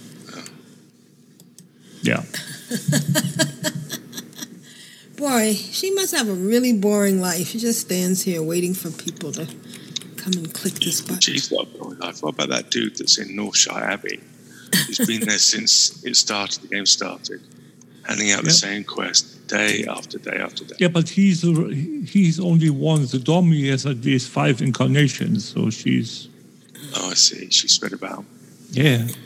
yeah. boy, she must have a really boring life. She just stands here waiting for people to come and click this button. She's got a boring life. What about that dude that's in Northshire Abbey? He's been there since it started. The game started, handing out the same quest day after day after day. Yeah, but he's he's only one. The Domi has at least five incarnations, so she's Oh, I see. She's spread about. yeah.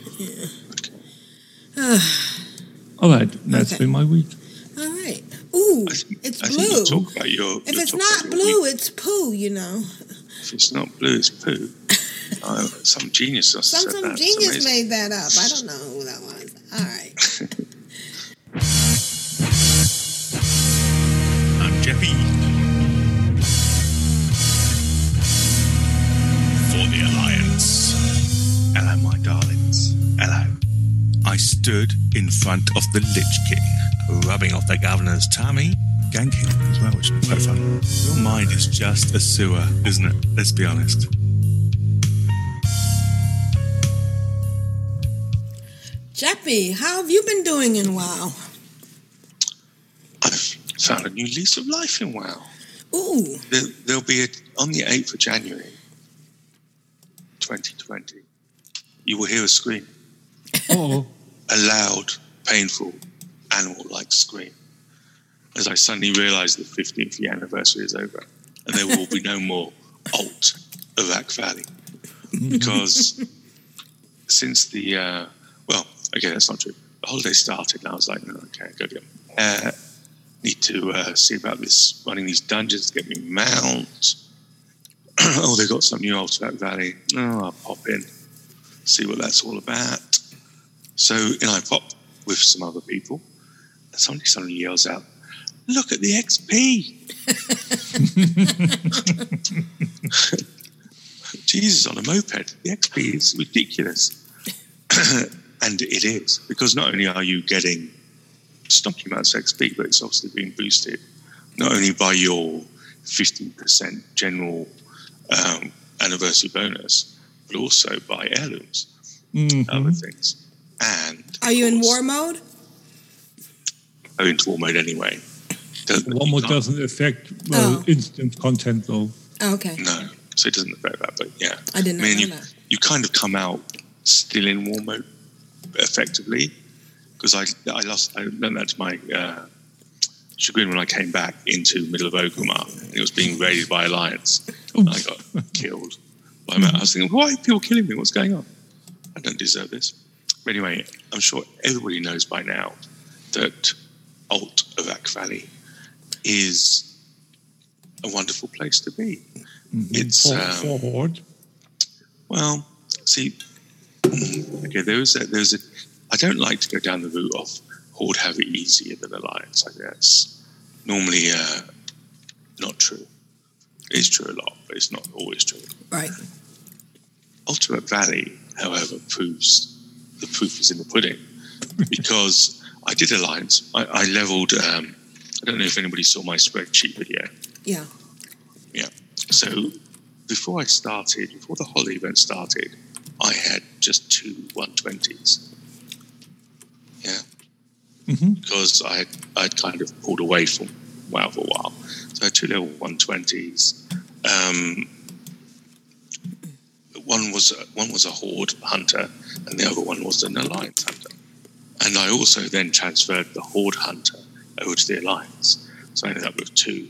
Ah. All right, that's Okay. been my week. All right. Ooh, it's I think you blue. talk about your. If you it's not blue, week. it's poo. You know, If it's not blue, it's poo. oh, some genius must have some said some that. Genius made that up. I don't know who that was. All right. I'm Jeppy. For the Alliance. Hello, my darlings. Hello. I stood in front of the Lich King, rubbing off the governor's tummy, ganking him as well, which is quite fun. Your mind is just a sewer, isn't it? Let's be honest. Jeppy, how have you been doing in WoW? I've found a new lease of life in WoW. Ooh, There, there'll be a, on the 8th of January, 2020. You will hear a scream, Oh, a loud, painful, animal-like scream. As I suddenly realise the 15th year anniversary is over, and there will be no more alt Iraq Valley because since the uh, well, okay, that's not true. The holiday started, and I was like, no, okay, go get uh, need to uh, see about this running these dungeons, get me mount. oh, they've got some new Alterac Valley. Oh, I'll pop in, see what that's all about. So, you know, I pop with some other people, and somebody suddenly yells out, "Look at the XP!" Jesus on a moped. The XP is ridiculous. and it is, because not only are you getting stonking amounts of XP, but it's obviously being boosted not only by your 15% general um, anniversary bonus, but also by heirlooms, Mhm. other things. And Are you in war mode? I'm in war mode anyway. Doesn't- One you more can't- doesn't affect well, Oh. instant content though. Oh, okay. No, so it doesn't affect that, but yeah. I did not I mean, know you, that. you kind of come out still in war mode effectively because I, I lost, I learned that to my uh, chagrin when I came back into middle of Orgrimmar and it was being raided by Alliance. And I got killed. By I was thinking, why are people killing me? What's going on? I don't deserve this. But anyway, I'm sure everybody knows by now that Alt of Ak Valley is a wonderful place to be. It's for, um, for Horde. well, see, mm, okay, there is a, there's a. I don't like to go down the route of Horde have it easier than Alliance. I guess normally uh, not true. It's true a lot, but it's not always true. Right. Alterac Valley, however, proves the proof is in the pudding because I did Alliance. I, I leveled. Um, I don't know if anybody saw my spreadsheet video. Yeah. Yeah. So before I started, before the holiday event started, I had just two 120s. Yeah. Because I had, I'd kind of pulled away from WoW for a while. So I had two level 120s. Um, one was a, one was a horde hunter, and the other one was an alliance hunter. And I also then transferred the horde hunter over to the alliance, so I ended up with two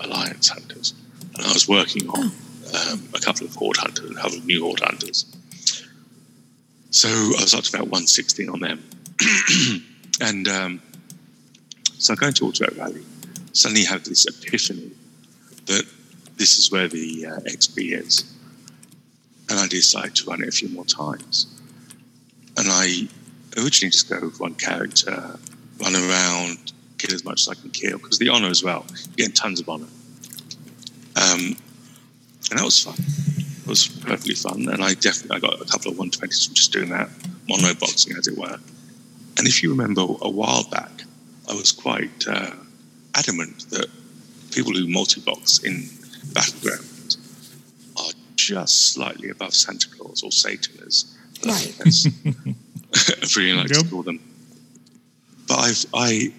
alliance hunters. And I was working on um, a couple of horde hunters, a couple of new horde hunters. So I was up to about 116 on them. and um, so I go into Alterac Valley, suddenly have this epiphany that this is where the uh, XP is. And I decide to run it a few more times. And I originally just go with one character, run around, kill as much as I can kill, because the honor as well, you're getting tons of honor. Um, and that was fun. It was perfectly fun. And I definitely I got a couple of 120s from just doing that, mono boxing, as it were. And if you remember a while back, I was quite uh, adamant that people who multi box in Battlegrounds are just slightly above Santa Claus or Satan, as, Right. as everyone likes to call them. But I've, I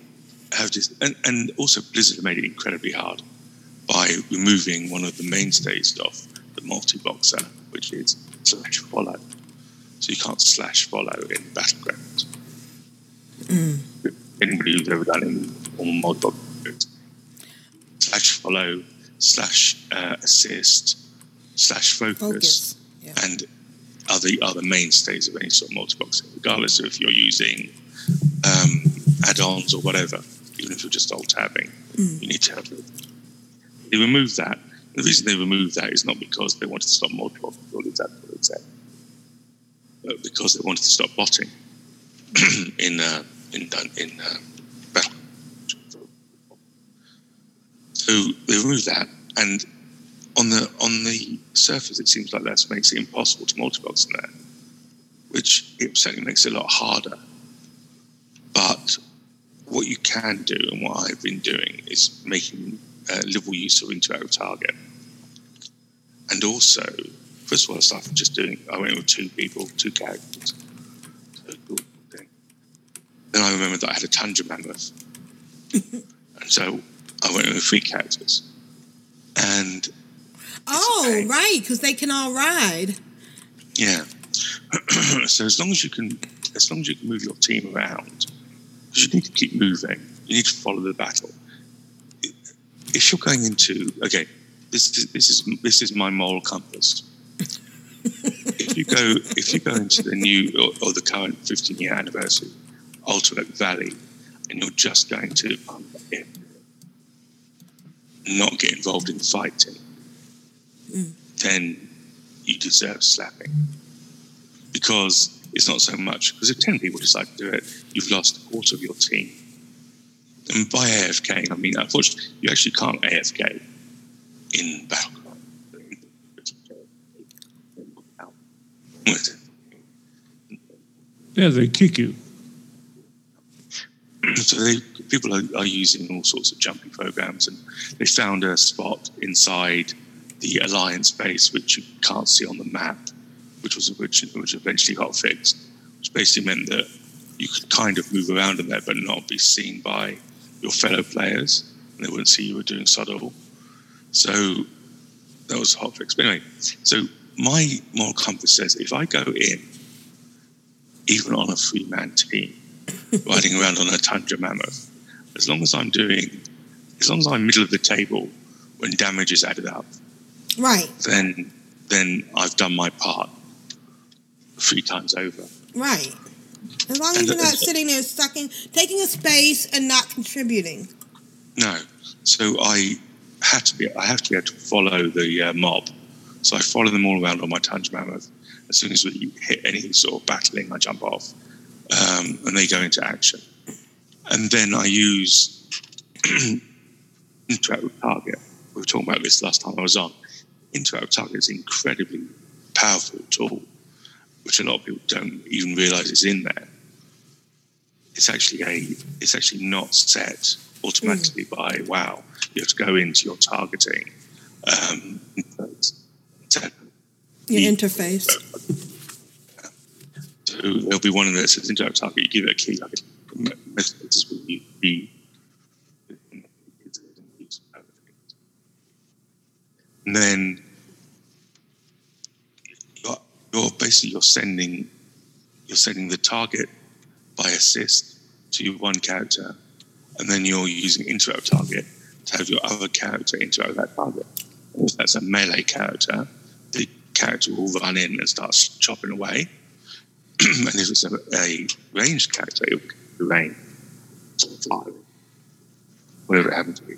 have just, and, and also Blizzard have made it incredibly hard by removing one of the mainstays of the multi boxer, which is slash follow. So you can't slash follow in Battlegrounds. Anybody who's ever done any formal multi boxer slash follow, slash uh, assist, slash focus, Focus, and are the are the mainstays of any sort of multi boxing, regardless of if you're using um, add-ons or whatever. Even if you're just alt tabbing, you need to have it. They removed that. The reason they removed that is not because they wanted to stop multi boxing, or exactly what it said, but because they wanted to stop botting in uh, in in uh, battle. So they removed that, and on the on the surface, it seems like that makes it impossible to multibox in there, which it certainly makes it a lot harder. But what you can do, and what I've been doing, is making uh, liberal use of interactive target, and also, first of all, I started just doing. I went with two people, two characters. So cool thing. Then I remembered that I had a tundra mammoth, and so I went with three characters, and Oh, right, because they can all ride. Yeah. so as long as you can, as long as you can move your team around, because you need to keep moving, you need to follow the battle. If you're going into okay, this is this is this is my moral compass. if you go if you go into the new or, or the current 15 year anniversary Alterac Valley, and you're just going to um, not get involved in fighting, Mm. then you deserve slapping because it's not so much because if 10 people decide to do it, you've lost a quarter of your team. And by AFK, I mean, unfortunately, you actually can't AFK in Battleground. Yeah, they kick you. so they, people are, are using all sorts of jumping programs, and they found a spot inside the Alliance base which you can't see on the map, which was which, which eventually got fixed, which basically meant that you could kind of move around in there but not be seen by your fellow players, and they wouldn't see you were doing sod all. So that was a hot fix. But anyway, so my moral compass says if I go in, even on a three man team, riding around on a tundra mammoth, as long as I'm doing, as long as I'm middle of the table when damage is added up, Right, then then I've done my part three times over. right. As long as And you're not sitting there sucking, taking a space and not contributing. No, so I had to be. I have to be able to follow the uh, mob. So I follow them all around on my tundra mammoth. As soon as we hit any sort of battling, I jump off, um, and they go into action. And then I use interact with target. We were talking about this last time I was on. Target is an incredibly powerful tool, which a lot of people don't even realize is in there. It's actually a. It's actually not set automatically by WoW. You have to go into your targeting. Um, Your interface. So there'll be one that says interact target. You give it a key, like a will be. Then you're, you're basically you're sending you're sending the target by assist to your one character, and then you're using interrupt target to have your other character interrupt that target. And if that's a melee character, the character will run in and start chopping away. and if it's a, a ranged character, it will fire, whatever it happens to be,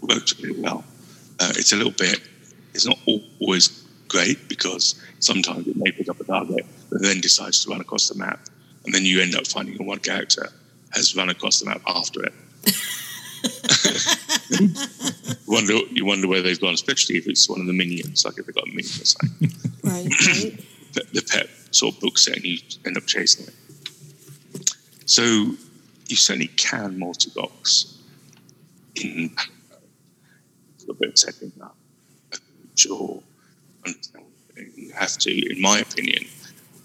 works really well. Uh, it's a little bit, it's not always great because sometimes it may pick up a target, but then decides to run across the map, and then you end up finding a one character has run across the map after it. wonder you wonder where they've gone, especially if it's one of the minions, like if they've got a minion or something. Right, right. the, the pet sort of books it and you end up chasing it. So you certainly can multi-box in a bit of setting up. Sure. You have to, in my opinion,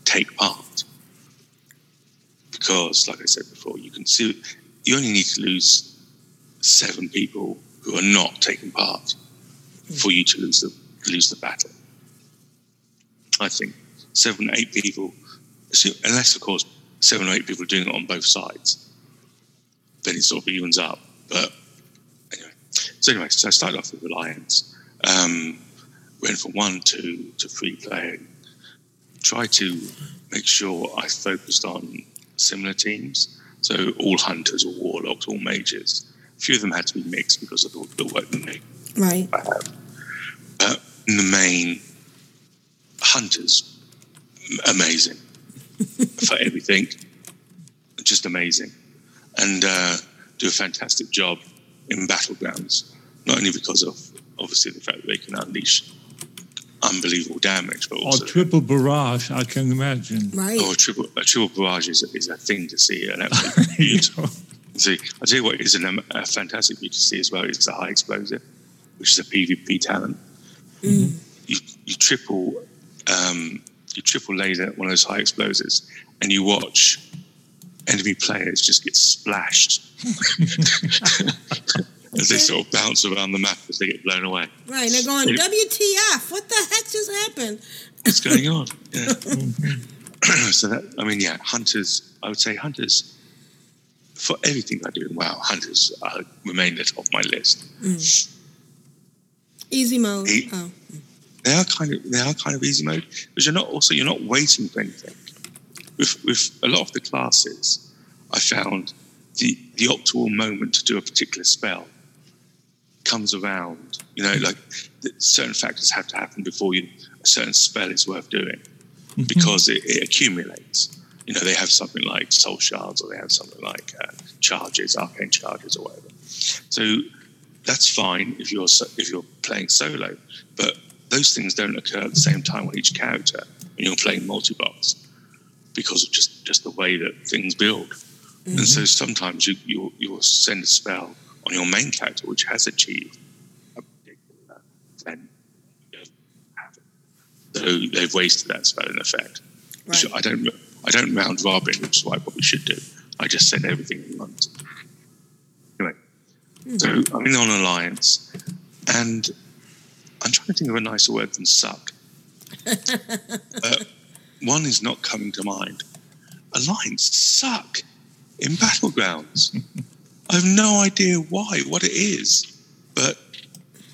take part because, like I said before, you can see you only need to lose seven people who are not taking part for you to lose the lose the battle. I think seven, eight people, unless of course seven or eight people are doing it on both sides, then it sort of evens up. But anyway, so anyway, so I started off with Alliance, um, went from one to to three playing, tried to make sure I focused on similar teams, so all hunters, all warlocks, all mages. A few of them had to be mixed because of the, the work that Right. I have. But in the main, hunters, amazing for everything, just amazing, and uh, do a fantastic job in battlegrounds. Not only because of obviously the fact that they can unleash unbelievable damage, but Or also triple barrage, I can imagine. Right. Oh, a triple, a triple barrage is, is a thing to see. An absolute beauty. see, I'll tell you what is an, um, a fantastic beauty to see as well is the high explosive, which is a PvP talent. You, you triple um, you triple laser one of those high explosives, and you watch enemy players just get splashed as they sort of bounce around the map as they get blown away. Right. They're going, WTF? What the heck just happened? What's going on? Yeah. so that I mean, yeah, hunters. I would say hunters for everything I do in WoW. Hunters uh, remain at the top of my list. Mm. Easy mode. He- Oh. they are kind of they are kind of easy mode because you're not also you're not waiting for anything. With with a lot of the classes, I found the the optimal moment to do a particular spell comes around. You know, like certain factors have to happen before you a certain spell is worth doing because it, it accumulates. You know, they have something like soul shards, or they have something like uh, charges, arcane charges, or whatever. So that's fine if you're so- if you're playing solo, but those things don't occur at the same time on each character when you're playing multi-box because of just just the way that things build. And so sometimes you you'll, you'll send a spell on your main character which has achieved a particular then you don't have it. So they've wasted that spell in effect. Which I don't I don't round robin, which is what we should do. I just send everything at once. Anyway, so I'm in on alliance, and I'm trying to think of a nicer word than suck. uh, one is not coming to mind. Alliance suck in battlegrounds. I have no idea why, what it is, but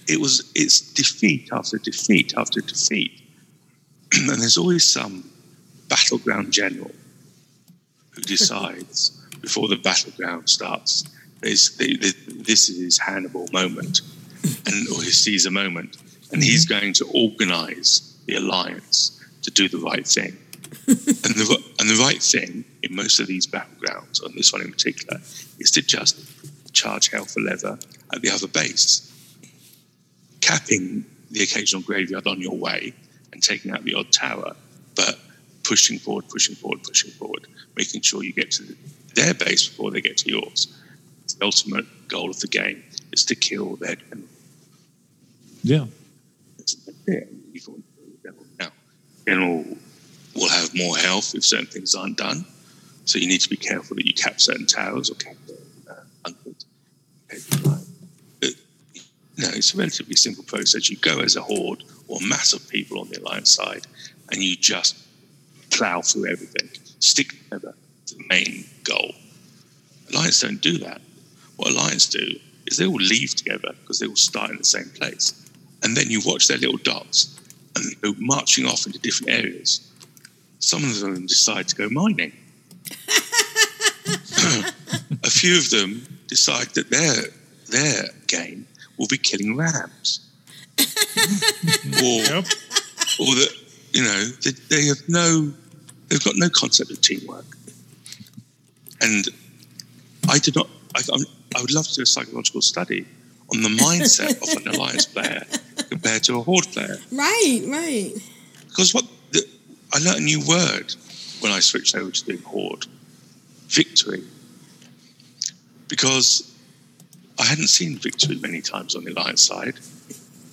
it was it's defeat after defeat after defeat, and there's always some battleground general who decides before the battleground starts. There's, the, the, this is his Hannibal moment, and or his Caesar moment, and he's mm-hmm. going to organize the alliance to do the right thing. And the and the right thing in most of these battlegrounds, on this one in particular, is to just charge hell for leather at the other base, capping the occasional graveyard on your way and taking out the odd tower, but pushing forward, pushing forward, pushing forward, making sure you get to their base before they get to yours. The ultimate goal of the game is to kill their general. Yeah. Now, general more health if certain things aren't done. So you need to be careful that you cap certain towers or cap uh, know, it's a relatively simple process. You go as a horde or mass of people on the alliance side, and you just plow through everything, stick together to the main goal. Alliance don't do that. What Alliance do is they all leave together because they all start in the same place. And then you watch their little dots and they go marching off into different areas. Some of them decide to go mining. a few of them decide that their their game will be killing rams, or or that you know they, they have no they've got no concept of teamwork. And I did not. I, I'm, I would love to do a psychological study on the mindset of an alliance player compared to a horde player. Right, right. Because what the, I learned a new word when I switched over to doing horde, victory. Because I hadn't seen victory many times on the alliance side,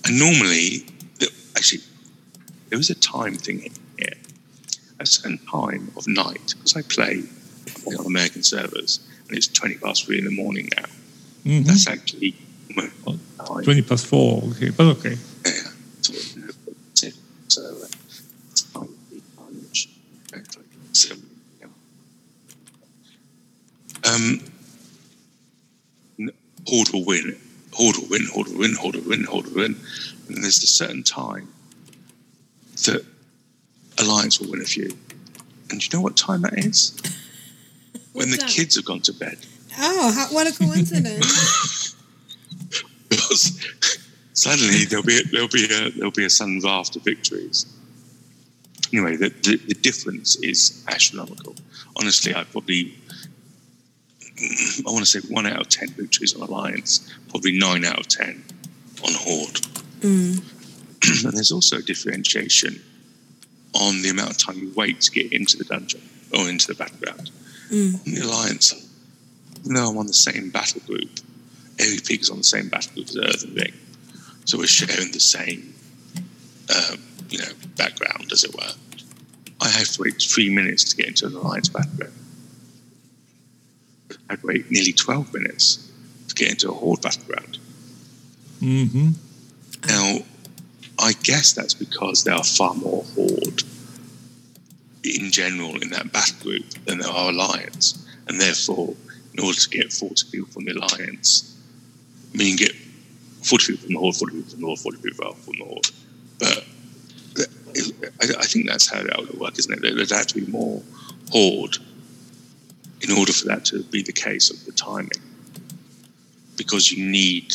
and normally, actually, there was a time thing here. A certain time of night, because I play, I play on American servers, and it's twenty past three in the morning now. Mhm. That's actually my 20 past 4, okay, but okay. So uh, it's not really much. So, yeah. Um, n- Horde will win. Horde will win. Horde will win. Horde will win. Horde will win. And there's a certain time that Alliance will win a few. And do you know what time that is? when the time? kids have gone to bed. Oh, how, what a coincidence. because suddenly there'll be there'll be a there'll be a sudden raft of victories. Anyway, the, the, the difference is astronomical. Honestly, I probably I want to say one out of ten victories on Alliance, probably nine out of ten on Horde. Mm. and there's also a differentiation on the amount of time you wait to get into the dungeon or into the battleground. Mm. On the Alliance, though I'm on the same battle group, every pig is on the same battle group as Earthen Ring. So we're sharing the same, um, you know, background, as it were. I have to wait three minutes to get into an Alliance battleground. I'd wait nearly 12 minutes to get into a Horde battleground. Mm-hmm. Now, I guess that's because there are far more Horde in general in that battle group than there are Alliance. And therefore, in order to get 40 people from the Alliance, I mean, get 40 people from the Horde, 40 people from the Horde, 40 people from the Horde. But I, think that's how that would work, isn't it? There- There'd have to be more horde in order for that to be the case of the timing, because you need.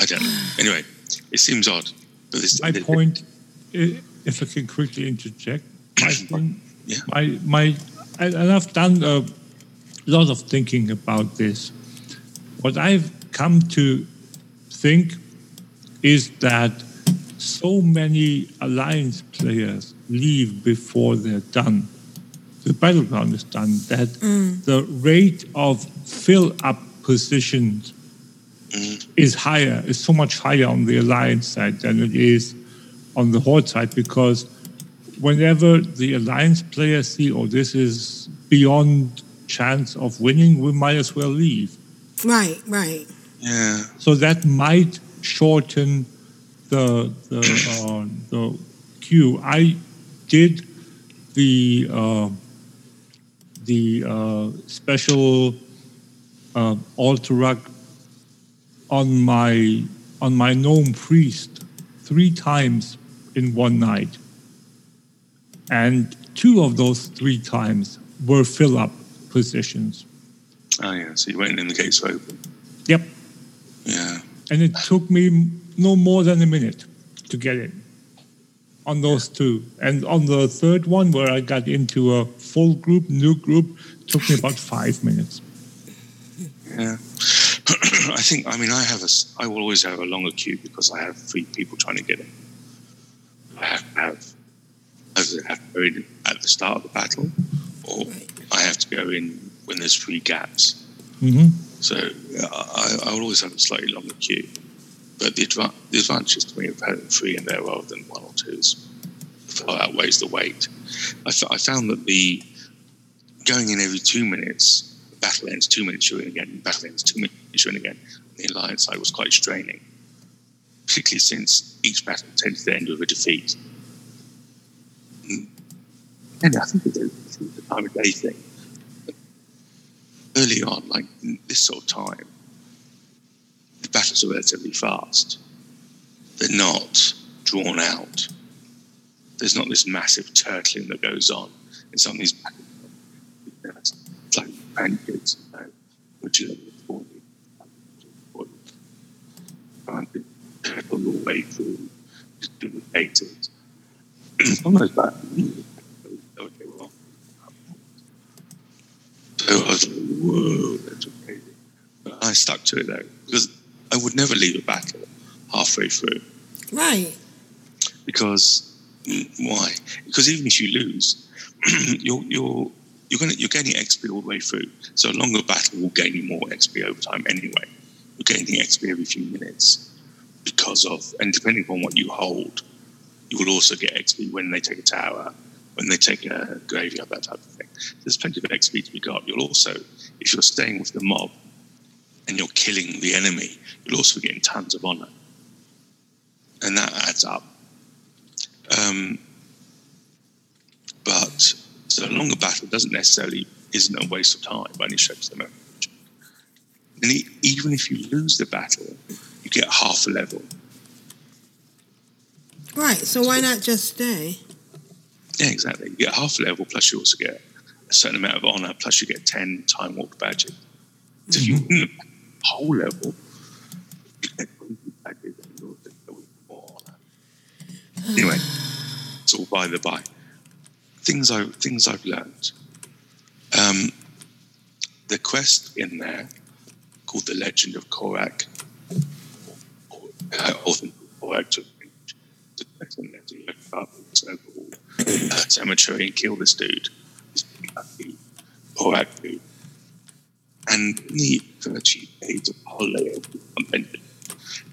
I don't know. Anyway, it seems odd. But this, My the- point, if I can quickly interject, my thing, Yeah. my my, and I've done a lot of thinking about this. What I've come to think is that so many alliance players leave before they're done. The battleground is done. That the rate of fill up positions is higher, is so much higher on the alliance side than it is on the horde side because whenever the alliance players see, oh, this is beyond chance of winning, we might as well leave. Right, right. yeah. So that might shorten the the uh, the queue. I did the uh, the uh, special uh, Alterac on my on my gnome priest three times in one night, and two of those three times were fill up positions. Oh yeah. So you went in the gates open. Yep. Yeah. and it took me no more than a minute to get in on those two. And on the third one, where I got into a full group, new group, took me about five minutes. Yeah. I think, I mean, I have a, I will always have a longer queue because I have three people trying to get in. I have to have, either have to go in at the start of the battle, or I have to go in when there's three gaps. Mm-hmm. So yeah, I, I will always have a slightly longer queue. But the, adva- the advantages to me of having three in there rather than one or two is far outweighs the weight. I, f- I found that the going in every two minutes, battle ends two minutes, you're in again, battle ends two minutes, you're in again. The alliance side was quite straining, particularly since each battle tends to end with a defeat. Mm. And I think it's a, a time of day thing. Early on, like this sort of time, the battles are relatively fast. They're not drawn out. There's not this massive turtling that goes on in some of these. It's like pancakes, which is turtle your way through, just do the cases. Almost like, okay, well. So I was like, whoa, that's crazy. But I stuck to it though, because I would never leave a battle halfway through. Right. Because why? Because even if you lose, you're you're you're going you're gaining XP all the way through. So a longer battle will gain you more XP over time anyway. You're gaining XP every few minutes because of, and depending on what you hold, you will also get XP when they take a tower, when they take a graveyard, that type of thing. There's plenty of XP to be got. You'll also, if you're staying with the mob and you're killing the enemy, you'll also be getting tons of honor, and that adds up. Um, but so a longer battle doesn't necessarily isn't a waste of time by any stretch of the imagination. And even if you lose the battle, you get half a level. Right. So why not just stay? Yeah, exactly. You get half a level, plus you also get a certain amount of honor, plus you get 10 time walk badges. So if you win the whole level, you get 20 badges and you also get more honor. Anyway, it's all by the by. Things, I, things I've learned. Um, the quest in there, called The Legend of Korrak, uh, author Korrak took to look up the uh, cemetery and kill this dude, this Korrak dude. And he virtually paid a holiday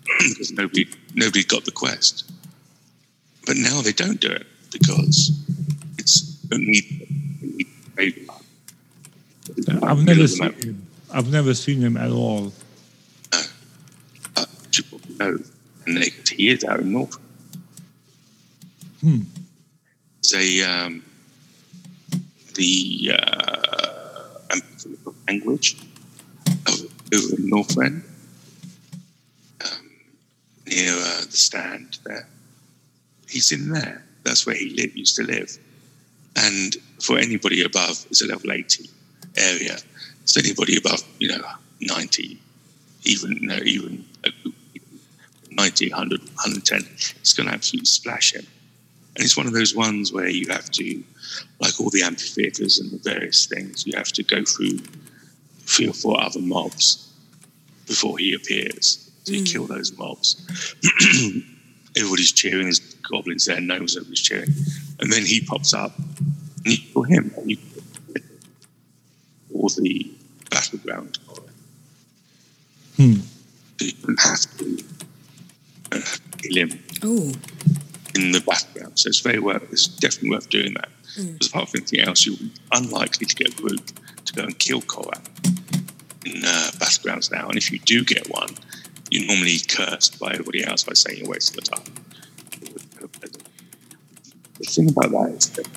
because nobody nobody got the quest. But now they don't do it because it's don't need, need. I've never seen him. I've never seen him at all. Uh, you probably know, and they, he is out in North. Hmm. A um, the uh, language of, over in Northrend, um, near uh, the stand there. He's in there. that's where he li- used to live. And for anybody above, it's a level 80 area. So anybody above, you know, 90, even, you know, even uh, 90, 100, 110, it's going to absolutely splash him. And it's one of those ones where you have to, like all the amphitheaters and the various things, you have to go through three or four other mobs before he appears. So you kill those mobs. Everybody's cheering, there's goblins there, no knows was cheering. And then he pops up and you kill him. And you or the battleground. Hmm. So you don't have to uh, kill him Oh, in the battleground. So it's very worth. It's definitely worth doing that. Because apart from anything else, you're unlikely to get a group to go and kill Korrak in uh, battlegrounds now. And if you do get one, you're normally cursed by everybody else by saying you're wasting the time. The thing about that is that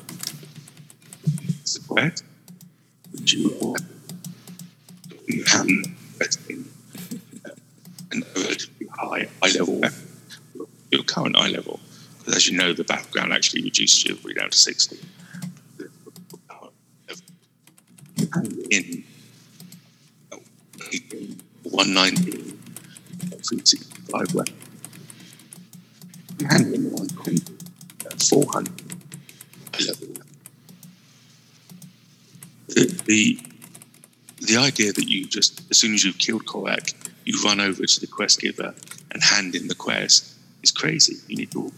it's a quest which you you have in an relatively uh, high eye level. Your current eye level, because as you know, the background actually reduces your everybody down to 60. In uh, 119, 365 weapon. You hand in 120, 400 eye level weapon. The, the the idea that you just, as soon as you've killed Korrak, you run over to the quest giver and hand in the quest is crazy. You need to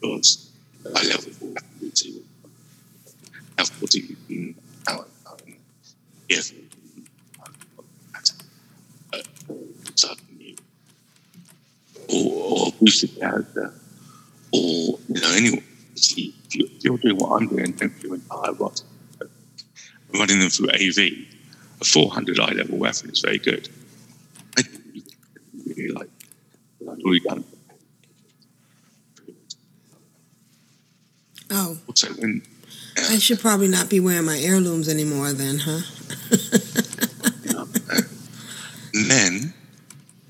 because I level to have 40 in our if suddenly or, boosted character or you know anyway see if you're, doing what I'm doing don't do entire bot running them through AV a 400 eye level weapon is very good I oh. I should probably not be wearing my heirlooms anymore then, huh? Then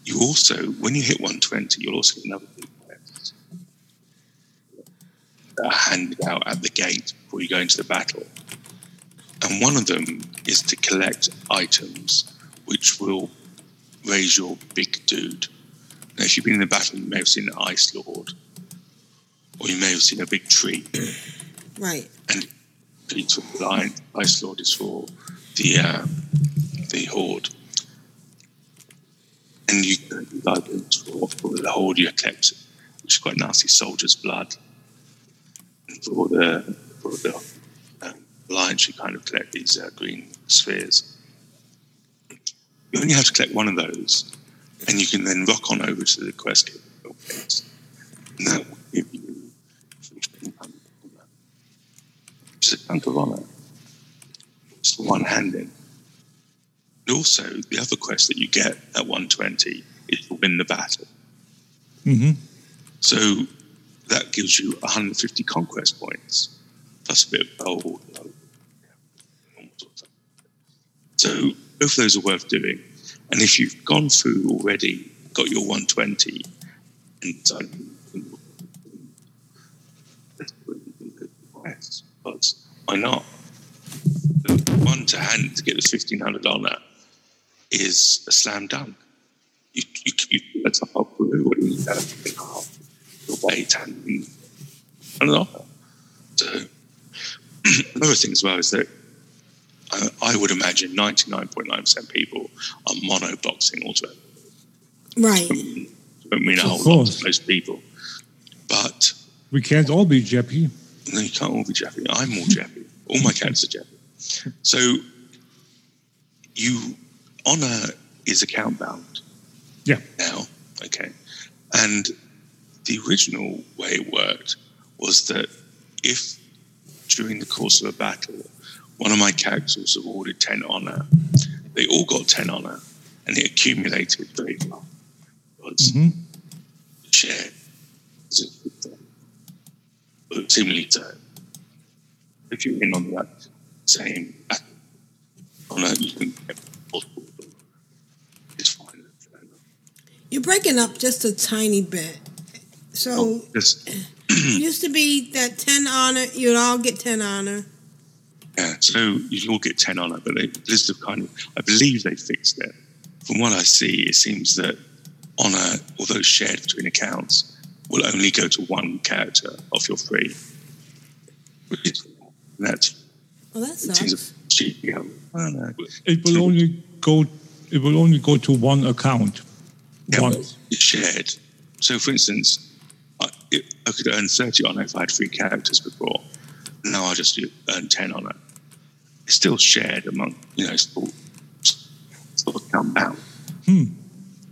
you also, when you hit 120, you'll also get another big quest that are handed out at the gate before you go into the battle. And one of them is to collect items which will raise your big dude. Now, if you've been in the battle, you may have seen an Ice Lord, or you may have seen a big tree. Right. And Peter Line, Ice Lord is for the uh, the Horde. And you items for, the Horde you collect, which is quite nasty, soldier's blood. And for the for the um, Alliance, you kind of collect these uh, green spheres. You only have to collect one of those, and you can then rock on over to the quest giver. And that will give you it's a chunk of honor. It's one handing. Also, the other quest that you get at 120 is to win the battle. Mm-hmm. So that gives you 150 conquest points, plus a bit of gold. So both of those are worth doing. And if you've gone through already, got your 120, and but why not? The one to hand to get the 1500 honor is a slam dunk. You, you, you that's a whole crew, what do you have to pick up your weight and, and an offer. So, another thing as well is that I, I would imagine 99.9% people are mono boxing also. Right. I mean, a whole lot course. to most people. But We can't all be Jeppy. no, you can't all be Jeffy. I'm all Jeffy. All my cats are Jeffy. So you honor is account bound. Yeah. Now, okay. And the original way it worked was that if during the course of a battle, one of my characters was awarded 10 honor, they all got 10 honor and it accumulated very well. Because Mhm. shared. But similarly to if you're in on that same honor, you can get multiple. It's fine. You're breaking up just a tiny bit. So oh, Just, it used to be that 10 honor, you'd all get 10 honor. yeah, so you'd all get 10 honor, but they, this kind of, I believe they fixed it. From what I see, it seems that honor, although shared between accounts, will only go to one character of your free. Which is, that's Well, that it sucks. a cheeky. I don't. It will only go. It will only go to one account. It's shared. So, for instance, I, it, I could earn 30 honor if I had three characters before. Now I just earn 10 on it. It's still shared among, you know, still, still come out. Hmm.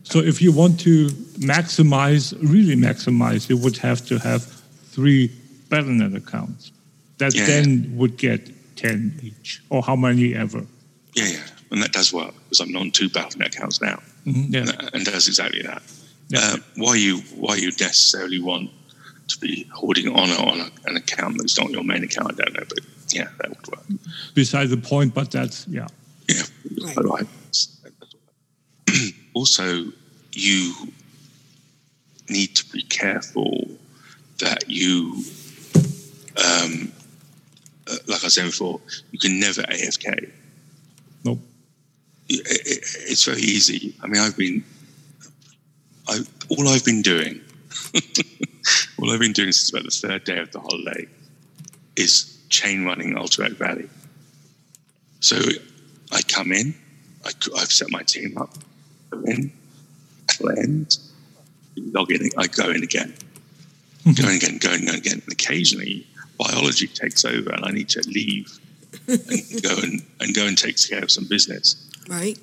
So if you want to maximize, really maximize, you would have to have three Battle.net accounts that Yeah. then would get 10 each, or how many ever. Yeah, yeah. And that does work because I'm on two Battle.net accounts now. Mhm, yeah. And, and does exactly that. Yeah. Uh, why you why you necessarily want to be holding honor on a, an account that's not your main account, I don't know. But yeah, that would work. Beside the point, but that's, yeah. Yeah, quite right. also, you need to be careful that you, um, uh, like I said before, you can never AFK. Nope. It, it, it's very easy. I mean, I've been, I all I've been doing, all I've been doing since about the third day of the holiday, is chain running Alterac Valley. So I come in, I, have set my team up, go in, end, log in, I go in again, hmm. go in again, go in again. And occasionally biology takes over and I need to leave and go and, and go and take care of some business. Right?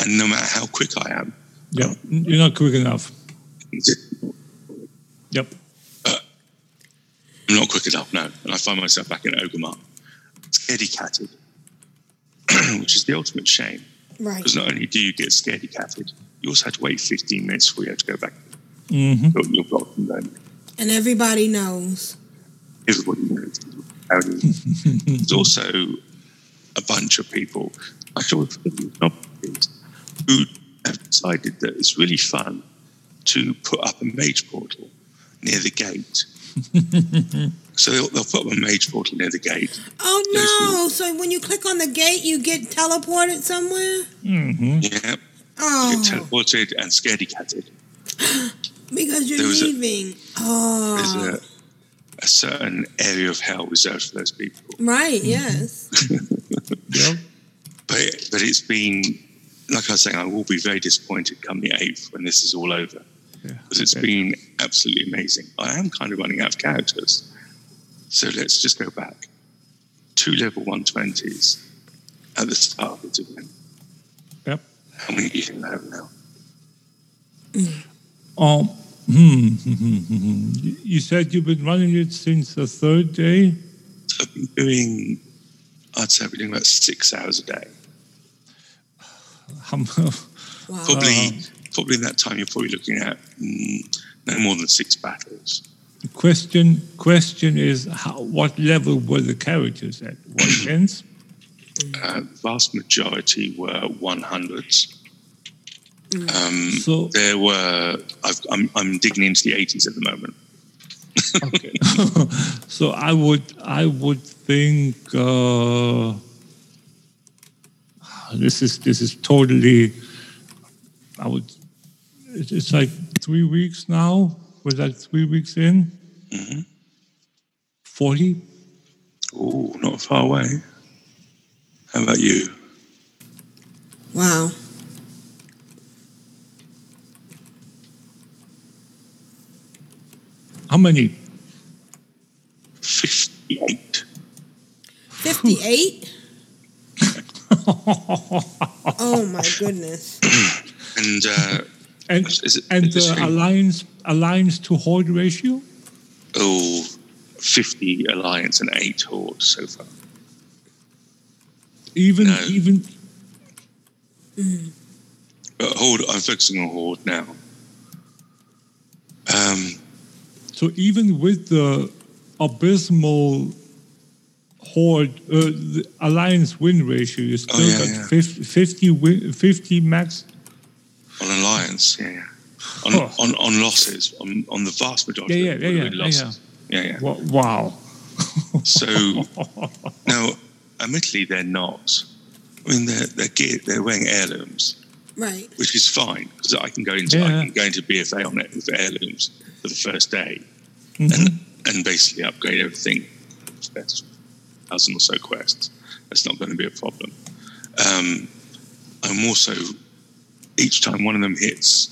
And no matter how quick I am, Yeah, you're not quick enough. Yep. I'm not quick enough, no. And I find myself back in Orgrimmar, scaredy catted, which is the ultimate shame. Right. Because not only do you get scaredy catted, you also have to wait 15 minutes before you have to go back. Mm-hmm. Your, your block and then And everybody knows. everybody knows. it is. There's also a bunch of people, I feel who have decided that it's really fun to put up a mage portal near the gate. So they'll, they'll put up a mage portal near the gate. Oh no! So when you click on the gate, you get teleported somewhere? Mm-hmm. Yeah. Oh, Get teleported and scaredy catted. because you're there was a- leaving. oh, There's a, a certain area of hell reserved for those people. right? Yes. Yep. But but it's been like I was saying, I will be very disappointed come the eighth when this is all over. Because it's been absolutely amazing. I am kind of running out of characters. So let's just go back. Two level one twenties at the start of the event. Yep. How many do you think I have now? Um, hmm. You said you've been running it since the third day? I've been doing I'd say I've been doing about six hours a day. How mu- Probably probably in that time you're probably looking at mm, no more than six battles. The question question is how, what level were the characters at? What tens? Uh, vast majority were 100s. Um, So- there were. I've, I'm, I'm digging into the 80s at the moment. Okay. so I would I would think uh, this is this is totally. I would. It's like three weeks now. Was that three weeks in? Mm-hmm. Forty. Oh, not far away. How about you? Wow. How many? 58. 58? oh my goodness. And uh, And is it, and is it the stream? alliance alliance to horde ratio. oh, 50 alliance and 8 horde so far. Even No. even But horde, I'm focusing on horde now. Um, So even with the abysmal horde, uh, the alliance win ratio, you still Oh, yeah, got yeah. 50, 50, win, 50 max. on alliance, yeah. yeah. on, on, on losses, on, on the vast majority Yeah, of yeah, yeah, yeah, losses. Yeah, yeah. Wa- Wow. So now, admittedly, they're not. I mean, they're they're, geared, they're wearing heirlooms, Right. which is fine because I can go into Yeah. I can go into BFA on it with heirlooms for the first day, Mhm. and and basically upgrade everything. That's thousand or so quests. That's not going to be a problem. Um, I'm also each time one of them hits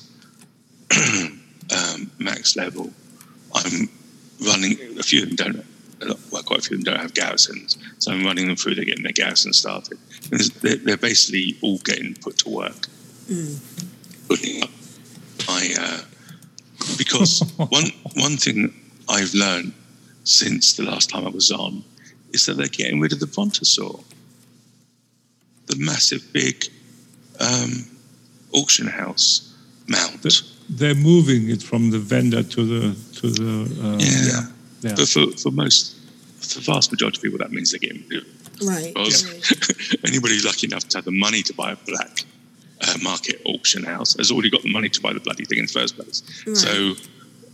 um, max level, I'm running. A few of them don't. Well, quite a few of them don't have garrisons, so I'm running them through. They're getting their garrison started. And They're, they're basically all getting put to work, putting up my. Uh, because one one thing I've learned since the last time I was on is that they're getting rid of the Brontosaur, the massive big um, auction house mount. They're moving it from the vendor to the to the. Uh, Yeah. yeah. But for, for most, for the vast majority of people, that means they're getting rid of it. Right. Because anybody who's lucky enough to have the money to buy a black uh, market auction house has already got the money to buy the bloody thing in the first place. Right. So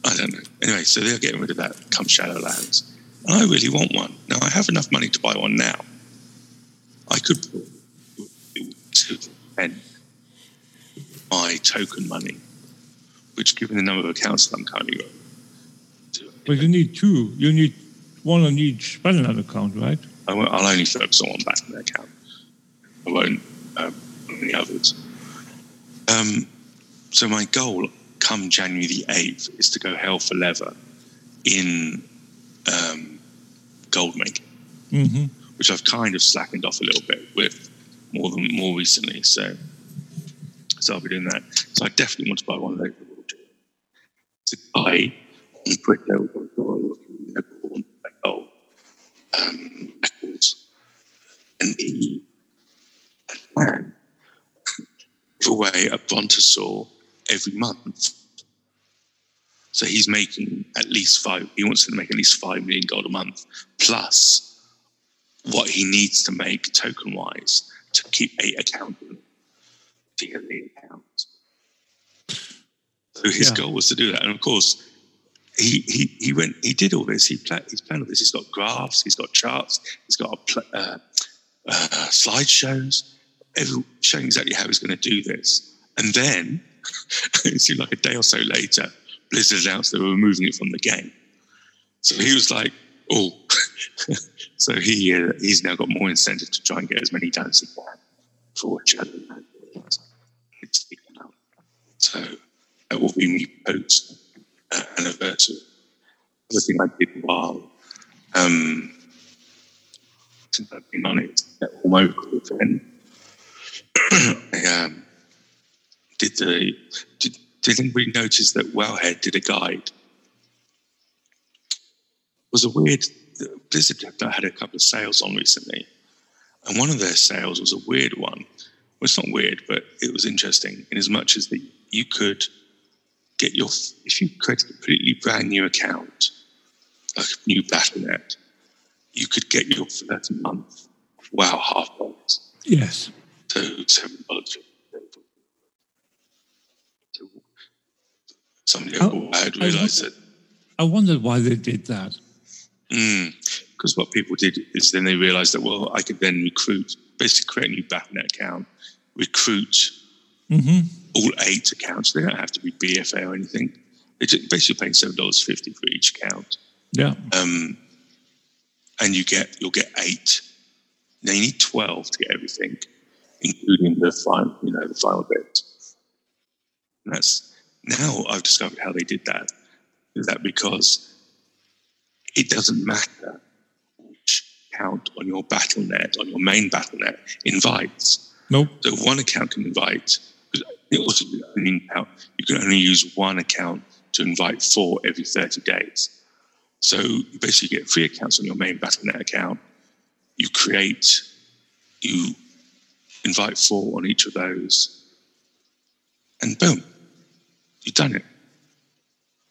I don't know. Anyway, so they're getting rid of that come Shadowlands. And I really want one. Now I have enough money to buy one now. I could put it to spend my token money, which given the number of accounts that I'm currently got, But you need two. You need one on each Battle.net account, right? I won't, I'll only focus on one back in the account. I won't um, on the others. Um, so my goal come January the 8th is to go hell for leather in um, gold making, Mm-hmm. which I've kind of slackened off a little bit with more than more recently. So, so I'll be doing that. So I definitely want to buy one of those. It's a guy on Twitter gold um, records, and he had away a brontosaur every month. So he's making at least five. He wants to make at least five million gold a month, plus what he needs to make token wise to keep eight accounts. To get eight accounts. So his Yeah. goal was to do that, and of course, he he he went. He did all this. He pla- he's planned all this. He's got graphs. He's got charts. He's got a pl- uh, uh, slideshows, showing exactly how he's going to do this. And then it seemed like a day or so later, Blizzard announced they were removing it from the game. So he was like, "Oh." so he uh, he's now got more incentive to try and get as many done as he can for. It's out. So that will be me post uh, anniversary. The thing I did while um, since I've been on it, at all I um, did the did, did anybody notice that Wowhead did a guide? It was a weird Blizzard had a couple of sales on recently, and one of their sales was a weird one. Well, it's not weird, but it was interesting in as much as that you could get your if you created a completely brand new account, a new BattleNet, you could get your first month WoW half price. Yes. Dollars. Somebody Oh, I had realised that I wondered why they did that. because what people did is then they realised that well, I could then recruit, basically create a new BattleNet account, recruit Mm-hmm. all eight accounts. They don't have to be BFA or anything. They just basically paying seven dollars fifty for each account. Yeah. um, and you get you'll get eight. Now you need twelve to get everything, including the final, you know, the final bit. And that's now I've discovered how they did that. Is that because it doesn't matter which account on your BattleNet, on your main BattleNet, invites. Nope. So one account can invite. because It also you can only use one account to invite four every thirty days. So you basically get three accounts on your main BattleNet account. You create, you invite four on each of those, and boom, you've done it.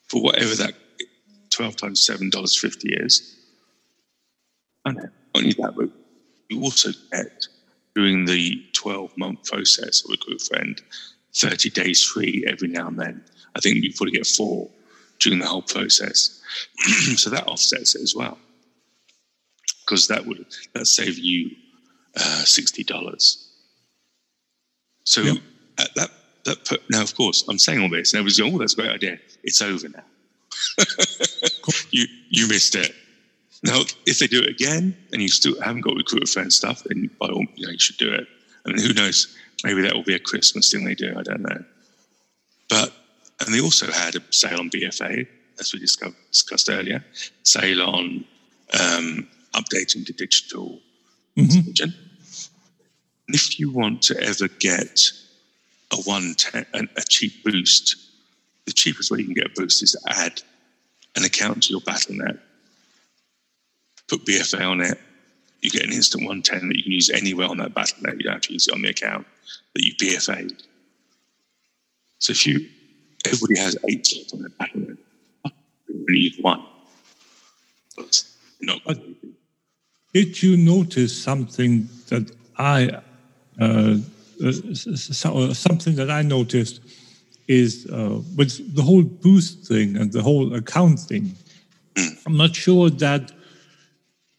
For whatever that 12 times $7.50 is. And only that, but you also get, during the 12 month process of a group friend, 30 days free every now and then. I think you probably get four during the whole process. so that offsets it as well. Because that would that save you uh, sixty dollars. So Yep. at that that put, now, of course, I'm saying all this, and everybody's going, "Oh, that's a great idea." It's over now. you you missed it. Now, if they do it again and you still haven't got recruiter friend stuff, then by all you know you should do it. And who knows? Maybe that will be a Christmas thing they do. I don't know. But and they also had a sale on BFA, as we discussed, discussed earlier, sale on um, updating to digital intelligence. If you want to ever get a one ten, a, cheap boost, the cheapest way you can get a boost is to add an account to your BattleNet, put BFA on it. You get an instant 110 that you can use anywhere on that BattleNet. You don't have to use it on the account that you BFA'd. So if you, everybody has eight slots on their BattleNet, you only use one. But not Did you notice something that I, uh, s- s- so- something that I noticed is uh, with the whole boost thing and the whole account thing. I'm not sure that.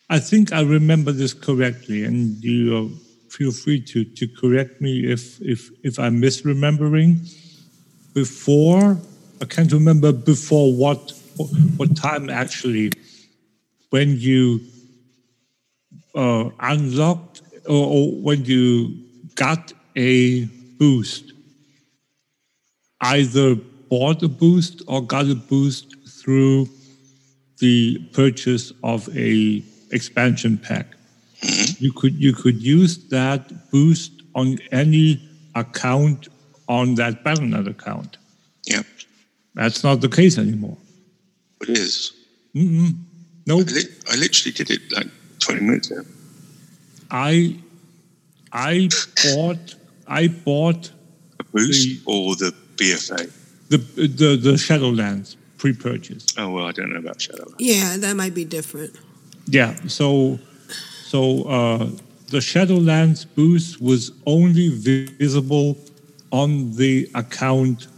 I think I remember this correctly, and you uh, feel free to to correct me if if if I'm misremembering. Before, I can't remember before what what time actually when you uh, unlocked or, or when you got a boost, either bought a boost or got a boost through the purchase of a expansion pack. Mm-hmm. You could you could use that boost on any account on that BattleNet account. Yeah. That's not the case anymore. It is. Mm-mm. No, I, li- I literally did it like 20 minutes ago. I I bought I bought A boost or the BFA? the the the Shadowlands pre-purchase. Oh, well, I don't know about Shadow. Yeah, that might be different. Yeah, so so uh, the Shadowlands boost was only visible on the account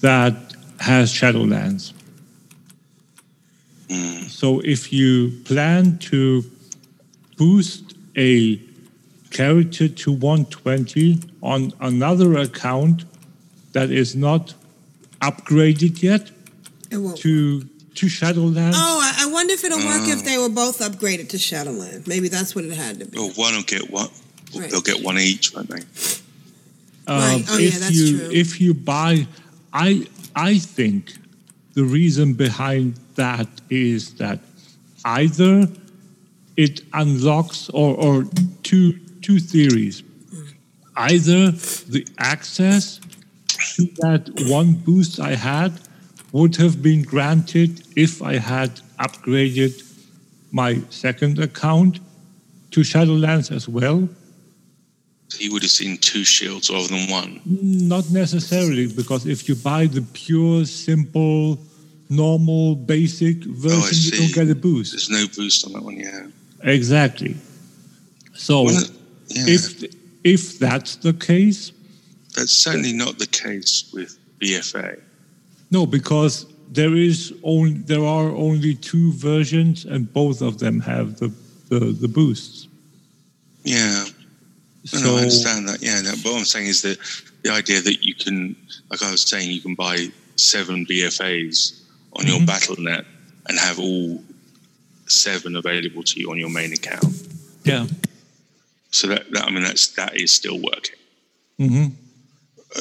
that has Shadowlands. So if you plan to boost a character to 120 on another account that is not upgraded yet to to Shadowlands, Oh, I, I wonder if it'll work if they were both upgraded to Shadowland. Maybe that's what it had to be. Well, one will get one. Right. They'll get one each, won't they? Um, Right. Oh, yeah, if that's you true. if you buy, I I think the reason behind that is that either it unlocks or or two two theories, either the access to that one boost I had would have been granted if I had upgraded my second account to Shadowlands as well. He would have seen two shields rather than one. Not necessarily, because if you buy the pure, simple, normal, basic Oh, version, you don't get a boost. There's no boost on that one, yeah. Exactly. So, Well, yeah. if if that's the case, That's certainly not the case with BFA. no, because there is only there are only two versions, and both of them have the the, the boosts. Yeah. So no, I understand that. Yeah, no, but what I'm saying is that the idea that you can, like I was saying, you can buy seven BFAs on your Mhm. BattleNet and have all seven available to you on your main account. yeah. So that, that I mean, that's that is still working. hmm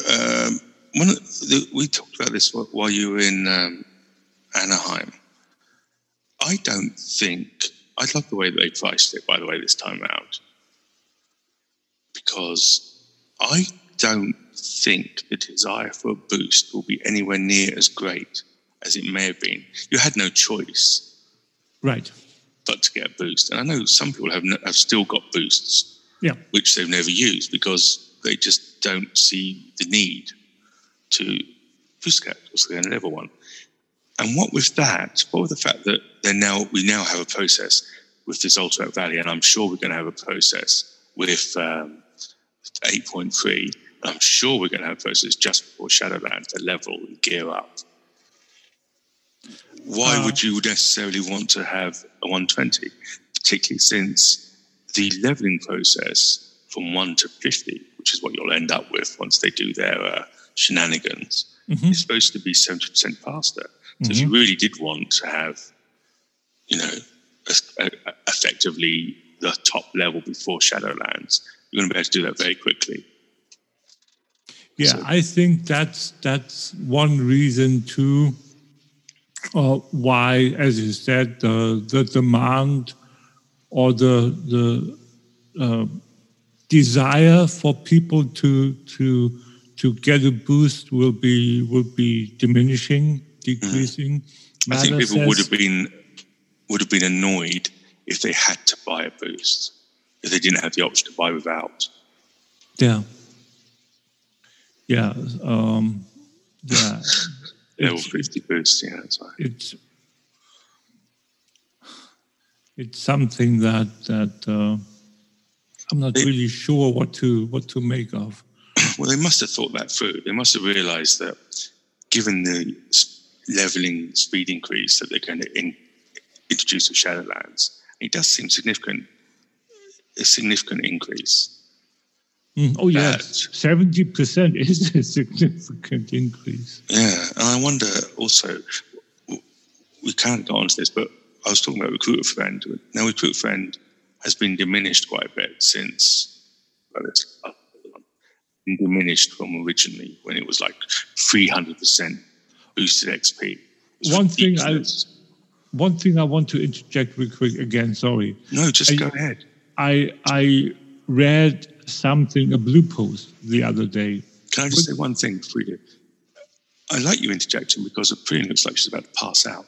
Um, one the, we talked about this while you were in um, Anaheim. I don't think I love the way they priced it. By the way, this time out, because I don't think the desire for a boost will be anywhere near as great as it may have been. You had no choice Right. but to get a boost, and I know some people have n- have still got boosts Yeah. which they've never used because they just don't see the need to characters. So they never one. And what with that, what with the fact that they now we now have a process with this Alterac Valley, and I'm sure we're going to have a process with um, 8.3 I'm sure we're going to have process just before Shadowlands to level and gear up. Why Uh, would you necessarily want to have a 120, particularly since the leveling process from 1 to 50, which is what you'll end up with once they do their uh, shenanigans, Mhm. is supposed to be 70% faster. So if you really did want to have, you know, a- a- effectively the top level before Shadowlands, you're going to be able to do that very quickly. Yeah, I think that's that's one reason too. Uh, why, as you said, the the demand or the the uh, desire for people to to to get a boost will be will be diminishing, decreasing. Mm-hmm. I think people would have been would have been annoyed if they had to buy a boost, if they didn't have the option to buy without. Yeah. Yeah. Um, yeah. Level 50 boost, yeah, that's right. it's it's something that that uh, I'm not really sure what to what to make of. Well, they must have thought that through. They must have realised that given the levelling speed increase that they're going to in, introduce with Shadowlands, it does seem significant, a significant increase. Mm, oh yes, seventy percent is a significant increase. Yeah, and I wonder also, we can't go on to this, but I was talking about Recruit-a-Friend. Now, Recruit-a-Friend has been diminished quite a bit since, well, it's up- been diminished from originally when it was like 300% boosted XP. One thing I one thing I want to interject real quick again. Sorry. No, just I- go ahead. I I read something a blue post the other day. Can I just say one thing you? I like you interjecting because April looks like she's about to pass out.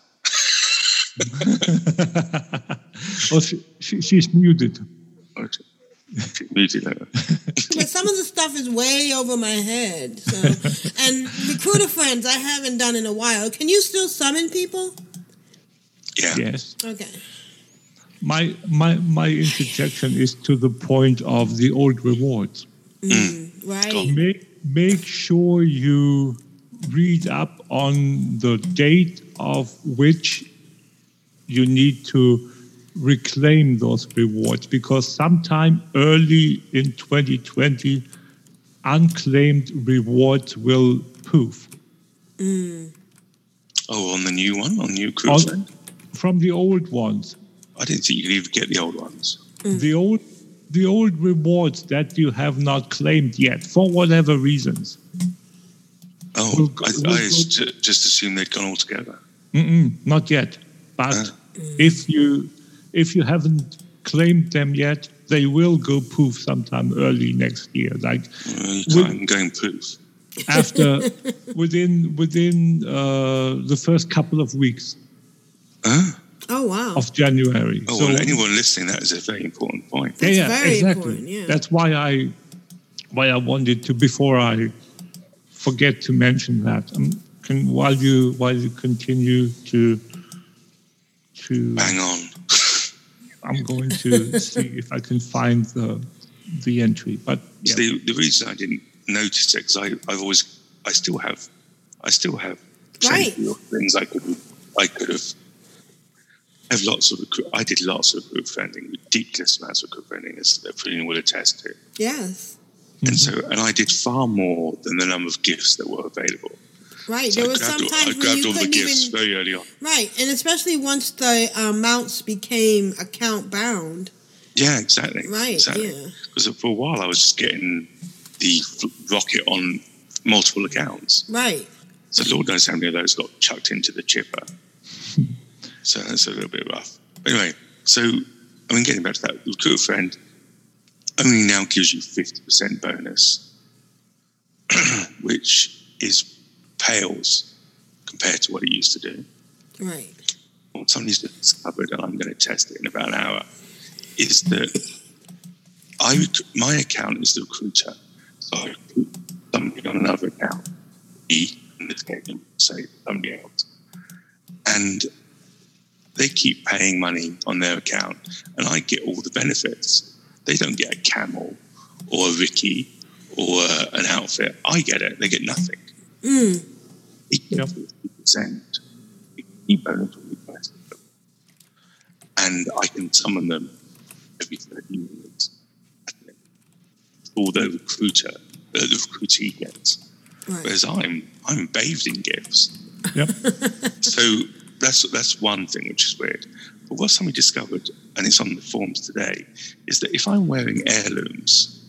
Oh, she, she, she's muted. She's. But some of the stuff is way over my head. So, and recruiter friends, I haven't done in a while. Can you still summon people? Yeah. Yes. Okay. My my my interjection is to the point of the old rewards. Mm, right. Make make sure you read up on the date of which you need to reclaim those rewards because sometime early in 2020 unclaimed rewards will poof Mm. Oh, on the new one, on new On- cruise Friend? from the old ones I didn't think you could even get the old ones. the old the old rewards that you have not claimed yet for whatever reasons Oh, We'll I, we'll I just assumed they'd gone all together. Mm-mm, not yet. But if you if you haven't claimed them yet, they will go poof sometime early next year. Like Uh, you With- can't go and poof. after within within uh, the first couple of weeks Huh? Oh wow. of January. Oh, so well, anyone listening, that is a very important point. yeah, yeah, very exactly. important, yeah. That's why I why I wanted to before I forget to mention that. Um, can while you while you continue to to Bang on. I'm going to see if I can find the the entry. But yeah, The, the reason I didn't notice it because I've always, I still have, I still have Right. things I could, I could have. I have lots of recruit. I did lots of recruit friending, ridiculous amounts of recruit friending, as Freen will attest to. Yes. And so, mm-hmm. and I did far more than the number of gifts that were available. Right. So there I was sometimes when you couldn't even very early on. right, and especially once the uh, mounts became account bound. Yeah, exactly. Right, Exactly. yeah. Because for a while I was just getting the rocket on multiple accounts. Right. So Lord knows how many of those got chucked into the chipper. so that's a little bit rough. But anyway, so I mean, getting back to that, recruit friend only now gives you fifty percent bonus, which is pales compared to what it used to do. Right. What somebody's discovered, and I'm going to test it in about an hour, is that I my account is the recruiter, so I recruit somebody on another account, E in this case, and say somebody else, and they keep paying money on their account, and I get all the benefits. They don't get a camel or a Ricky or an outfit, I get it. They get nothing. Mm. Equal fifty percent. Keep bonus requests, and I can summon them every thirty minutes. All the recruiter, uh, the recruitee gets. Right. Whereas I'm I'm bathed in gifts. Yep. so that's that's one thing which is weird. But what somebody discovered, and it's on the forums today, is that if I'm wearing heirlooms,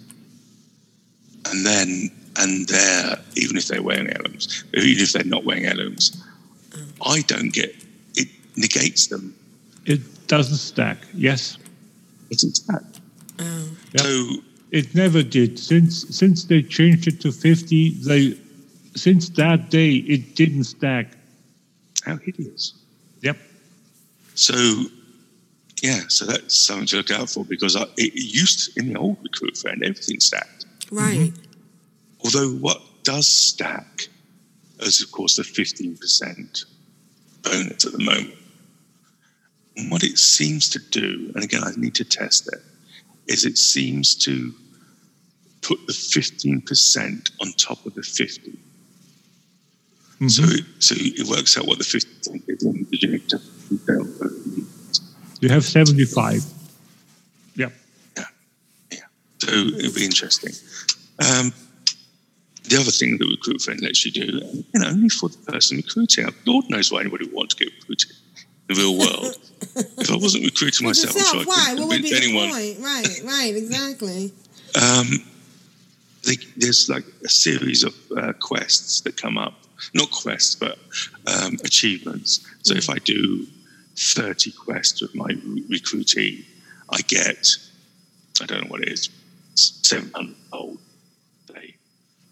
and then and they're even if they're wearing heirlooms, even if they're not wearing heirlooms, mm. I don't get it negates them. It doesn't stack. Yes. It's stack. Oh. Yep. So it never did. Since since they changed it to fifty, they since that day it didn't stack. How hideous. Yep. So, yeah, so that's something to look out for because I, it used to, in the old recruit friend, everything stacked. Right. Mm-hmm. Although what does stack is, of course, the 15% bonus at the moment. And what it seems to do, and again, I need to test it, is it seems to put the 15% on top of the 50. So, it, so it works out what the 15% is in the unit You have seventy-five. Yeah. Yeah. yeah. So it'll be interesting. Um, the other thing that Recruit Friend lets you do, you know, only for the person recruiting. Lord knows why anybody would want to get recruited in the real world. if I wasn't recruiting myself, I'm sure I why? could What would be anyone. the point? Right, right, exactly. Um, they, there's like a series of uh, quests that come up. Not quests, but um, achievements. So if I do 30 quests with my re- recruitee, I get, I don't know what it is, 700 gold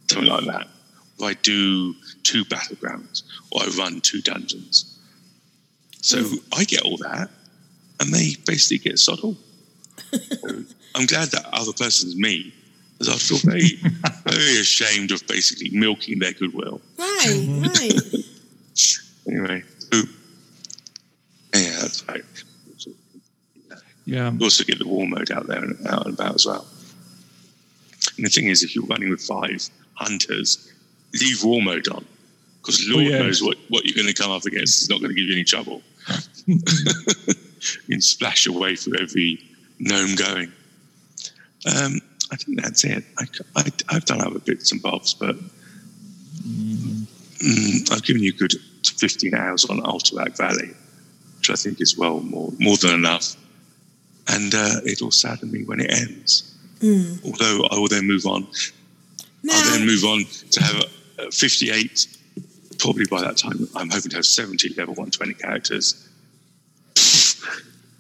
something like that. If I do two battlegrounds or I run two dungeons. So hmm. I get all that, and they basically get sod all. So I'm glad that other person's me, because I feel very, very ashamed of basically milking their goodwill. Right, right. Anyway, so, yeah, that's right. Yeah. You also get the war mode out there and out and about as well. And the thing is, if you're running with five hunters, leave war mode on because Lord yeah. knows what, what you're going to come up against. It's not going to give you any trouble. you can splash away through every gnome going. Um, I think that's it. I, I, have done other bits and bobs, but mm, I've given you a good 15 hours on Alterac Valley, which I think is well more, more than enough. And uh, it'll sadden me when it ends. Mm. Although I will then move on. I'll then move on to have a, a 58. Probably by that time, I'm hoping to have 70 level 120 characters.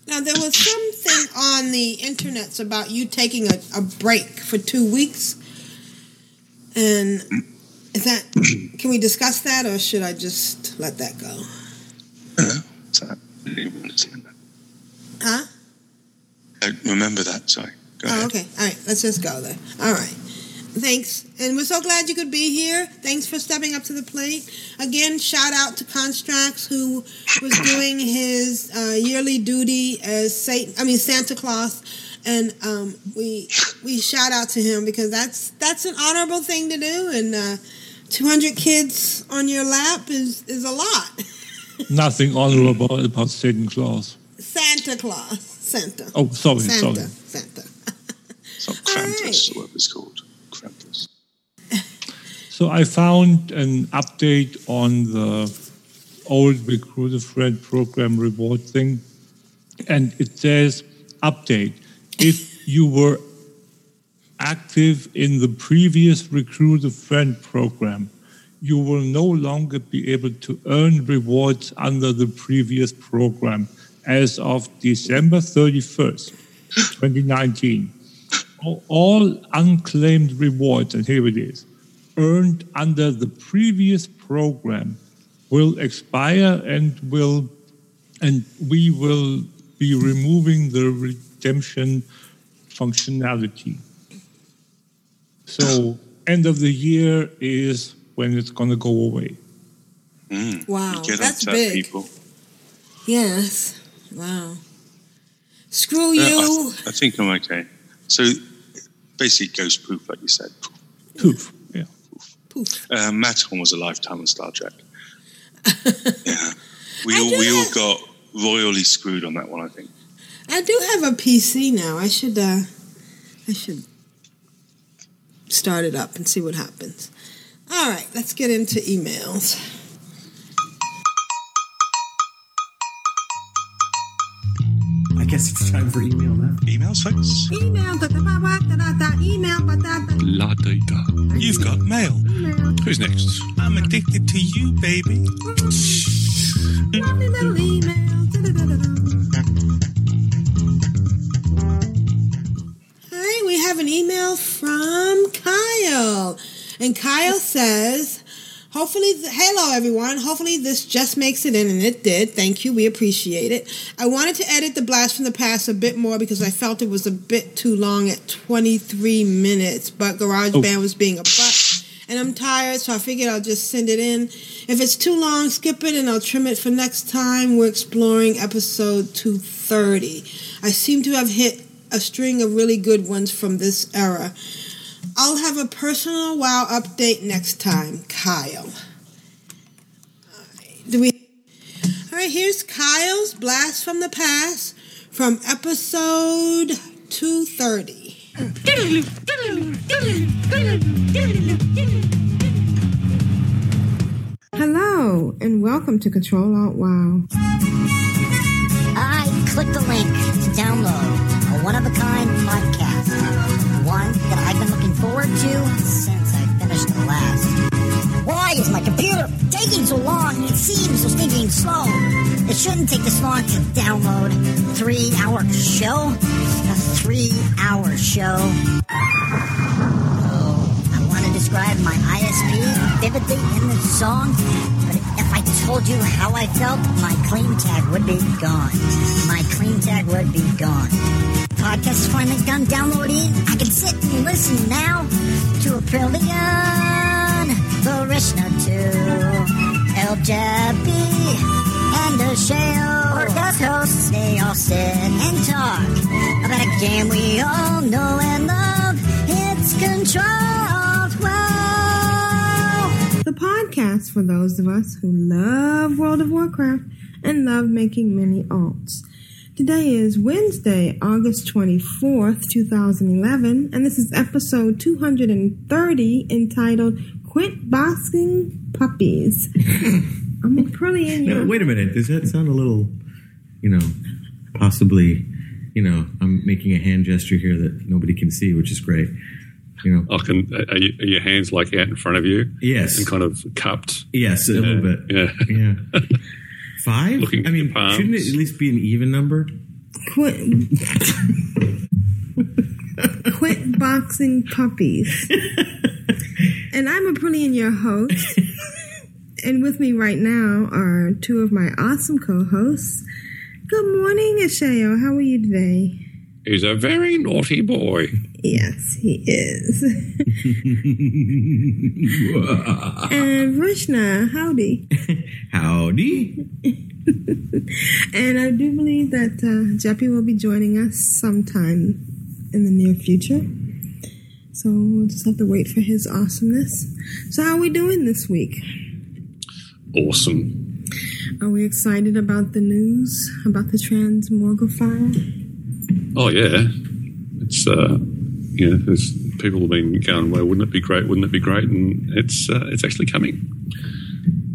Now there was something on the internets about you taking a, a break for two weeks, and is that? Can we discuss that, or should I just let that go? Uh, so I didn't even understand that. Huh? I remember that. Sorry. Go Oh, ahead. okay. All right. Let's just go there. All right. Thanks. And we're so glad you could be here. Thanks for stepping up to the plate. Again, shout out to Constraxx, who was doing his uh, yearly duty as Satan, I mean Santa Claus. And um, we we shout out to him because that's that's an honorable thing to do. And uh, 200 kids on your lap is, is a lot. Nothing honorable about Satan Claus. Santa Claus. Santa. Oh, sorry, Santa. sorry. Santa. So Krampus, what it was called. So I found an update on the old Recruit-a-Friend program reward thing, and it says update. If you were active in the previous Recruit-a-Friend program, you will no longer be able to earn rewards under the previous program as of December 31st, 2019. All- All unclaimed rewards, and here it is, earned under the previous program will expire and will and we will be removing the redemption functionality. So end of the year is when it's going to go away. Mm. Wow, You get that's upset, big. people. Yes. Wow. Screw Yeah, I, you. I think I'm okay. So basically, ghost proof, like you said. Poof. Uh, Maton was a lifetime of Star Trek. yeah, we all we all got royally screwed on that one. I think. I do have a PC now. I should uh I should start it up and see what happens. All right, let's get into emails. Guess it's time for email now. Emails, folks? Email da da ba ba da da da email ba da da. La data. You've got mail. Who's next? I'm addicted to you, baby. Lovely little email. Da da da da da. All right, we have an email from Kyle. And Kyle says, hopefully, th- hello everyone. Hopefully, this just makes it in, and it did. Thank you. We appreciate it. I wanted to edit the blast from the past a bit more because I felt it was a bit too long at 23 minutes, but GarageBand oh. was being a butt. And I'm tired, so I figured I'll just send it in. If it's too long, skip it and I'll trim it for next time. We're exploring episode 230. I seem to have hit a string of really good ones from this era. I'll have a personal wow update next time, Kyle. Alright, Do we? All right, here's Kyle's blast from the past from episode 230. Hello, and welcome to Control Alt Wow. I clicked the link to download a one of a kind podcast. seems was being slow. It shouldn't take this long to download three hour show. A three hour show. Oh, I want to describe my ISP vividly in this song, but if I told you how I felt, my clean tag would be gone. My clean tag would be gone. Podcast finally done downloading. I can sit and listen now to a brilliant Varishna 2. Well, and Michelle are guest hosts. They all sit and talk about a game we all know and love. It's The podcast for those of us who love World of Warcraft and love making mini alts. Today is Wednesday, August 24th, 2011, and this is episode 230 entitled Quit Boxing Puppies. I'm pretty in No, your. wait a minute. Does that sound a little, you know, possibly, you know, I'm making a hand gesture here that nobody can see, which is great. You know, I can. Are, you, are your hands like out in front of you? Yes. and kind of cupped. yes, a Yeah, little bit. Yeah, Yeah. Five? Looking I mean, your palms. shouldn't it at least be an even number? Quit. Quit boxing puppies. And I'm Aprillian, your host. and with me right now are two of my awesome co-hosts. Good morning, Ashayo. How are you today? He's a very naughty boy. Yes, he is. and Vrishna, howdy. Howdy. and I do believe that uh, Jeppy will be joining us sometime in the near future. So we'll just have to wait for his awesomeness. So how are we doing this week? Awesome. Are we excited about the news about the transmogrifier? Oh yeah, it's uh, you know, there's people have been going, well, wouldn't it be great? Wouldn't it be great? And it's uh, it's actually coming.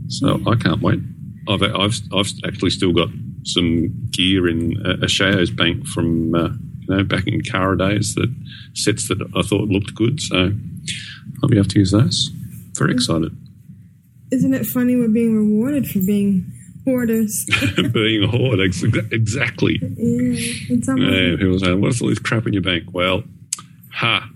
So I can't wait. I've I've I've actually still got some gear in a, a Shao's bank from uh, you know back in Kara days that sets that I thought looked good. So I'll be able to use those. Very mm. excited. Isn't it funny we're being rewarded for being hoarders? Being a hoard, ex- exactly. yeah, it's Yeah, people say, "What's all this crap in your bank?" Well, ha!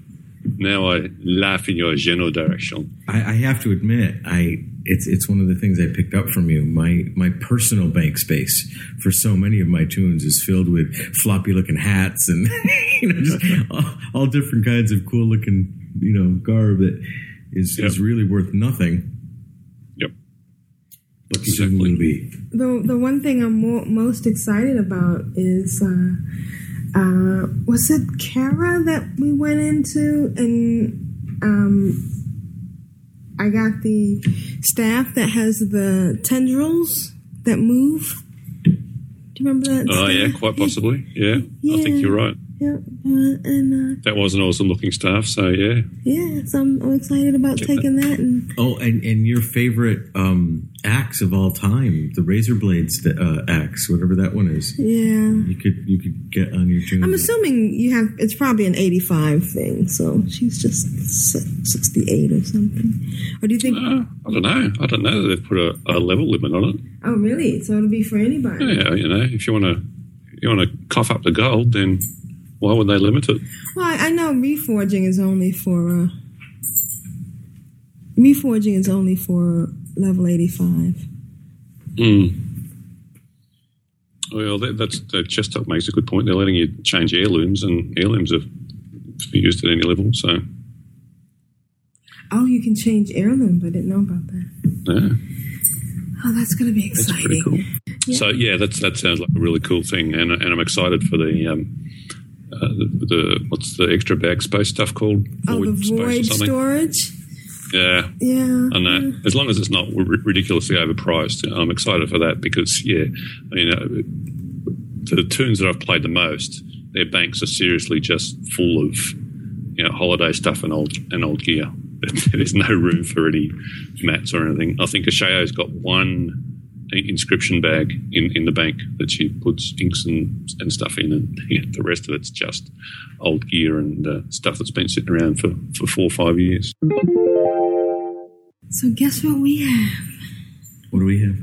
Now I laugh in your general direction. I, I have to admit, I it's it's one of the things I picked up from you. My my personal bank space for so many of my tunes is filled with floppy looking hats and you know just all, all different kinds of cool looking you know garb that is is really worth nothing. Yep. But soon will be. The the one thing I'm mo- most excited about is uh, uh, was it Kara that we went into and um, I got the staff that has the tendrils that move. Do you remember that? Oh, staff? yeah, quite possibly. Yeah, I think you're right. Yeah, uh, and uh, That was an awesome looking staff, so yeah. yeah, so I'm, I'm excited about taking that. And Oh, and, and your favorite um, axe of all time, the razor blades uh, axe, whatever that one is. yeah, You could you could get on your tune. I'm assuming you have. It's probably an 85 thing, so she's just 68 or something. Or do you think? I don't know. I don't know they've put a, a level limit on it. Oh, really? So it'll be for anybody. Yeah, you know, if you want to, you want to cough up the gold, then why would they limit it? Well, I, I know reforging is only for uh, reforging is only for level 85. Hmm. Well, that, that's chest just makes a good point. They're letting you change heirlooms, and heirlooms are be used at any level. So, Oh, you can change heirlooms. I didn't know about that. yeah, Oh, that's going to be exciting. that's pretty cool. Yeah. So, yeah, that's that sounds like a really cool thing, and and I'm excited for the um, uh, the, the what's the extra bag space stuff called? Oh, the void storage. Yeah, Yeah. I know. As long as it's not r- ridiculously overpriced, I'm excited for that because, yeah, I mean, uh, the tunes that I've played the most, their banks are seriously just full of, you know, holiday stuff and old and old gear. There's no room for any mats or anything. I think Ashayo's got one inscription bag in, in the bank that she puts inks and, and stuff in, and yeah, the rest of it's just old gear and uh, stuff that's been sitting around for, for four or five years. So guess what we have? What do we have?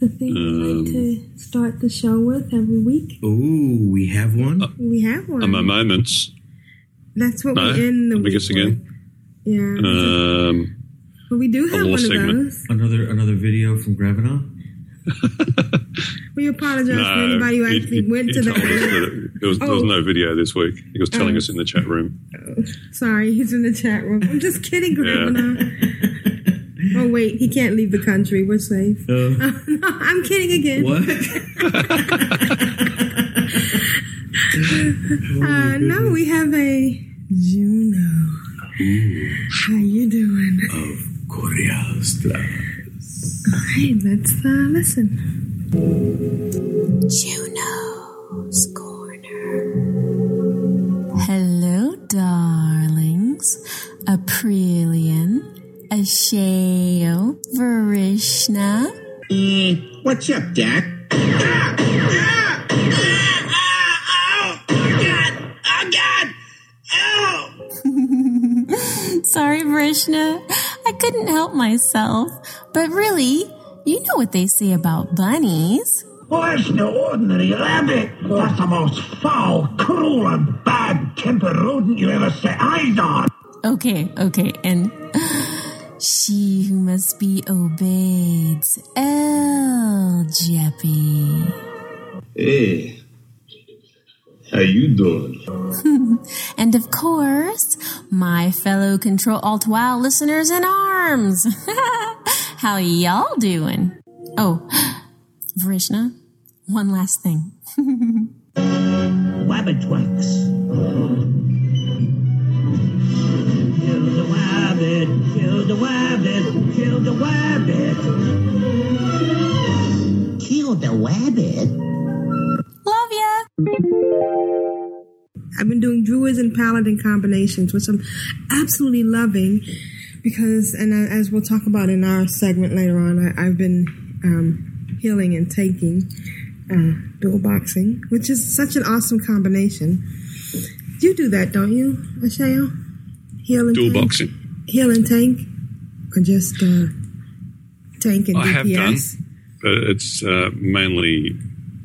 The thing we Um, like to start the show with every week. Oh, we have one. We have one. And my moments. That's what No, we end the let me week guess again. with. Yeah. Um, but we do a have little one segment. of those. Another another video from Gravina. We apologize for no, anybody who actually he- went he to the. told that it- there was, there was Oh. no video this week. He was telling Oh. us in the chat room. Sorry, he's in the chat room. I'm just kidding, Grandma. oh wait, he can't leave the country. We're safe. Uh, no, I'm kidding again. uh, no, we have a Juno. How you doing? Of Coriastra. All right, let's uh, listen. Juno's Corner. Hello, darlings. Aprillian, Asheo, Varishna. Eh, what's up, Doc? Sorry, Varishna. I couldn't help myself. But really, you know what they say about bunnies. Oh, that's no ordinary rabbit. That's the most foul, cruel, and bad-tempered rodent you ever set eyes on. Okay, okay, and she who must be obeyed's El Jeppy. Hey, eh. How you doing? and of course, my fellow Control Alt Wow listeners in arms. How y'all doing? Oh, Vrishna, one last thing. Wabbit wax. Kill the wabbit, kill the wabbit, kill the wabbit. Kill the wabbit? I've been doing druids and paladin combinations, which I'm absolutely loving because, and as we'll talk about in our segment later on, I, I've been um, healing and taking uh, dual boxing, which is such an awesome combination. You do that, don't you, Ashayo? Heal and Dual tank? boxing. Heal and tank, or just uh, tank and I have done, but it's uh, mainly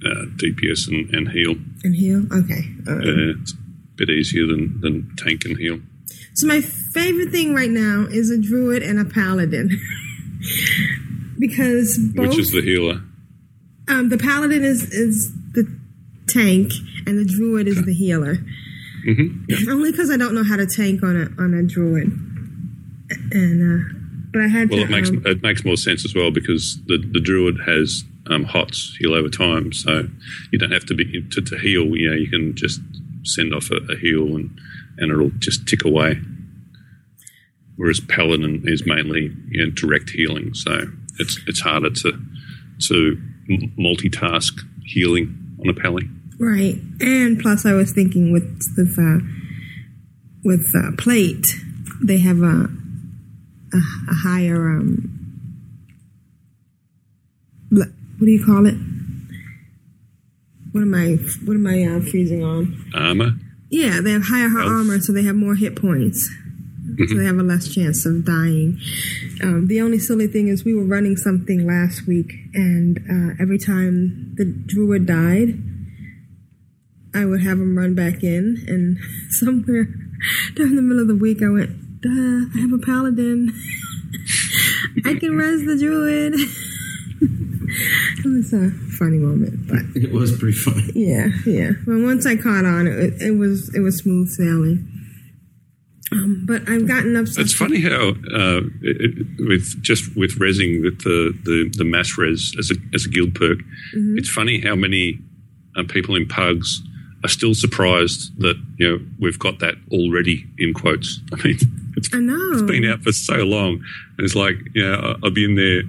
uh, DPS and, and heal. and heal? Okay. right. Uh, it's a bit easier than, than tank and heal. So my favorite thing right now is a druid and a paladin. because both Which is the healer? um, the paladin is is the tank and the druid is the healer. Mm-hmm. Only because I don't know how to tank on a on a druid. And uh but I had Well, to it makes um, it makes more sense as well because the, the druid has um, hots heal over time, so you don't have to be to, to heal. You know, you can just send off a, a heal and and it'll just tick away. whereas Paladin is mainly you know, direct healing. So it's it's harder to to multitask healing on a pally. Right, and plus I was thinking with with uh, with uh, plate, they have a a, a higher um, bl- what do you call it? What am I what am I uh, freezing on? Armor. Yeah, they have higher armor, so they have more hit points. So they have a less chance of dying. Um, the only silly thing is, we were running something last week, and uh, every time the druid died, I would have him run back in, and somewhere during the middle of the week, I went, "Duh, I have a paladin. I can res the druid." it was a funny moment, but It was pretty funny. yeah, yeah. But once I caught on, it, it was it was smooth sailing. Um, but I've gotten upset. It's funny how uh, it, it, with just with resing with the, the, the mass res as a as a guild perk, Mhm. it's funny how many uh, people in pugs are still surprised that you know we've got that already in quotes. I mean, it's, I know. it's been out for so long, and it's like you know I- I'll be in there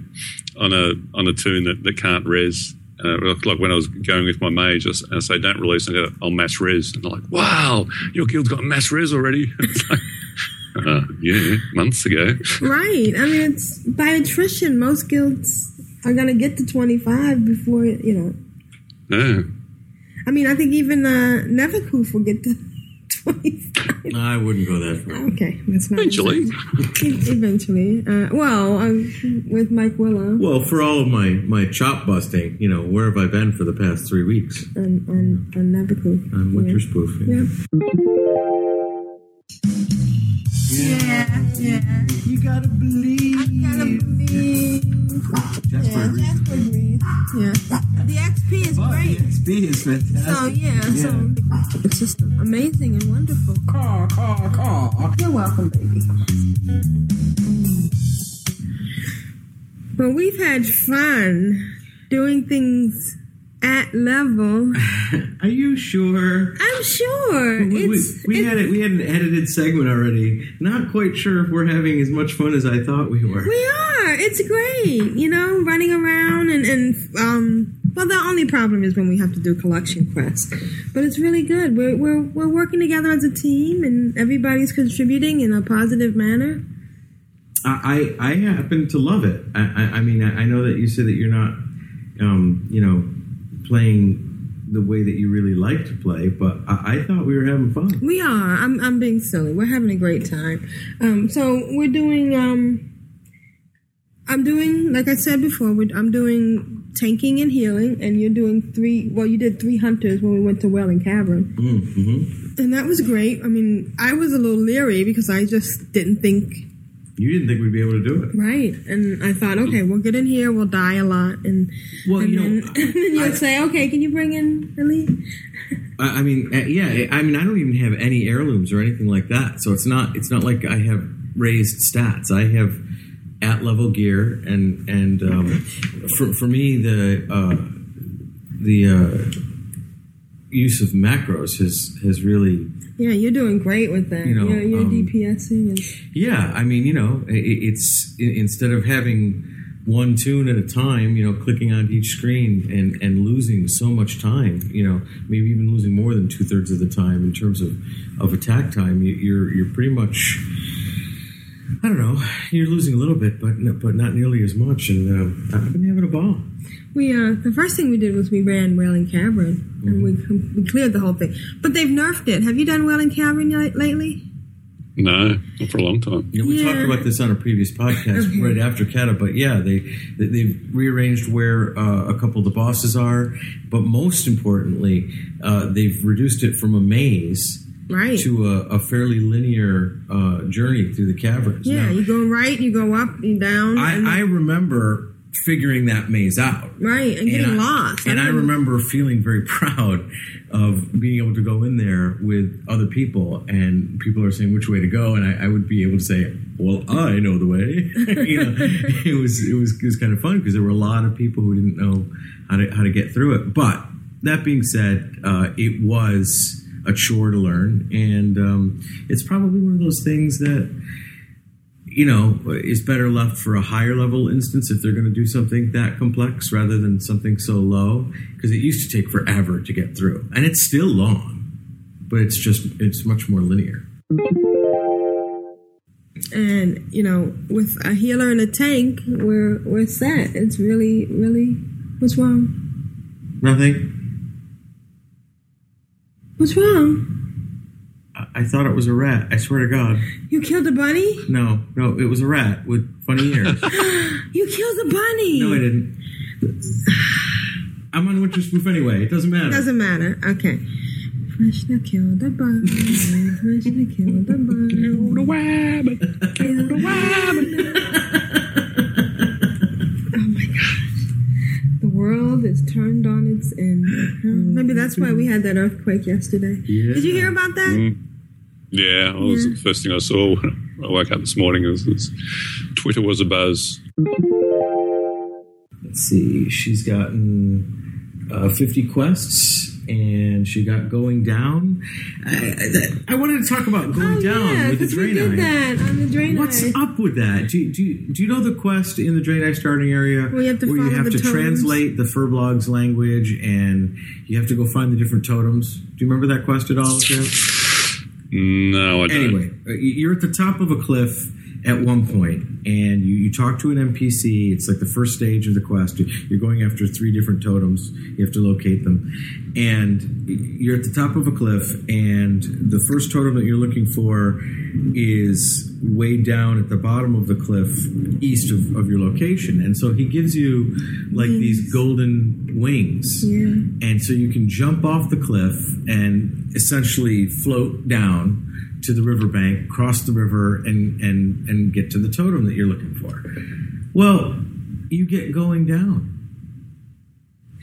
on a on a tune that, that can't res. Uh, like when I was going with my mage, I say don't release, and I go, I'll mass res, and they're like, "Wow, your guild's got mass res already." Like, uh, yeah, months ago. Right. I mean, it's by attrition. Most guilds are going to get to 25 before, you know. No. I mean, I think even uh, Nevercoof will get to 25. I wouldn't go that far. Okay. That's not Eventually. Eventually. Uh, well, um, with Mike Willow Well, for all of my, my chop busting, you know, where have I been for the past three weeks? and, and, and Nevercoof. On Winterhoof. Yeah. Yeah, yeah. You gotta believe. I gotta believe. Jasper yeah, agrees. Jasper agrees. Yeah. The XP is great. XP is fantastic. So yeah, so it's just amazing and wonderful. Caw, caw, caw. You're welcome, baby. Well, we've had fun doing things at level. Are you sure? I'm sure. We, we, we had it. We had an edited segment already. Not quite sure if we're having as much fun as I thought we were. we are. It's great. You know, running around and and um. Well, the only problem is when we have to do collection quests, but it's really good. We're we're we're working together as a team, and everybody's contributing in a positive manner. I, I I happen to love it. I, I, I mean, I I know that you said that you're not, um, you know, playing the way that you really like to play, but I, I thought we were having fun. We are. I'm I'm being silly. We're having a great time. Um, so we're doing. Um, I'm doing, like I said before, I'm doing tanking and healing, and you're doing three. Well, you did three hunters when we went to Wailing Cavern, Mm-hmm. and that was great. I mean, I was a little leery because I just didn't think You didn't think we'd be able to do it. right, and I thought, okay, we'll get in here, we'll die a lot, and Well, and you then, know, and then you'll say, okay, can you bring in Elite? I I mean, uh, yeah. I mean, I don't even have any heirlooms or anything like that. So it's not. It's not like I have raised stats. I have at level gear, and and um, for for me the uh, the uh, use of macros has has really Yeah, you're doing great with that. You know, you're, you're um, DPSing and. Yeah, I mean, you know, i- i it's i- instead of having one tune at a time, you know, clicking onto each screen and and losing so much time, you know, maybe even losing more than two thirds of the time in terms of of attack time. You, you're you're pretty much. I don't know. You're losing a little bit, but but not nearly as much. And um, I've been having a ball. We uh, the first thing we did was we ran Wailing Cavern and we com- we cleared the whole thing. But they've nerfed it. Have you done Wailing Cavern li- lately? No, not for a long time. You know, we Yeah. talked about this on a previous podcast Okay. right after Kata, but yeah, they, they they've rearranged where uh, a couple of the bosses are, but most importantly, uh, they've reduced it from a maze Right. to a, a fairly linear uh, journey through the caverns. Yeah, Now, you go right, you go up, you down. and- I, I remember figuring that maze out. right, and getting I, lost. And I don't- remember feeling very proud of being able to go in there with other people, and people are saying which way to go, and I, I would be able to say, "Well, I know the way." you know, it was it was it was kind of fun because there were a lot of people who didn't know how to how to get through it. But that being said, uh, it was a chore to learn, and um, it's probably one of those things that you know, is better left for a higher level instance if they're going to do something that complex rather than something so low because it used to take forever to get through, and it's still long, but it's just it's much more linear. And you know, with a healer and a tank, we're we're set. It's really, really, what's wrong? Nothing. What's wrong? I, I thought it was a rat. I swear to God. You killed a bunny? No, no, it was a rat with funny ears. You killed a bunny. no, I didn't. I'm on Winterhoof anyway. It doesn't matter. Doesn't matter. Okay. Krishna killed a bunny. Krishna killed a bunny. Killed a rabbit. Killed a rabbit. oh my gosh. The world is turned on its end. Maybe that's why we had that earthquake yesterday. Yeah. Did you hear about that? Mm. Yeah, I was, Yeah. the first thing I saw when I woke up this morning was, was Twitter was a buzz. Let's see. She's gotten uh, 50 quests. And she got going down. I, I, I wanted to talk about going down Oh, Yeah, with the because we Draenei. did that on the Draenei. What's up with that? Do, do, do you know the quest in the Draenei starting area Where you have to where you have to totems? translate the Furbolg's language and you have to go find the different totems? Do you remember that quest at all? Sam? No, I don't. Anyway, uh, you're at the top of a cliff at one point, and you, you talk to an NPC. It's like the first stage of the quest. You're going after three different totems. You have to locate them, and you're at the top of a cliff. And the first totem that you're looking for is way down at the bottom of the cliff, east of, of your location. And so he gives you like these golden wings. Yeah. And so you can jump off the cliff and essentially float down to the riverbank, cross the river, and, and, and get to the totem that you're looking for. Well, you get going down.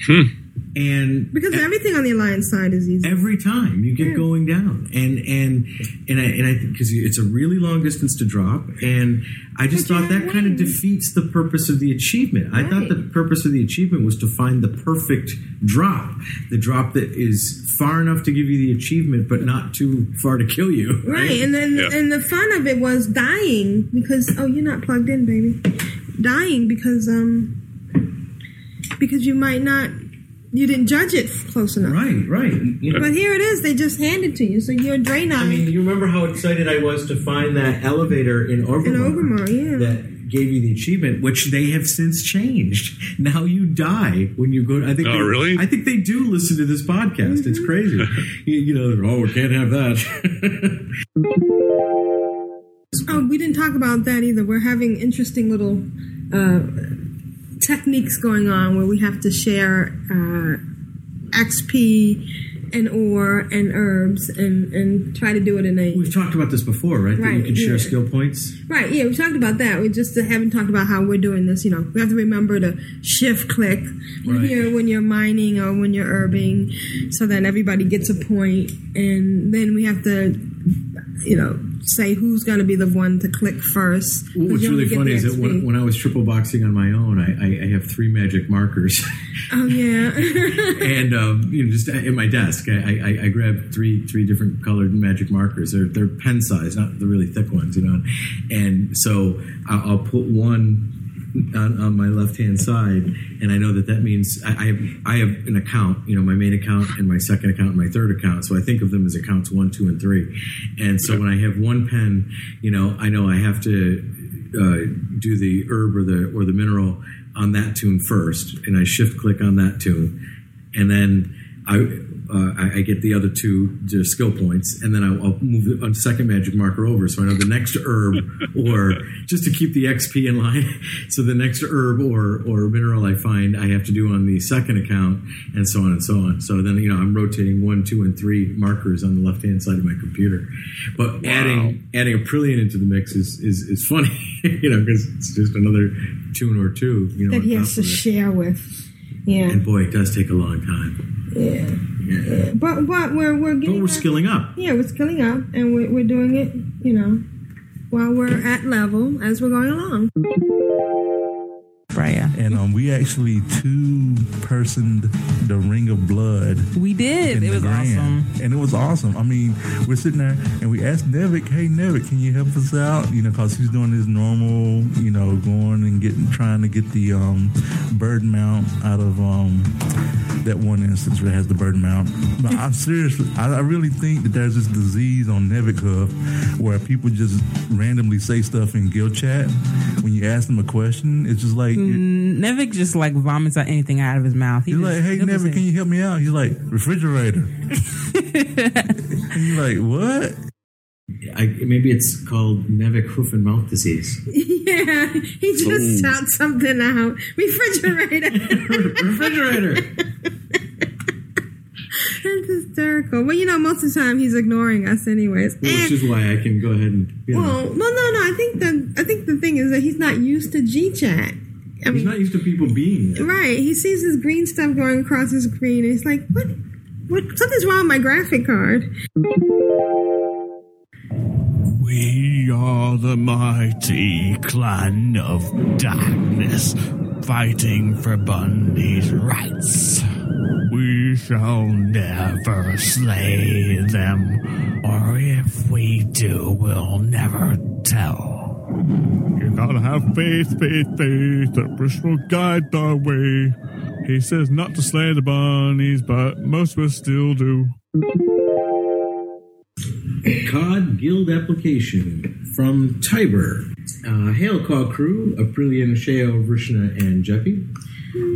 Hmm. And Because everything on the Alliance side is easy. every time you get Yeah. going down and and and I and I because it's a really long distance to drop and I just thought that kind of defeats the purpose of the achievement. I thought the purpose of the achievement was to find the perfect drop, the drop that is far enough to give you the achievement but not too far to kill you. Right, and then and the fun of it was dying because oh you're not plugged in, baby. Dying because um because you might not you didn't judge it close enough. Right, right. You know- But here it is, they just hand it to you, so you're a drain I mean, you remember how excited I was to find that elevator in Orgrimmar, In Orgrimmar, yeah. that gave you the achievement, which they have since changed. Now you die when you go. I think. Oh, they, really? I think they do listen to this podcast. It's crazy. you, you know, oh, we can't have that. Oh, we didn't talk about that either. We're having interesting little uh, techniques going on where we have to share uh, XP and ore and herbs and, and try to do it in a We've talked about this before, right? that you Right, can share yeah. skill points. Right, yeah, we talked about that. We just haven't talked about how we're doing this. You know, we have to remember to shift click Right. here when you're mining or when you're herbing so that everybody gets a. And then we have to, you know, say who's going to be the one to click first. What's really funny is that when, when I was triple boxing on my own, I, I, I have three magic markers. Oh, yeah. and um, you know, just at my desk, I, I, I grabbed three three different colored magic markers. They're they're pen size, not the really thick ones, you know. And so I'll, I'll put one on, on my left hand side, and I know that that means I, I have I have an account, you know, my main account and my second account and my third account. So I think of them as accounts one, two, and three. And so when I have one pen, you know, I know I have to uh, do the herb or the or the mineral on that tune first, and I shift click on that tune, and then I uh, I, I get the other two skill points, and then I'll, I'll move the a second magic marker over, so I know the next herb or just to keep the XP in line. So the next herb or or mineral I find I have to do on the second account, and so on and so on. So then you know I'm rotating one, two, and three markers on the left hand side of my computer, but adding adding Aprillian into the mix is is, is funny, you know, because it's just another tune or two, you know. that he has to share with. Yeah. And boy, it does take a long time. Yeah. Yeah. But but we're we're getting But we're skilling up. Yeah, we're skilling up, and we're we're doing it. You know, while we're at level as we're going along. And um, we actually two personed the Ring of Blood. We did. It was Grand. awesome. and it was awesome. I mean, we're sitting there and we asked Nevik, "Hey, Nevik, can you help us out?" You know, because he's doing his normal, you know, going and getting trying to get the um, bird mount out of um, that one instance where it has the bird mount. But I'm seriously, I, I really think that there's this disease on Nevik Hoof where people just randomly say stuff in guild chat. When you ask them a question, it's just like. Mm, Nevik just like vomits out anything out of his mouth. He He's just- like, hey, he'll just Nevin, say- can you help me out? He's like, refrigerator. and you're like, what? I, maybe it's called Nevik hoof and mouth disease. Yeah, he just Ooh. shouts something out. Refrigerator. Refrigerator. That's hysterical. Well, you know, most of the time he's ignoring us, anyways. Which is why I can go ahead and. You know, Well, well, no, no. I think the I think the thing is that he's not used to G chat. I he's mean, not used to people being there. right? He sees this green stuff going across his screen, and he's like, "What? What? Something's wrong with my graphic card." We are the mighty clan of darkness, fighting for Bundy's rights. We shall never slay them, or if we do, we'll never tell. You gotta have faith, faith, faith. The Bruce will guide the way. He says not to slay the bunnies, but most of us still do. COD Guild application from Tiber. Uh, Hail COD crew, Aprillian Asheo, Vrishna, and Jeppy.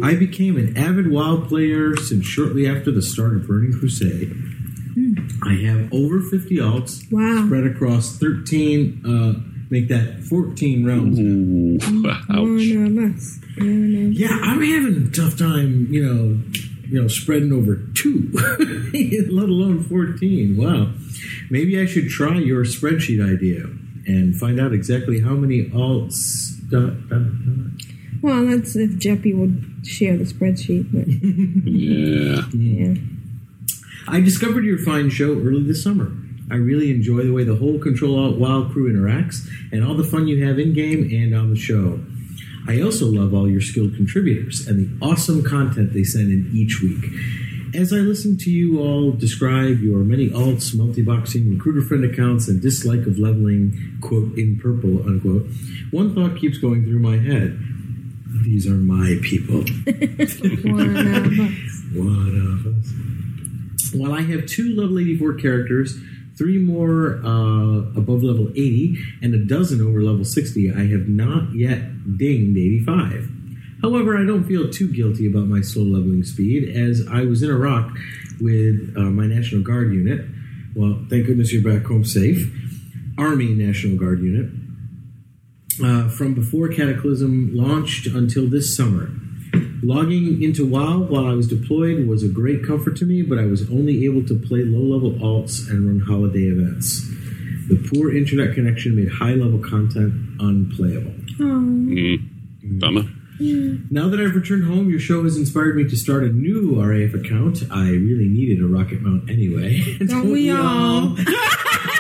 I became an avid WoW player since shortly after the start of Burning Crusade. I have over 50 alts wow. spread across 13, uh, make that 14 realms. One of us. Yeah, I'm having a tough time, you know, you know, spreading over two, let alone 14. Wow. Maybe I should try your spreadsheet idea and find out exactly how many alts. Dot, dot, dot. Well, that's if Jeppy would share the spreadsheet. But Yeah. yeah. I discovered your fine show early this summer. I really enjoy the way the whole Control Alt WoW crew interacts and all the fun you have in game and on the show. I also love all your skilled contributors and the awesome content they send in each week. As I listen to you all describe your many alts, multi-boxing, Recruit-a-Friend accounts, and dislike of leveling, quote, in purple, unquote, one thought keeps going through my head. These are my people. One of us. One of us. While I have two level 84 characters, three more uh, above level 80, and a dozen over level 60, I have not yet dinged 85. However, I don't feel too guilty about my slow leveling speed, as I was in Iraq with uh, my National Guard unit. Well, thank goodness you're back home safe. Army National Guard unit. Uh, from before Cataclysm launched until this summer. Logging into WoW while I was deployed was a great comfort to me, but I was only able to play low level alts and run holiday events. The poor internet connection made high level content unplayable. Mm. Bummer. Now that I've returned home, your show has inspired me to start a new RAF account. I really needed a rocket mount anyway. Don't we all?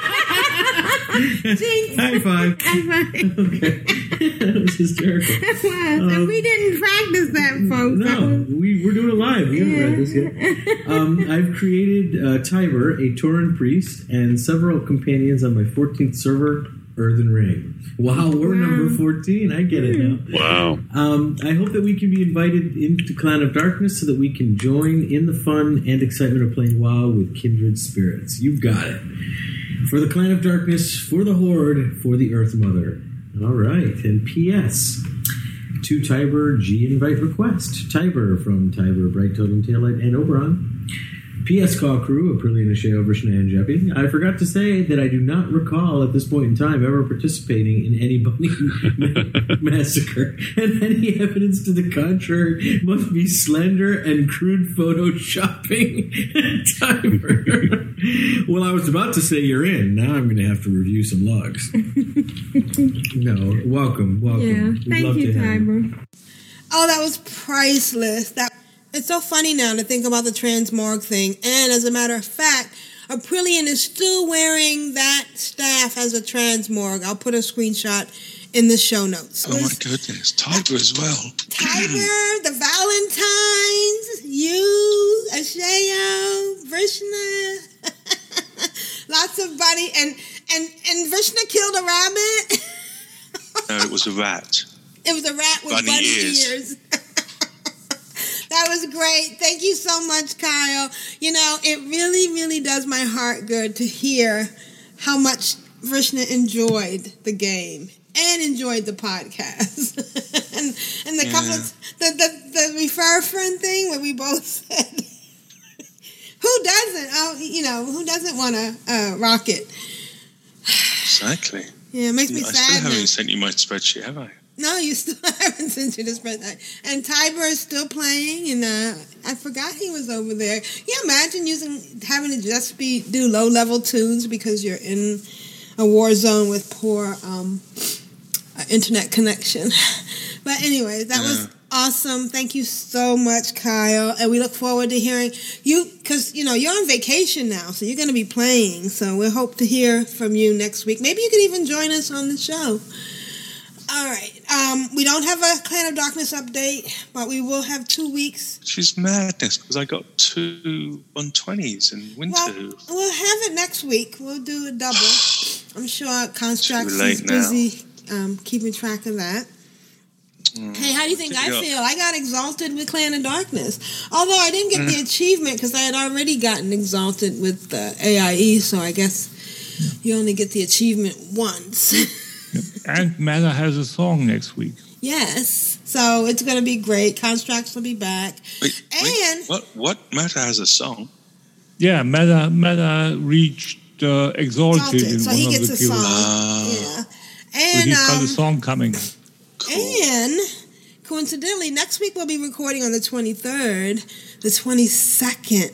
High five. High five. Okay. that was hysterical. It was. and we didn't practice that, folks. No, was- we, we're doing it live. We haven't read this yet. Um, I've created uh, Tiber, a Tauren priest, and several companions on my 14th server, Earthen Ring. Wow, we're number 14. I get it now. Wow. Um, I hope that we can be invited into Clan of Darkness so that we can join in the fun and excitement of playing WoW with kindred spirits. You've got it. For the Clan of Darkness, for the Horde, for the Earth Mother. All right. And P.S. To Tiber G invite request. Tiber from Tiber, Bright Totem, Taillight, and Oberon. P.S. Call Crew, Aprillian Asheo, Vrishna, and Jeppy. I forgot to say that I do not recall at this point in time ever participating in any bunny massacre, and any evidence to the contrary must be slender and crude photoshopping. Tiber. well, I was about to say you're in. Now I'm going to have to review some logs. no, welcome, welcome. yeah. We'd Thank you, you. Oh, that was priceless. That it's so funny now to think about the transmorg thing. And as a matter of fact, Aprillian is still wearing that staff as a transmorg. I'll put a screenshot in the show notes. Oh my goodness, Tiger as well. Tiger, the Valentines, you, Asheo, Vrishna, lots of bunny, and and and Vrishna killed a rabbit. No, it was a rat. It was a rat with bunny, Bunny ears. ears. that was great. Thank you so much, Kyle. You know, it really, really does my heart good to hear how much Vrishna enjoyed the game and enjoyed the podcast. and and the Yeah. couple of, the, the the refer friend thing where we both said who doesn't oh you know who doesn't want to uh, rock it Exactly. yeah it makes me I sad still haven't sent you my spreadsheet, have I? No, you still haven't sent you the spread. And Tiber is still playing, and uh, I forgot he was over there. Yeah, imagine using having to just be do low level tunes because you're in a war zone with poor um, uh, internet connection. But anyway, that was awesome. Thank you so much, Kyle, and we look forward to hearing you because you know you're on vacation now, so you're going to be playing. So we hope to hear from you next week. Maybe you could even join us on the show. All right. Um, we don't have a Clan of Darkness update, but we will have two weeks. She's madness because I got two 120s in winter. Well, we'll have it next week. We'll do a double. I'm sure Constraxx is busy um, keeping track of that. Hey, how do you think I feel? I got exalted with Clan of Darkness. Although I didn't get the achievement because I had already gotten exalted with the AIE, so I guess you only get the achievement once. And Meta has a song next week. yes. So it's going to be great. Constraxx will be back. Wait, and What? What matter has a song? Yeah, Meta Meta reached uh, exalted, Exalted, in so one he of gets the a guilds. song. yeah. So And he's got um, a song coming. And coincidentally, next week we'll be recording on the 23rd. The 22nd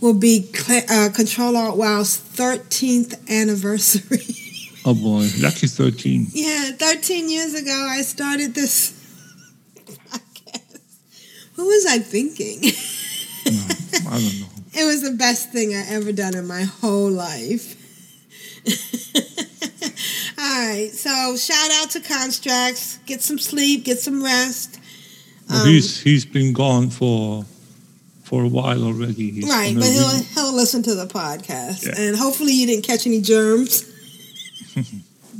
will be Cla- uh, Control Alt Wow's 13th anniversary. Oh boy, lucky thirteen. yeah, 13 years ago I started this podcast. What was I thinking? I don't know. It was the best thing I ever done in my whole life. All right, so shout out to Constraxx. Get some sleep, get some rest. Well, Um, he's he's been gone for for a while already. He's right, but he'll he'll listen to the podcast, Yeah. and hopefully you didn't catch any germs.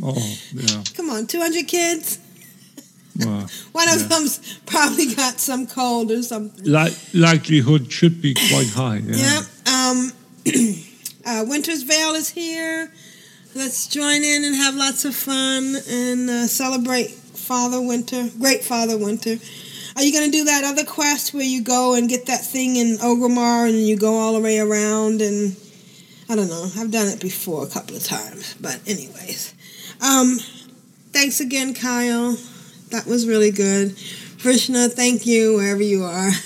Oh yeah. Come on, two hundred kids. Well, One of yeah. them's probably got some cold or something. Li- likelihood should be quite high. Yeah. Yep. Um, uh, Winter's Veil is here. Let's join in and have lots of fun and uh, celebrate Father Winter, Great Father Winter. Are you going to do that other quest where you go and get that thing in Orgrimmar and you go all the way around and I don't know. I've done it before a couple of times, but anyways. Um, thanks again, Kyle. That was really good. Krishna, thank you wherever you are.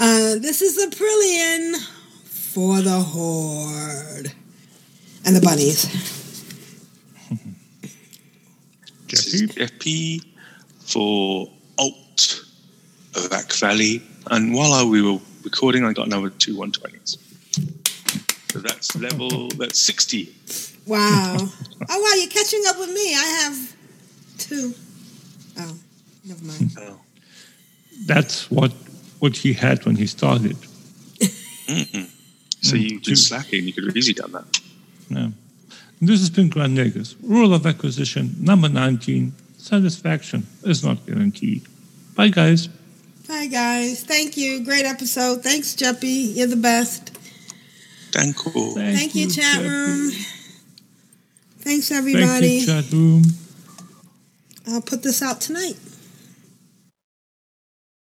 Uh, this is the Prillian for the Horde and the bunnies. FP for Alt Iraq Valley. And while we were recording, I got another two 120s. So that's level, that's 60. Wow. oh wow, you're catching up with me. I have two. Oh, never mind. Oh. That's what what he had when he started. Mm-mm. So mm, you've been slacking. You could have easily done that. Yeah. This has been Grand Nagus. Rule of acquisition number 19. Satisfaction is not guaranteed. Bye, guys. Bye, guys. Thank you. Great episode. Thanks, Jeppy. You're the best. Thank you. Thank, you, chat room. Thanks Thank everybody. you, chat room. I'll put this out tonight.